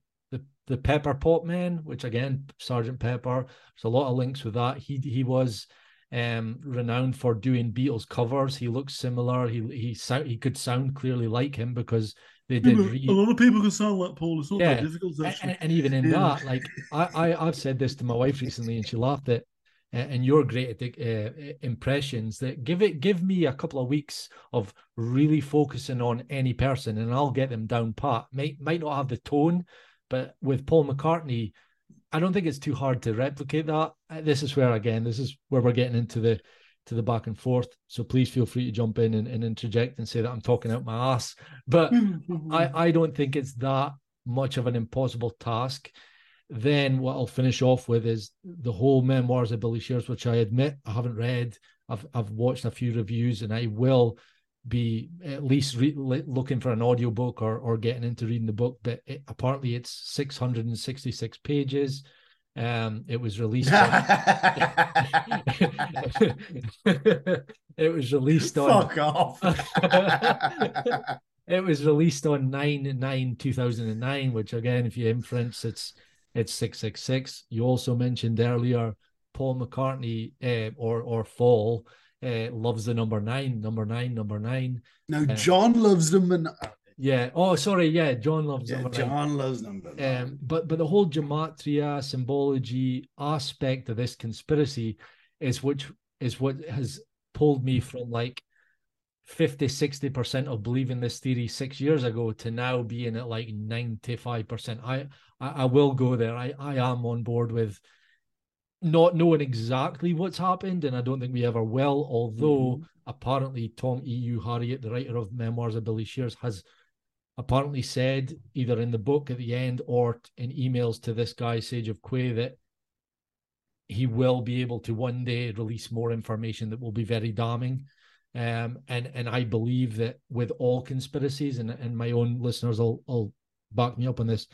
the Pepper Pot Man, which again, Sergeant Pepper. There's a lot of links with that. He he was um renowned for doing Beatles covers. He looks similar. He he sound he could sound clearly like him because they did. re- a lot of people can sound like Paul. It's not that Yeah. difficult. and, and- even in Yeah. that, like I, I, I've said this to my wife recently, and she laughed at. And you're great uh, impressions. That give it, give me a couple of weeks of really focusing on any person, and I'll get them down pat. Might might not have the tone, but with Paul McCartney, I don't think it's too hard to replicate that. Uh, This is where again, this is where we're getting into the to the back and forth. So please feel free to jump in and, and interject and say that I'm talking out my ass. But I, I don't think it's that much of an impossible task. Then what I'll finish off with is the whole memoirs of Billy Shears, which I admit I haven't read. I've I've watched a few reviews, and I will be at least re- looking for an audiobook or or getting into reading the book. But it, apparently, it's 666 pages. Um, it was released. on- it was released on Fuck off. it was released on 9 9 2009 which again if you inference it's it's 666 you also mentioned earlier paul mccartney uh, or or Faul uh, loves the number nine number nine number nine. No, John loves them, and yeah. Oh sorry. Yeah john loves yeah, number nine. John loves number. nine. um, but but the whole gematria symbology aspect of this conspiracy is which is what has pulled me from like 50 60% of believing this theory six years ago to now being at like 95% i i, I will go there. I, I am on board with not knowing exactly what's happened and i don't think we ever will although Mhm. apparently tom eu harriet the writer of memoirs of billy shears has apparently said either in the book at the end or in emails to this guy sage of quay that he will be able to one day release more information that will be very damning um, and and I believe that with all conspiracies, and and my own listeners will, will back me up on this.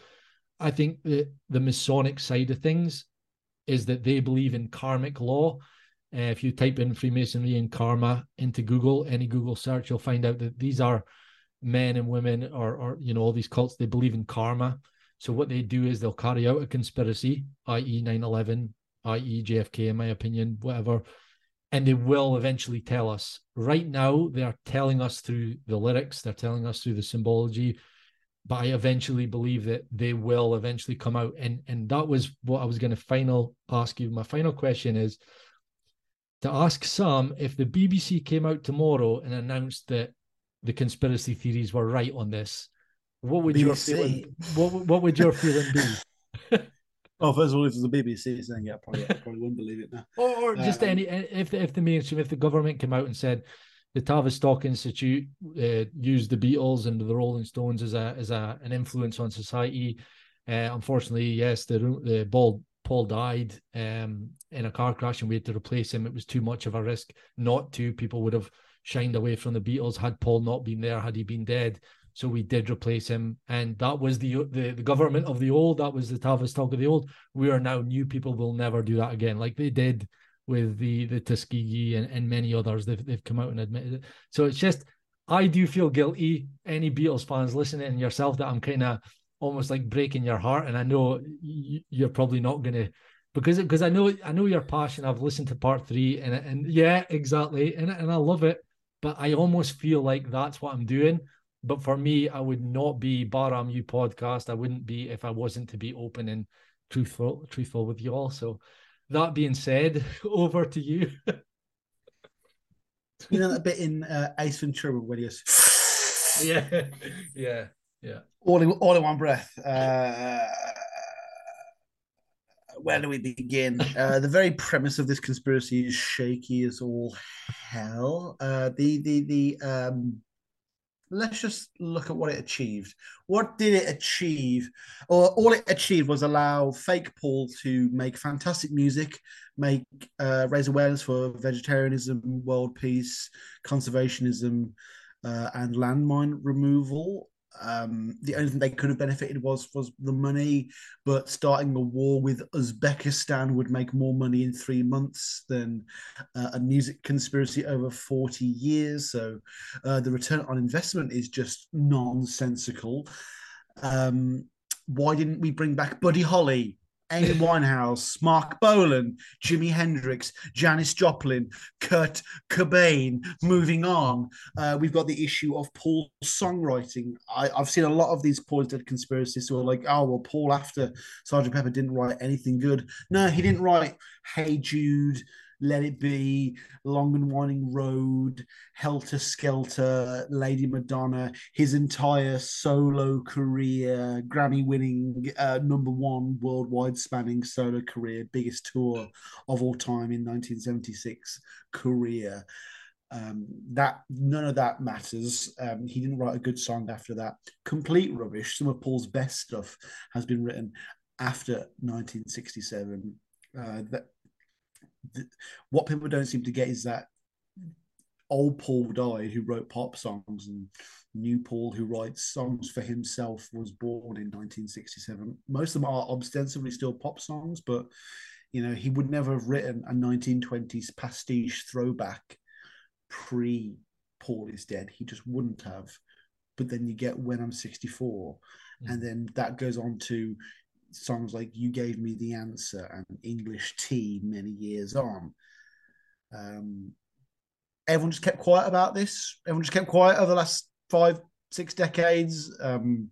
I think that the Masonic side of things is that they believe in karmic law. Uh, if you type in Freemasonry and karma into Google, any Google search, you'll find out that these are men and women, or or you know all these cults. They believe in karma. So what they do is they'll carry out a conspiracy, i.e., 9/11, i.e., JFK, in my opinion, whatever and they will eventually tell us. Right now, they are telling us through the lyrics, they're telling us through the symbology, but I eventually believe that they will eventually come out. And and that was what I was going to final ask you. My final question is to ask Sam if the BBC came out tomorrow and announced that the conspiracy theories were right on this. What would your BBC? feeling? What what would your feeling be? Oh, first of all, if it's a BBC saying it, I probably, I probably wouldn't believe it now. or, or just Um, any if if the mainstream if the government came out and said the Tavistock Institute uh, used the Beatles and the Rolling Stones as a as a an influence on society. Uh, unfortunately, yes, the the Paul Paul died um, in a car crash and we had to replace him. It was too much of a risk not to. People would have shined away from the Beatles had Paul not been there, had he been dead. So we did replace him, and that was the the, the government of the old. That was the Tavistock of the old. We are now new people. Will never do that again, like they did with the the Tuskegee and, and many others. They've they've come out and admitted it. So it's just I do feel guilty. Any Beatles fans listening and yourself that I'm kind of almost like breaking your heart, and I know you're probably not gonna because because I know I know your passion. I've listened to part three, and and yeah, exactly, and and I love it. But I almost feel like that's what I'm doing. But for me, I would not be Baram You podcast. I wouldn't be if I wasn't to be open and truthful truthful with you all. So that being said, over to you. You know that bit in uh, Ace Ventura where he yeah, yeah, yeah. all in, all in one breath. Uh, where do we begin? Uh, the very premise of this conspiracy is shaky as all hell. Uh, the the the um, let's just look at what it achieved. What did it achieve? Or all it achieved was allow fake Paul to make fantastic music, make uh, raise awareness for vegetarianism, world peace, conservationism, uh, and landmine removal. Um, the only thing they could have benefited was was the money, but starting a war with Uzbekistan would make more money in three months than uh, a music conspiracy over forty years. So uh, the return on investment is just nonsensical. Um, why didn't we bring back Buddy Holly, Amy Winehouse, Marc Bolan, Jimi Hendrix, Janis Joplin, Kurt Cobain? Moving on, uh, we've got the issue of Paul's songwriting. I, I've seen a lot of these pointed conspiracies who are like, oh, well, Paul after Sergeant Pepper didn't write anything good. No, he didn't write Hey Jude. Let It Be, Long and Winding Road, Helter Skelter, Lady Madonna, his entire solo career, Grammy winning uh, number one worldwide spanning solo career, biggest tour of all time in 1976 career. Um, that none of that matters. Um, he didn't write a good song after that. Complete rubbish. Some of Paul's best stuff has been written after 1967. Uh, that th- what people don't seem to get is that old Paul died, who wrote pop songs, and new Paul, who writes songs for himself, was born in 1967. Most of them are ostensibly still pop songs, but you know he would never have written a 1920s pastiche throwback pre Paul is dead. He just wouldn't have. But then you get When I'm 64, Mm. and then that goes on to songs like You Gave Me the Answer and English Tea many years on. Um, everyone just kept quiet about this. Everyone just kept quiet over the last five, six decades. Um,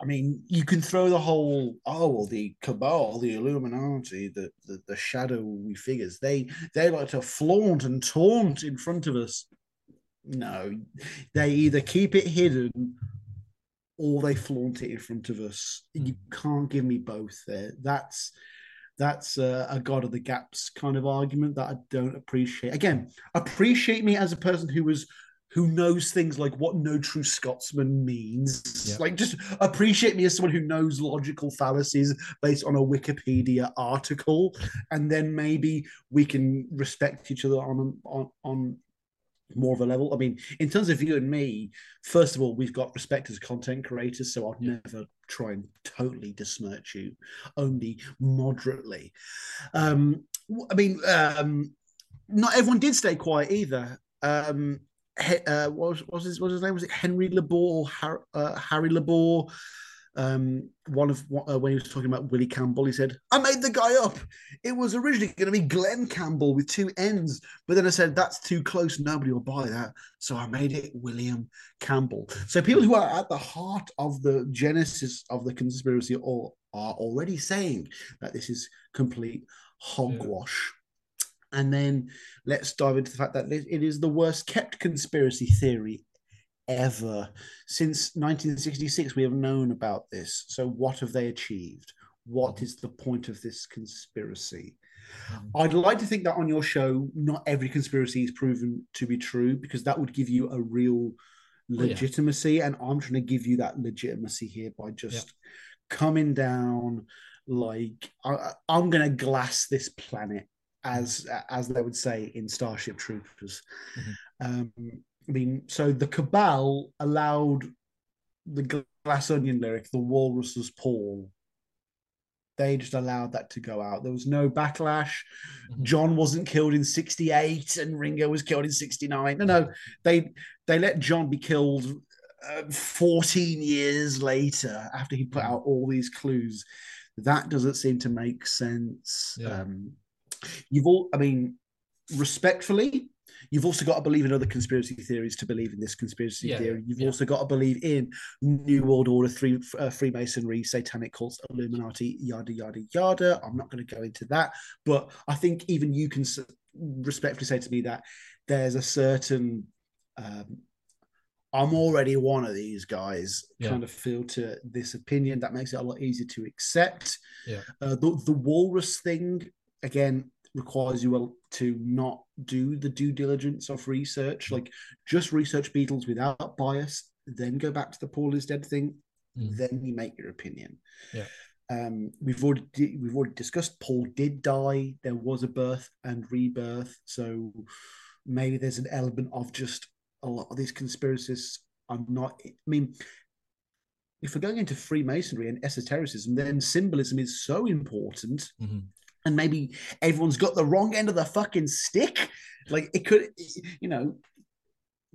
I mean, you can throw the whole oh well, the cabal, the Illuminati, the, the the shadowy figures. They they like to flaunt and taunt in front of us. No, they either keep it hidden or they flaunt it in front of us. You hmm. can't give me both there. That's that's a, a god of the gaps kind of argument that I don't appreciate. Again, appreciate me as a person who was who knows things like what no true Scotsman means. Yeah. Like, just appreciate me as someone who knows logical fallacies based on a Wikipedia article, and then maybe we can respect each other on on on more of a level. I mean, in terms of you and me, first of all, we've got respect as content creators, so I'd Yeah. never try and totally besmirch you, only moderately. Um, I mean, um, not everyone did stay quiet either. Um, he, uh, what was, what was his what was his name? Was it Henry LaBour or Har, uh, Harry LaBour? Um, one of uh, when he was talking about Willie Campbell, he said, "I made the guy up. It was originally going to be Glenn Campbell with two N's, but then I said that's too close. Nobody will buy that, so I made it William Campbell." So people who are at the heart of the genesis of the conspiracy all are already saying that this is complete hogwash. And then let's dive into the fact that it is the worst kept conspiracy theory ever. Since 1966, we have known about this. So, what have they achieved? What mm. is the point of this conspiracy? Mm. I'd like to think that on your show, not every conspiracy is proven to be true because that would give you a real oh, yeah. legitimacy. And I'm trying to give you that legitimacy here by just coming down like I, I'm going to glass this planet as as they would say in Starship Troopers. Mm-hmm. Um, I mean, so the cabal allowed the Glass Onion lyric, "The Walrus's Paul." They just allowed that to go out. There was no backlash. Mhm. John wasn't killed in '68, and Ringo was killed in '69. No, no, they they let John be killed uh, 14 years later after he put out all these clues. That doesn't seem to make sense. Yeah. Um, you've all, I mean, respectfully, you've also got to believe in other conspiracy theories to believe in this conspiracy Yeah, theory. You've yeah. also got to believe in New World Order, three, uh, Freemasonry, Satanic cults, Illuminati, yada yada yada. I'm not going to go into that, but I think even you can respectfully say to me that there's a certain um, I'm already one of these guys Yeah. kind of feel to this opinion that makes it a lot easier to accept. Yeah. Uh, the, the walrus thing, again, requires you to not do the due diligence of research, like just research beetles without bias, then go back to the Paul is dead thing, Mm. then you make your opinion. Yeah. Um, we've already we've already discussed Paul did die. There was a birth and rebirth, so maybe there's an element of just a lot of these conspiracists are not. I mean, if we're going into Freemasonry and esotericism, then symbolism is so important, Mhm. And maybe everyone's got the wrong end of the fucking stick. Like it could, you know.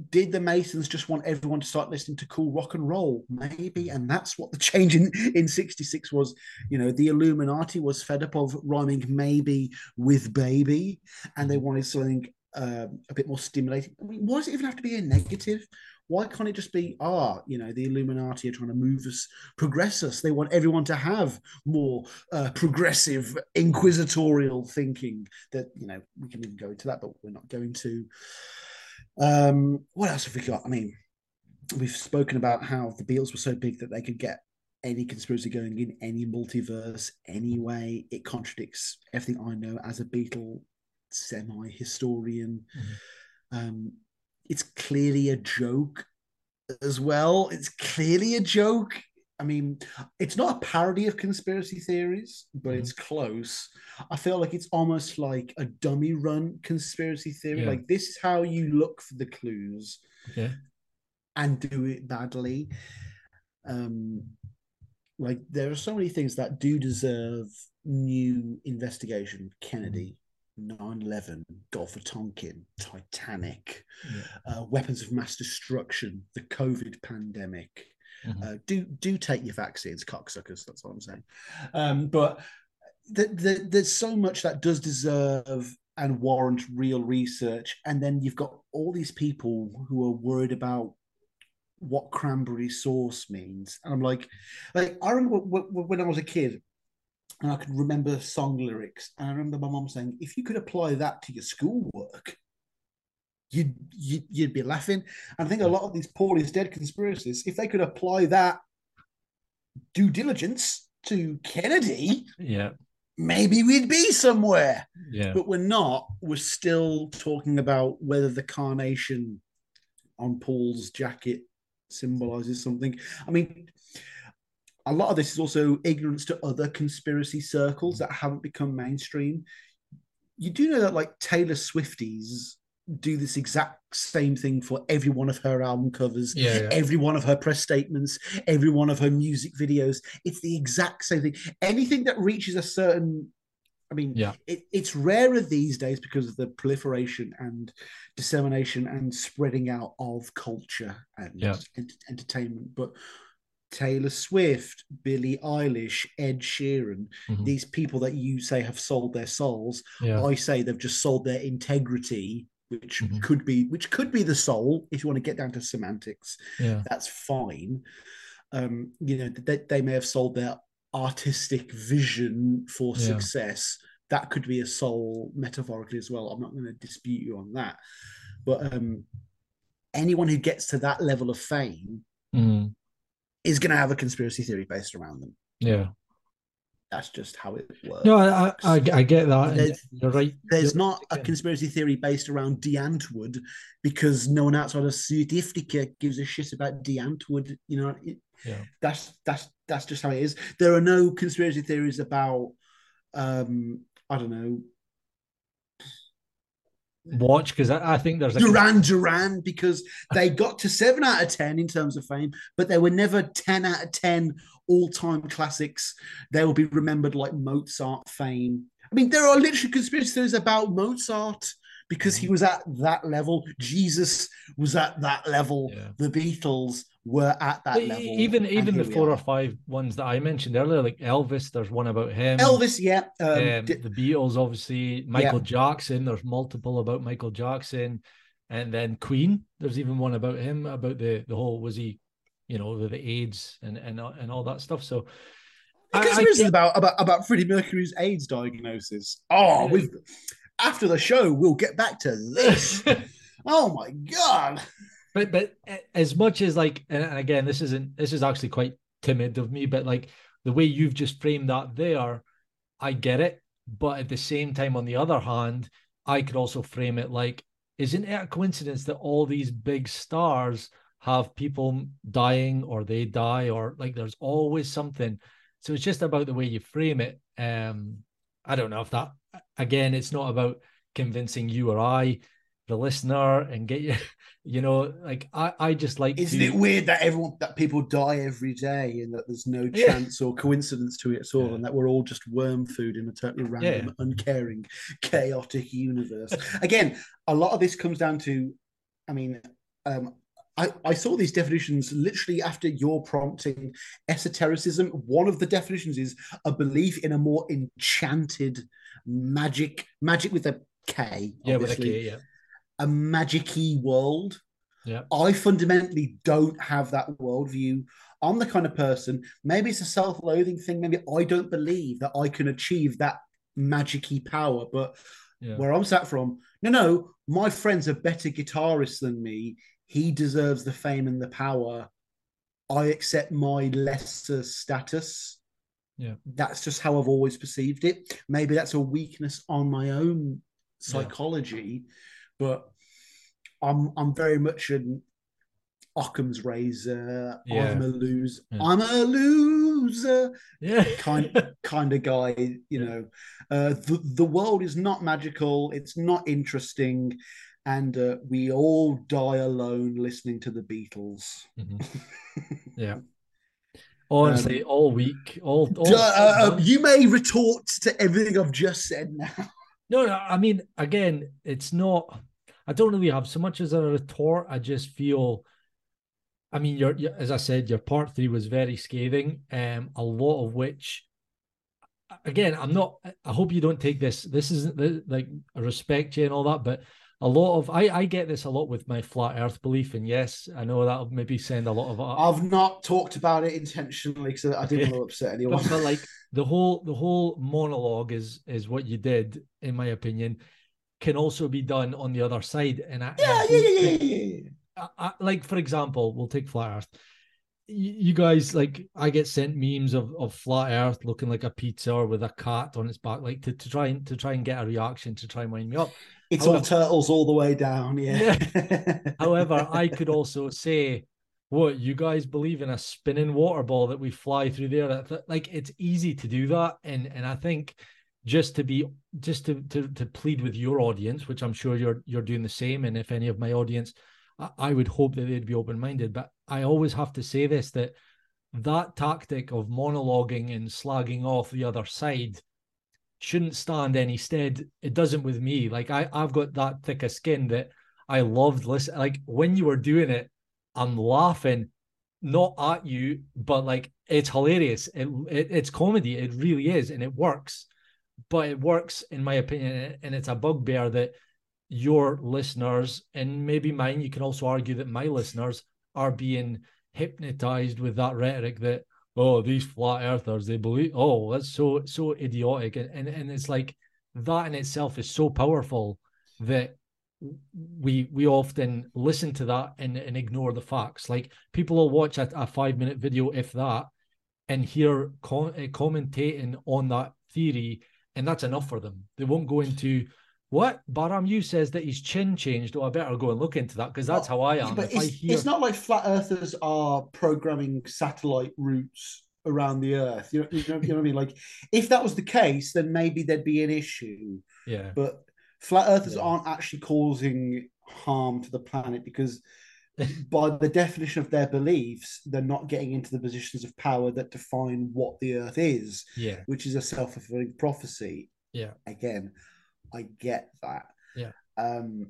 Did the Masons just want everyone to start listening to cool rock and roll? Maybe, and that's what the change in in '66 was. You know, the Illuminati was fed up of rhyming maybe with baby, and they wanted something um, a bit more stimulating. I mean, why does it even have to be a negative? Why can't it just be, ah, you know, the Illuminati are trying to move us, progress us? They want everyone to have more uh, progressive, inquisitorial thinking. That you know, we can even go into that, but we're not going to. Um, what else have we got? I mean, we've spoken about how the Beatles were so big that they could get any conspiracy going in any multiverse anyway. It contradicts everything I know as a Beatle semi historian. Um, it's clearly a joke as well. It's clearly a joke. I mean, it's not a parody of conspiracy theories, but Mhm. it's close. I feel like it's almost like a dummy run conspiracy theory. Yeah. Like, this is how you look for the clues Okay. and do it badly. Um, like there are so many things that do deserve new investigation. Kennedy, 9-11, Gulf of Tonkin, Titanic, Yeah. uh, weapons of mass destruction, the COVID pandemic. Mhm. Uh, do do take your vaccines, cocksuckers. That's what I'm saying. Um, but the, the, there's so much that does deserve and warrant real research, and then you've got all these people who are worried about what cranberry sauce means. And I'm like, like I remember when I was a kid, and I could remember song lyrics, and I remember my mom saying, if you could apply that to your schoolwork, you'd you'd, you'd be laughing. And I think a lot of these Paul is dead conspiracies, if they could apply that due diligence to Kennedy, Yeah. maybe we'd be somewhere. Yeah. But we're not. We're still talking about whether the carnation on Paul's jacket symbolizes something. I mean, a lot of this is also ignorance to other conspiracy circles that haven't become mainstream. You do know that, like, Taylor Swifties do this exact same thing for every one of her album covers, Yeah, yeah. every one of her press statements, every one of her music videos. It's the exact same thing. Anything that reaches a certain, I mean, Yeah. it, it's rarer these days because of the proliferation and dissemination and spreading out of culture and Yeah. ent- entertainment. But Taylor Swift, Billie Eilish, Ed Sheeran, Mhm. these people that you say have sold their souls, Yeah. I say they've just sold their integrity, which Mhm. could be which could be the soul if you want to get down to semantics. Yeah. That's fine. Um, you know, they, they may have sold their artistic vision for Yeah. success. That could be a soul metaphorically as well. I'm not going to dispute you on that. But um, anyone who gets to that level of fame Mhm. Is going to have a conspiracy theory based around them. Yeah. That's just how it works. No, I, I, I get that. There's- You're right. There's You're- not a conspiracy theory based around Die Antwoord because no one outside of South Africa gives a shit about Die Antwoord. You know, it- Yeah. that's that's that's just how it is. There are no conspiracy theories about um I don't know watch because I, I think there's a Duran Duran because they got to seven out of ten in terms of fame, but they were never ten out of ten all-time classics. They will be remembered like Mozart fame. I mean, there are literally conspiracies about Mozart because he mm. was at that level. Jesus was at that level. Yeah. The Beatles were at that But level. even even the four or five ones that I mentioned earlier, like Elvis, there's one about him. Elvis, yeah, um, um, di- the Beatles, obviously, Michael Jackson. There's multiple about Michael Jackson, and then Queen. There's even one about him about the the whole was he, you know, the, the AIDS and and and all that stuff. So, The I- I conspiracy get- about about about Freddie Mercury's AIDS diagnosis. Oh, we've after the show we'll get back to this. oh my god! But but as much as like, and again, this isn't this is actually quite timid of me, but like the way you've just framed that there, I get it. But at the same time, on the other hand, I could also frame it like, isn't it a coincidence that all these big stars have people dying or they die or like there's always something. So it's just about the way you frame it. Um, I don't know if that again, it's not about convincing you or I, the listener, and get you, you know, like I, I just like Isn't to, it weird that everyone that people die every day and that there's no Yeah. chance or coincidence to it at all, Yeah. and that we're all just worm food in a totally random, uncaring, chaotic universe? Again, a lot of this comes down to, I mean, um, I, I saw these definitions literally after your prompting esotericism. One of the definitions is a belief in a more enchanted magic, magic with a K, yeah, with a K, yeah, a magic-y world. yeah, I fundamentally don't have that worldview. I'm the kind of person, maybe it's a self loathing thing, maybe I don't believe that I can achieve that magic power. But yeah. where I'm sat from, no, no, my friend's a better guitarist than me. He deserves the fame and the power. I accept my lesser status. Yeah. That's just how I've always perceived it. Maybe that's a weakness on my own psychology, but I'm I'm very much an Occam's razor. Yeah. I'm a loser. Yeah. I'm a loser yeah. kind kind of guy. You know, uh, the the world is not magical. It's not interesting, and uh, we all die alone listening to the Beatles. Mhm. Yeah. Honestly, all week, all, all uh, uh, you may retort to everything I've just said now. No, I mean, again, it's not. I don't really have so much as a retort. I just feel. I mean, your, your as I said, your part three was very scathing. Um, a lot of which, again, I'm not. I hope you don't take this. This isn't like respect you and all that, but a lot of I I get this a lot with my flat Earth belief, and yes, I know that'll maybe send a lot of uh, I've not talked about it intentionally because I didn't want to upset anyone. but, but like the whole the whole monologue is is what you did in my opinion can also be done on the other side and I, and I yeah, yeah, yeah, yeah, yeah, yeah. I, like for example we'll take flat earth you guys like i get sent memes of, of flat earth looking like a pizza or with a cat on its back like to, to try and to try and get a reaction to try and wind me up It's all turtles all the way down. Yeah. However, I could also say, what you guys believe in a spinning water ball that we fly through there? Like it's easy to do that, and and I think just to be just to to to plead with your audience, which I'm sure you're you're doing the same, and if any of my audience, I, I would hope that they'd be open minded. But I always have to say this that that tactic of monologuing and slagging off the other side shouldn't stand any stead. It doesn't with me. Like I, I've got that thick a skin that I loved listen. Like when you were doing it, I'm laughing, not at you, but like it's hilarious. It, it it's comedy. It really is, and it works. But it works, in my opinion, and it's a bugbear that your listeners and maybe mine. You can also argue that my listeners are being hypnotized with that rhetoric that oh these flat earthers they believe oh that's so so idiotic. And and, and it's like that in itself is so powerful that we we often listen to that and, and ignore the facts. Like people will watch a, a five minute video if that and hear com- commentating on that theory and that's enough for them. They won't go into what Baram you says that his chin changed oh I better go and look into that because that's how I am But if I it's, hear it's not like flat earthers are programming satellite routes around the earth. You know, you know, you know what I mean? Like, if that was the case, then maybe there'd be an issue. yeah But flat earthers Yeah. aren't actually causing harm to the planet because, by the definition of their beliefs, they're not getting into the positions of power that define what the earth is, yeah which is a self fulfilling prophecy. Yeah. Again, I get that. Yeah. Um,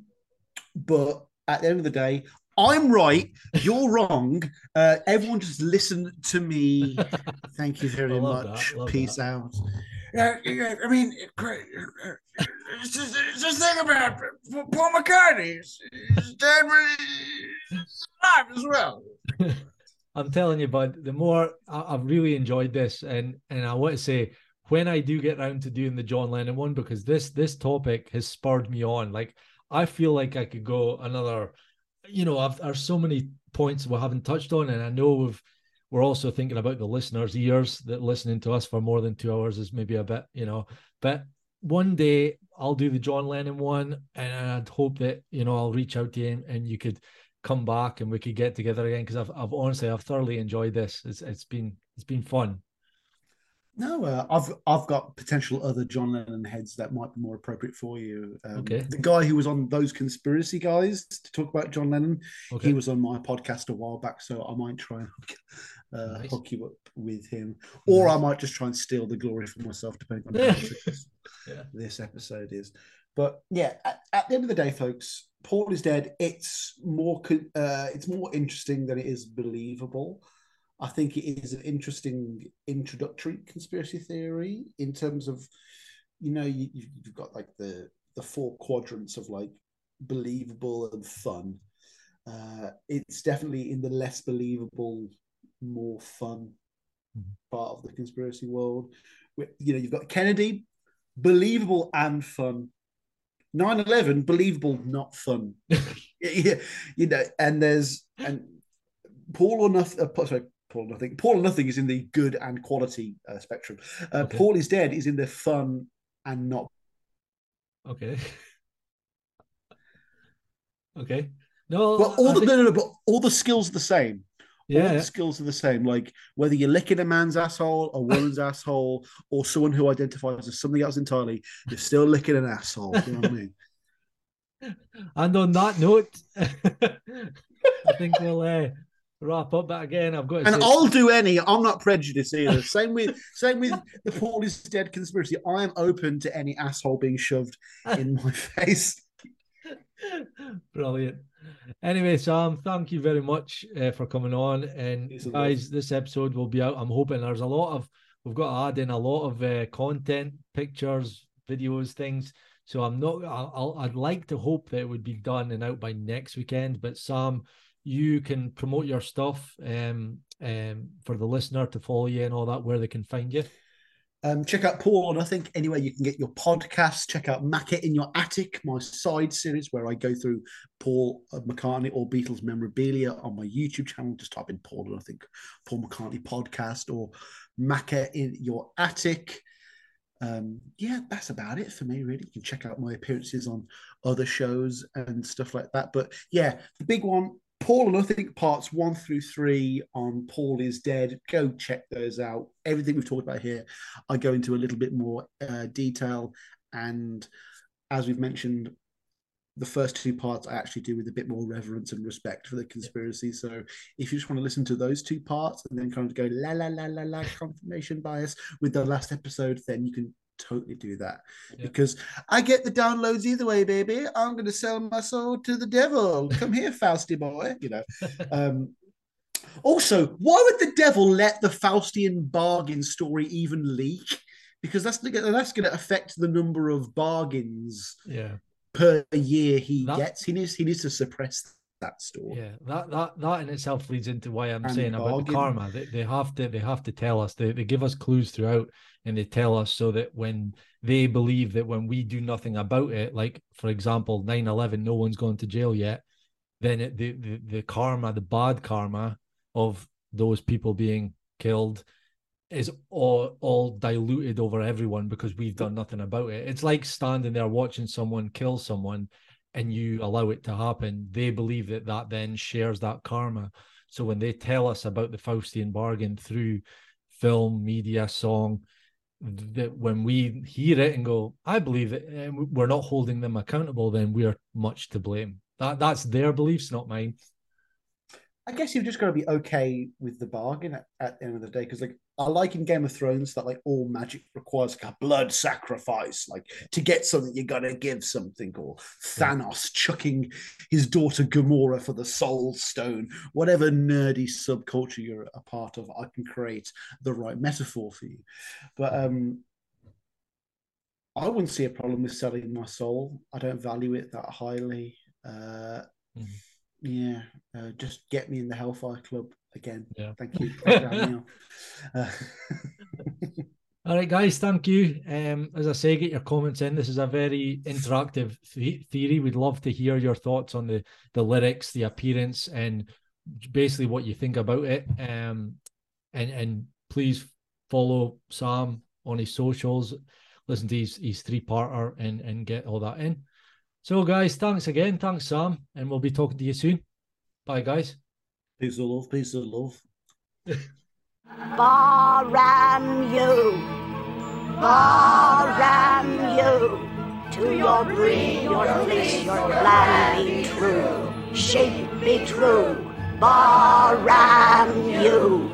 but at the end of the day, I'm right. You're wrong. Uh, everyone, just listen to me. Thank you very much. Peace that. out. Yeah, yeah, I mean. It's just, it's just think about it. Paul McCartney. He's, he's dead, but he's alive as well. I'm telling you, bud, the more I, I've really enjoyed this, and and I want to say when I do get round to doing the John Lennon one, because this this topic has spurred me on. Like I feel like I could go another, you know, I've there's so many points we haven't touched on, and I know we've we're also thinking about the listeners' ears that listening to us for more than two hours is maybe a bit, you know, but one day I'll do the John Lennon one, and I'd hope that you know I'll reach out to you and, and you could come back and we could get together again because I've, I've honestly I've thoroughly enjoyed this. It's it's been it's been fun. No, uh, I've I've got potential other John Lennon heads that might be more appropriate for you. Um, Okay. The guy who was on those conspiracy guys to talk about John Lennon, Okay. he was on my podcast a while back, so I might try and hook, uh, Nice. hook you up with him, or Nice. I might just try and steal the glory for myself, depending on how this, Yeah. this episode is. But yeah, at, at the end of the day, folks, Paul is dead. It's more uh, it's more interesting than it is believable. I think it is an interesting introductory conspiracy theory in terms of, you know, you, you've got like the the four quadrants of like believable and fun. Uh, it's definitely in the less believable, more fun Mhm. part of the conspiracy world. Where, You know, you've got Kennedy, believable and fun. 9-11, believable, not fun. yeah, you know, and there's and Paul or nothing. Uh, sorry, Paul nothing. Paul nothing is in the good and quality uh, spectrum. Uh, Okay. Paul is dead is in the fun and not. Okay. okay. No, But all I the think- no, no, no, but all the skills are the same. all yeah, the skills are the same. Like whether you're licking a man's asshole, a woman's asshole, or someone who identifies as something else entirely, you're still licking an asshole. You know what I mean? and on that note, I think we'll uh, wrap up. But again, I've got to And say, I'll do any. I'm not prejudiced either. Same with same with the Paul is dead conspiracy. I am open to any asshole being shoved in my face. Brilliant. Anyway, Sam, thank you very much uh, for coming on. And guys, this episode will be out. I'm hoping there's a lot of we've got to add in a lot of uh, content, pictures, videos, things So I'm not. I'll. I'd like to hope that it would be done and out by next weekend. But Sam, you can promote your stuff um, um, for the listener to follow you and all that, where they can find you. Um, check out Paul or Nothing anywhere you can get your podcasts. Check out Mac It in Your Attic, my side series where I go through Paul McCartney or Beatles memorabilia on my YouTube channel. Just type in Paul or Nothing Paul McCartney podcast or Mac It in Your Attic. Um, yeah, that's about it for me, really. You can check out my appearances on other shows and stuff like that. But yeah, the big one Paul or Nothing parts one through three on Paul is Dead. Go check those out. Everything we've talked about here, I go into a little bit more uh, detail. And as we've mentioned, the first two parts I actually do with a bit more reverence and respect for the conspiracy. So if you just want to listen to those two parts and then kind of go la la la la la confirmation bias with the last episode, then you can totally do that Yeah. because I get the downloads either way, baby. I'm going to sell my soul to the devil. Come here, Fausty boy. You know. Um, also, why would the devil let the Faustian bargain story even leak? Because that's that's going to affect the number of bargains Yeah. per year he That- gets. He needs he needs to suppress that story. Yeah, that that that in itself leads into why I'm And saying about the karma. They, they have to they have to tell us. They they give us clues throughout, and they tell us so that when they believe that when we do nothing about it, like for example, 9-11, no one's gone to jail yet, then it, the, the the karma, the bad karma of those people being killed is all all diluted over everyone because we've done nothing about it. It's like standing there watching someone kill someone and you allow it to happen, they believe that that then shares that karma. So when they tell us about the Faustian bargain through film, media, song, that when we hear it and go, I believe it, eh, and we're not holding them accountable, then we're much to blame. That that's their beliefs, not mine. I guess you've just got to be okay with the bargain at, at the end of the day. Because like I like in Game of Thrones that like all magic requires like a blood sacrifice. Like to get something, you got to give something. Or Thanos chucking his daughter Gamora for the Soul Stone. Whatever nerdy subculture you're a part of, I can create the right metaphor for you. But um, I wouldn't see a problem with selling my soul. I don't value it that highly. Uh, Mhm. Yeah, uh, just get me in the Hellfire Club again. Yeah. Thank you. Uh, All right, guys, thank you. Um, as I say, get your comments in. This is a very interactive th- theory. We'd love to hear your thoughts on the the lyrics, the appearance, and basically what you think about it. Um, and and please follow Sam on his socials. Listen to his his three parter and and get all that in. So, guys, thanks again. Thanks, Sam, and we'll be talking to you soon. Bye, guys. Peace of love, peace of love. Baran you, Baran you. To your breed, your fleece, your plan be true, shape be true. Baran you.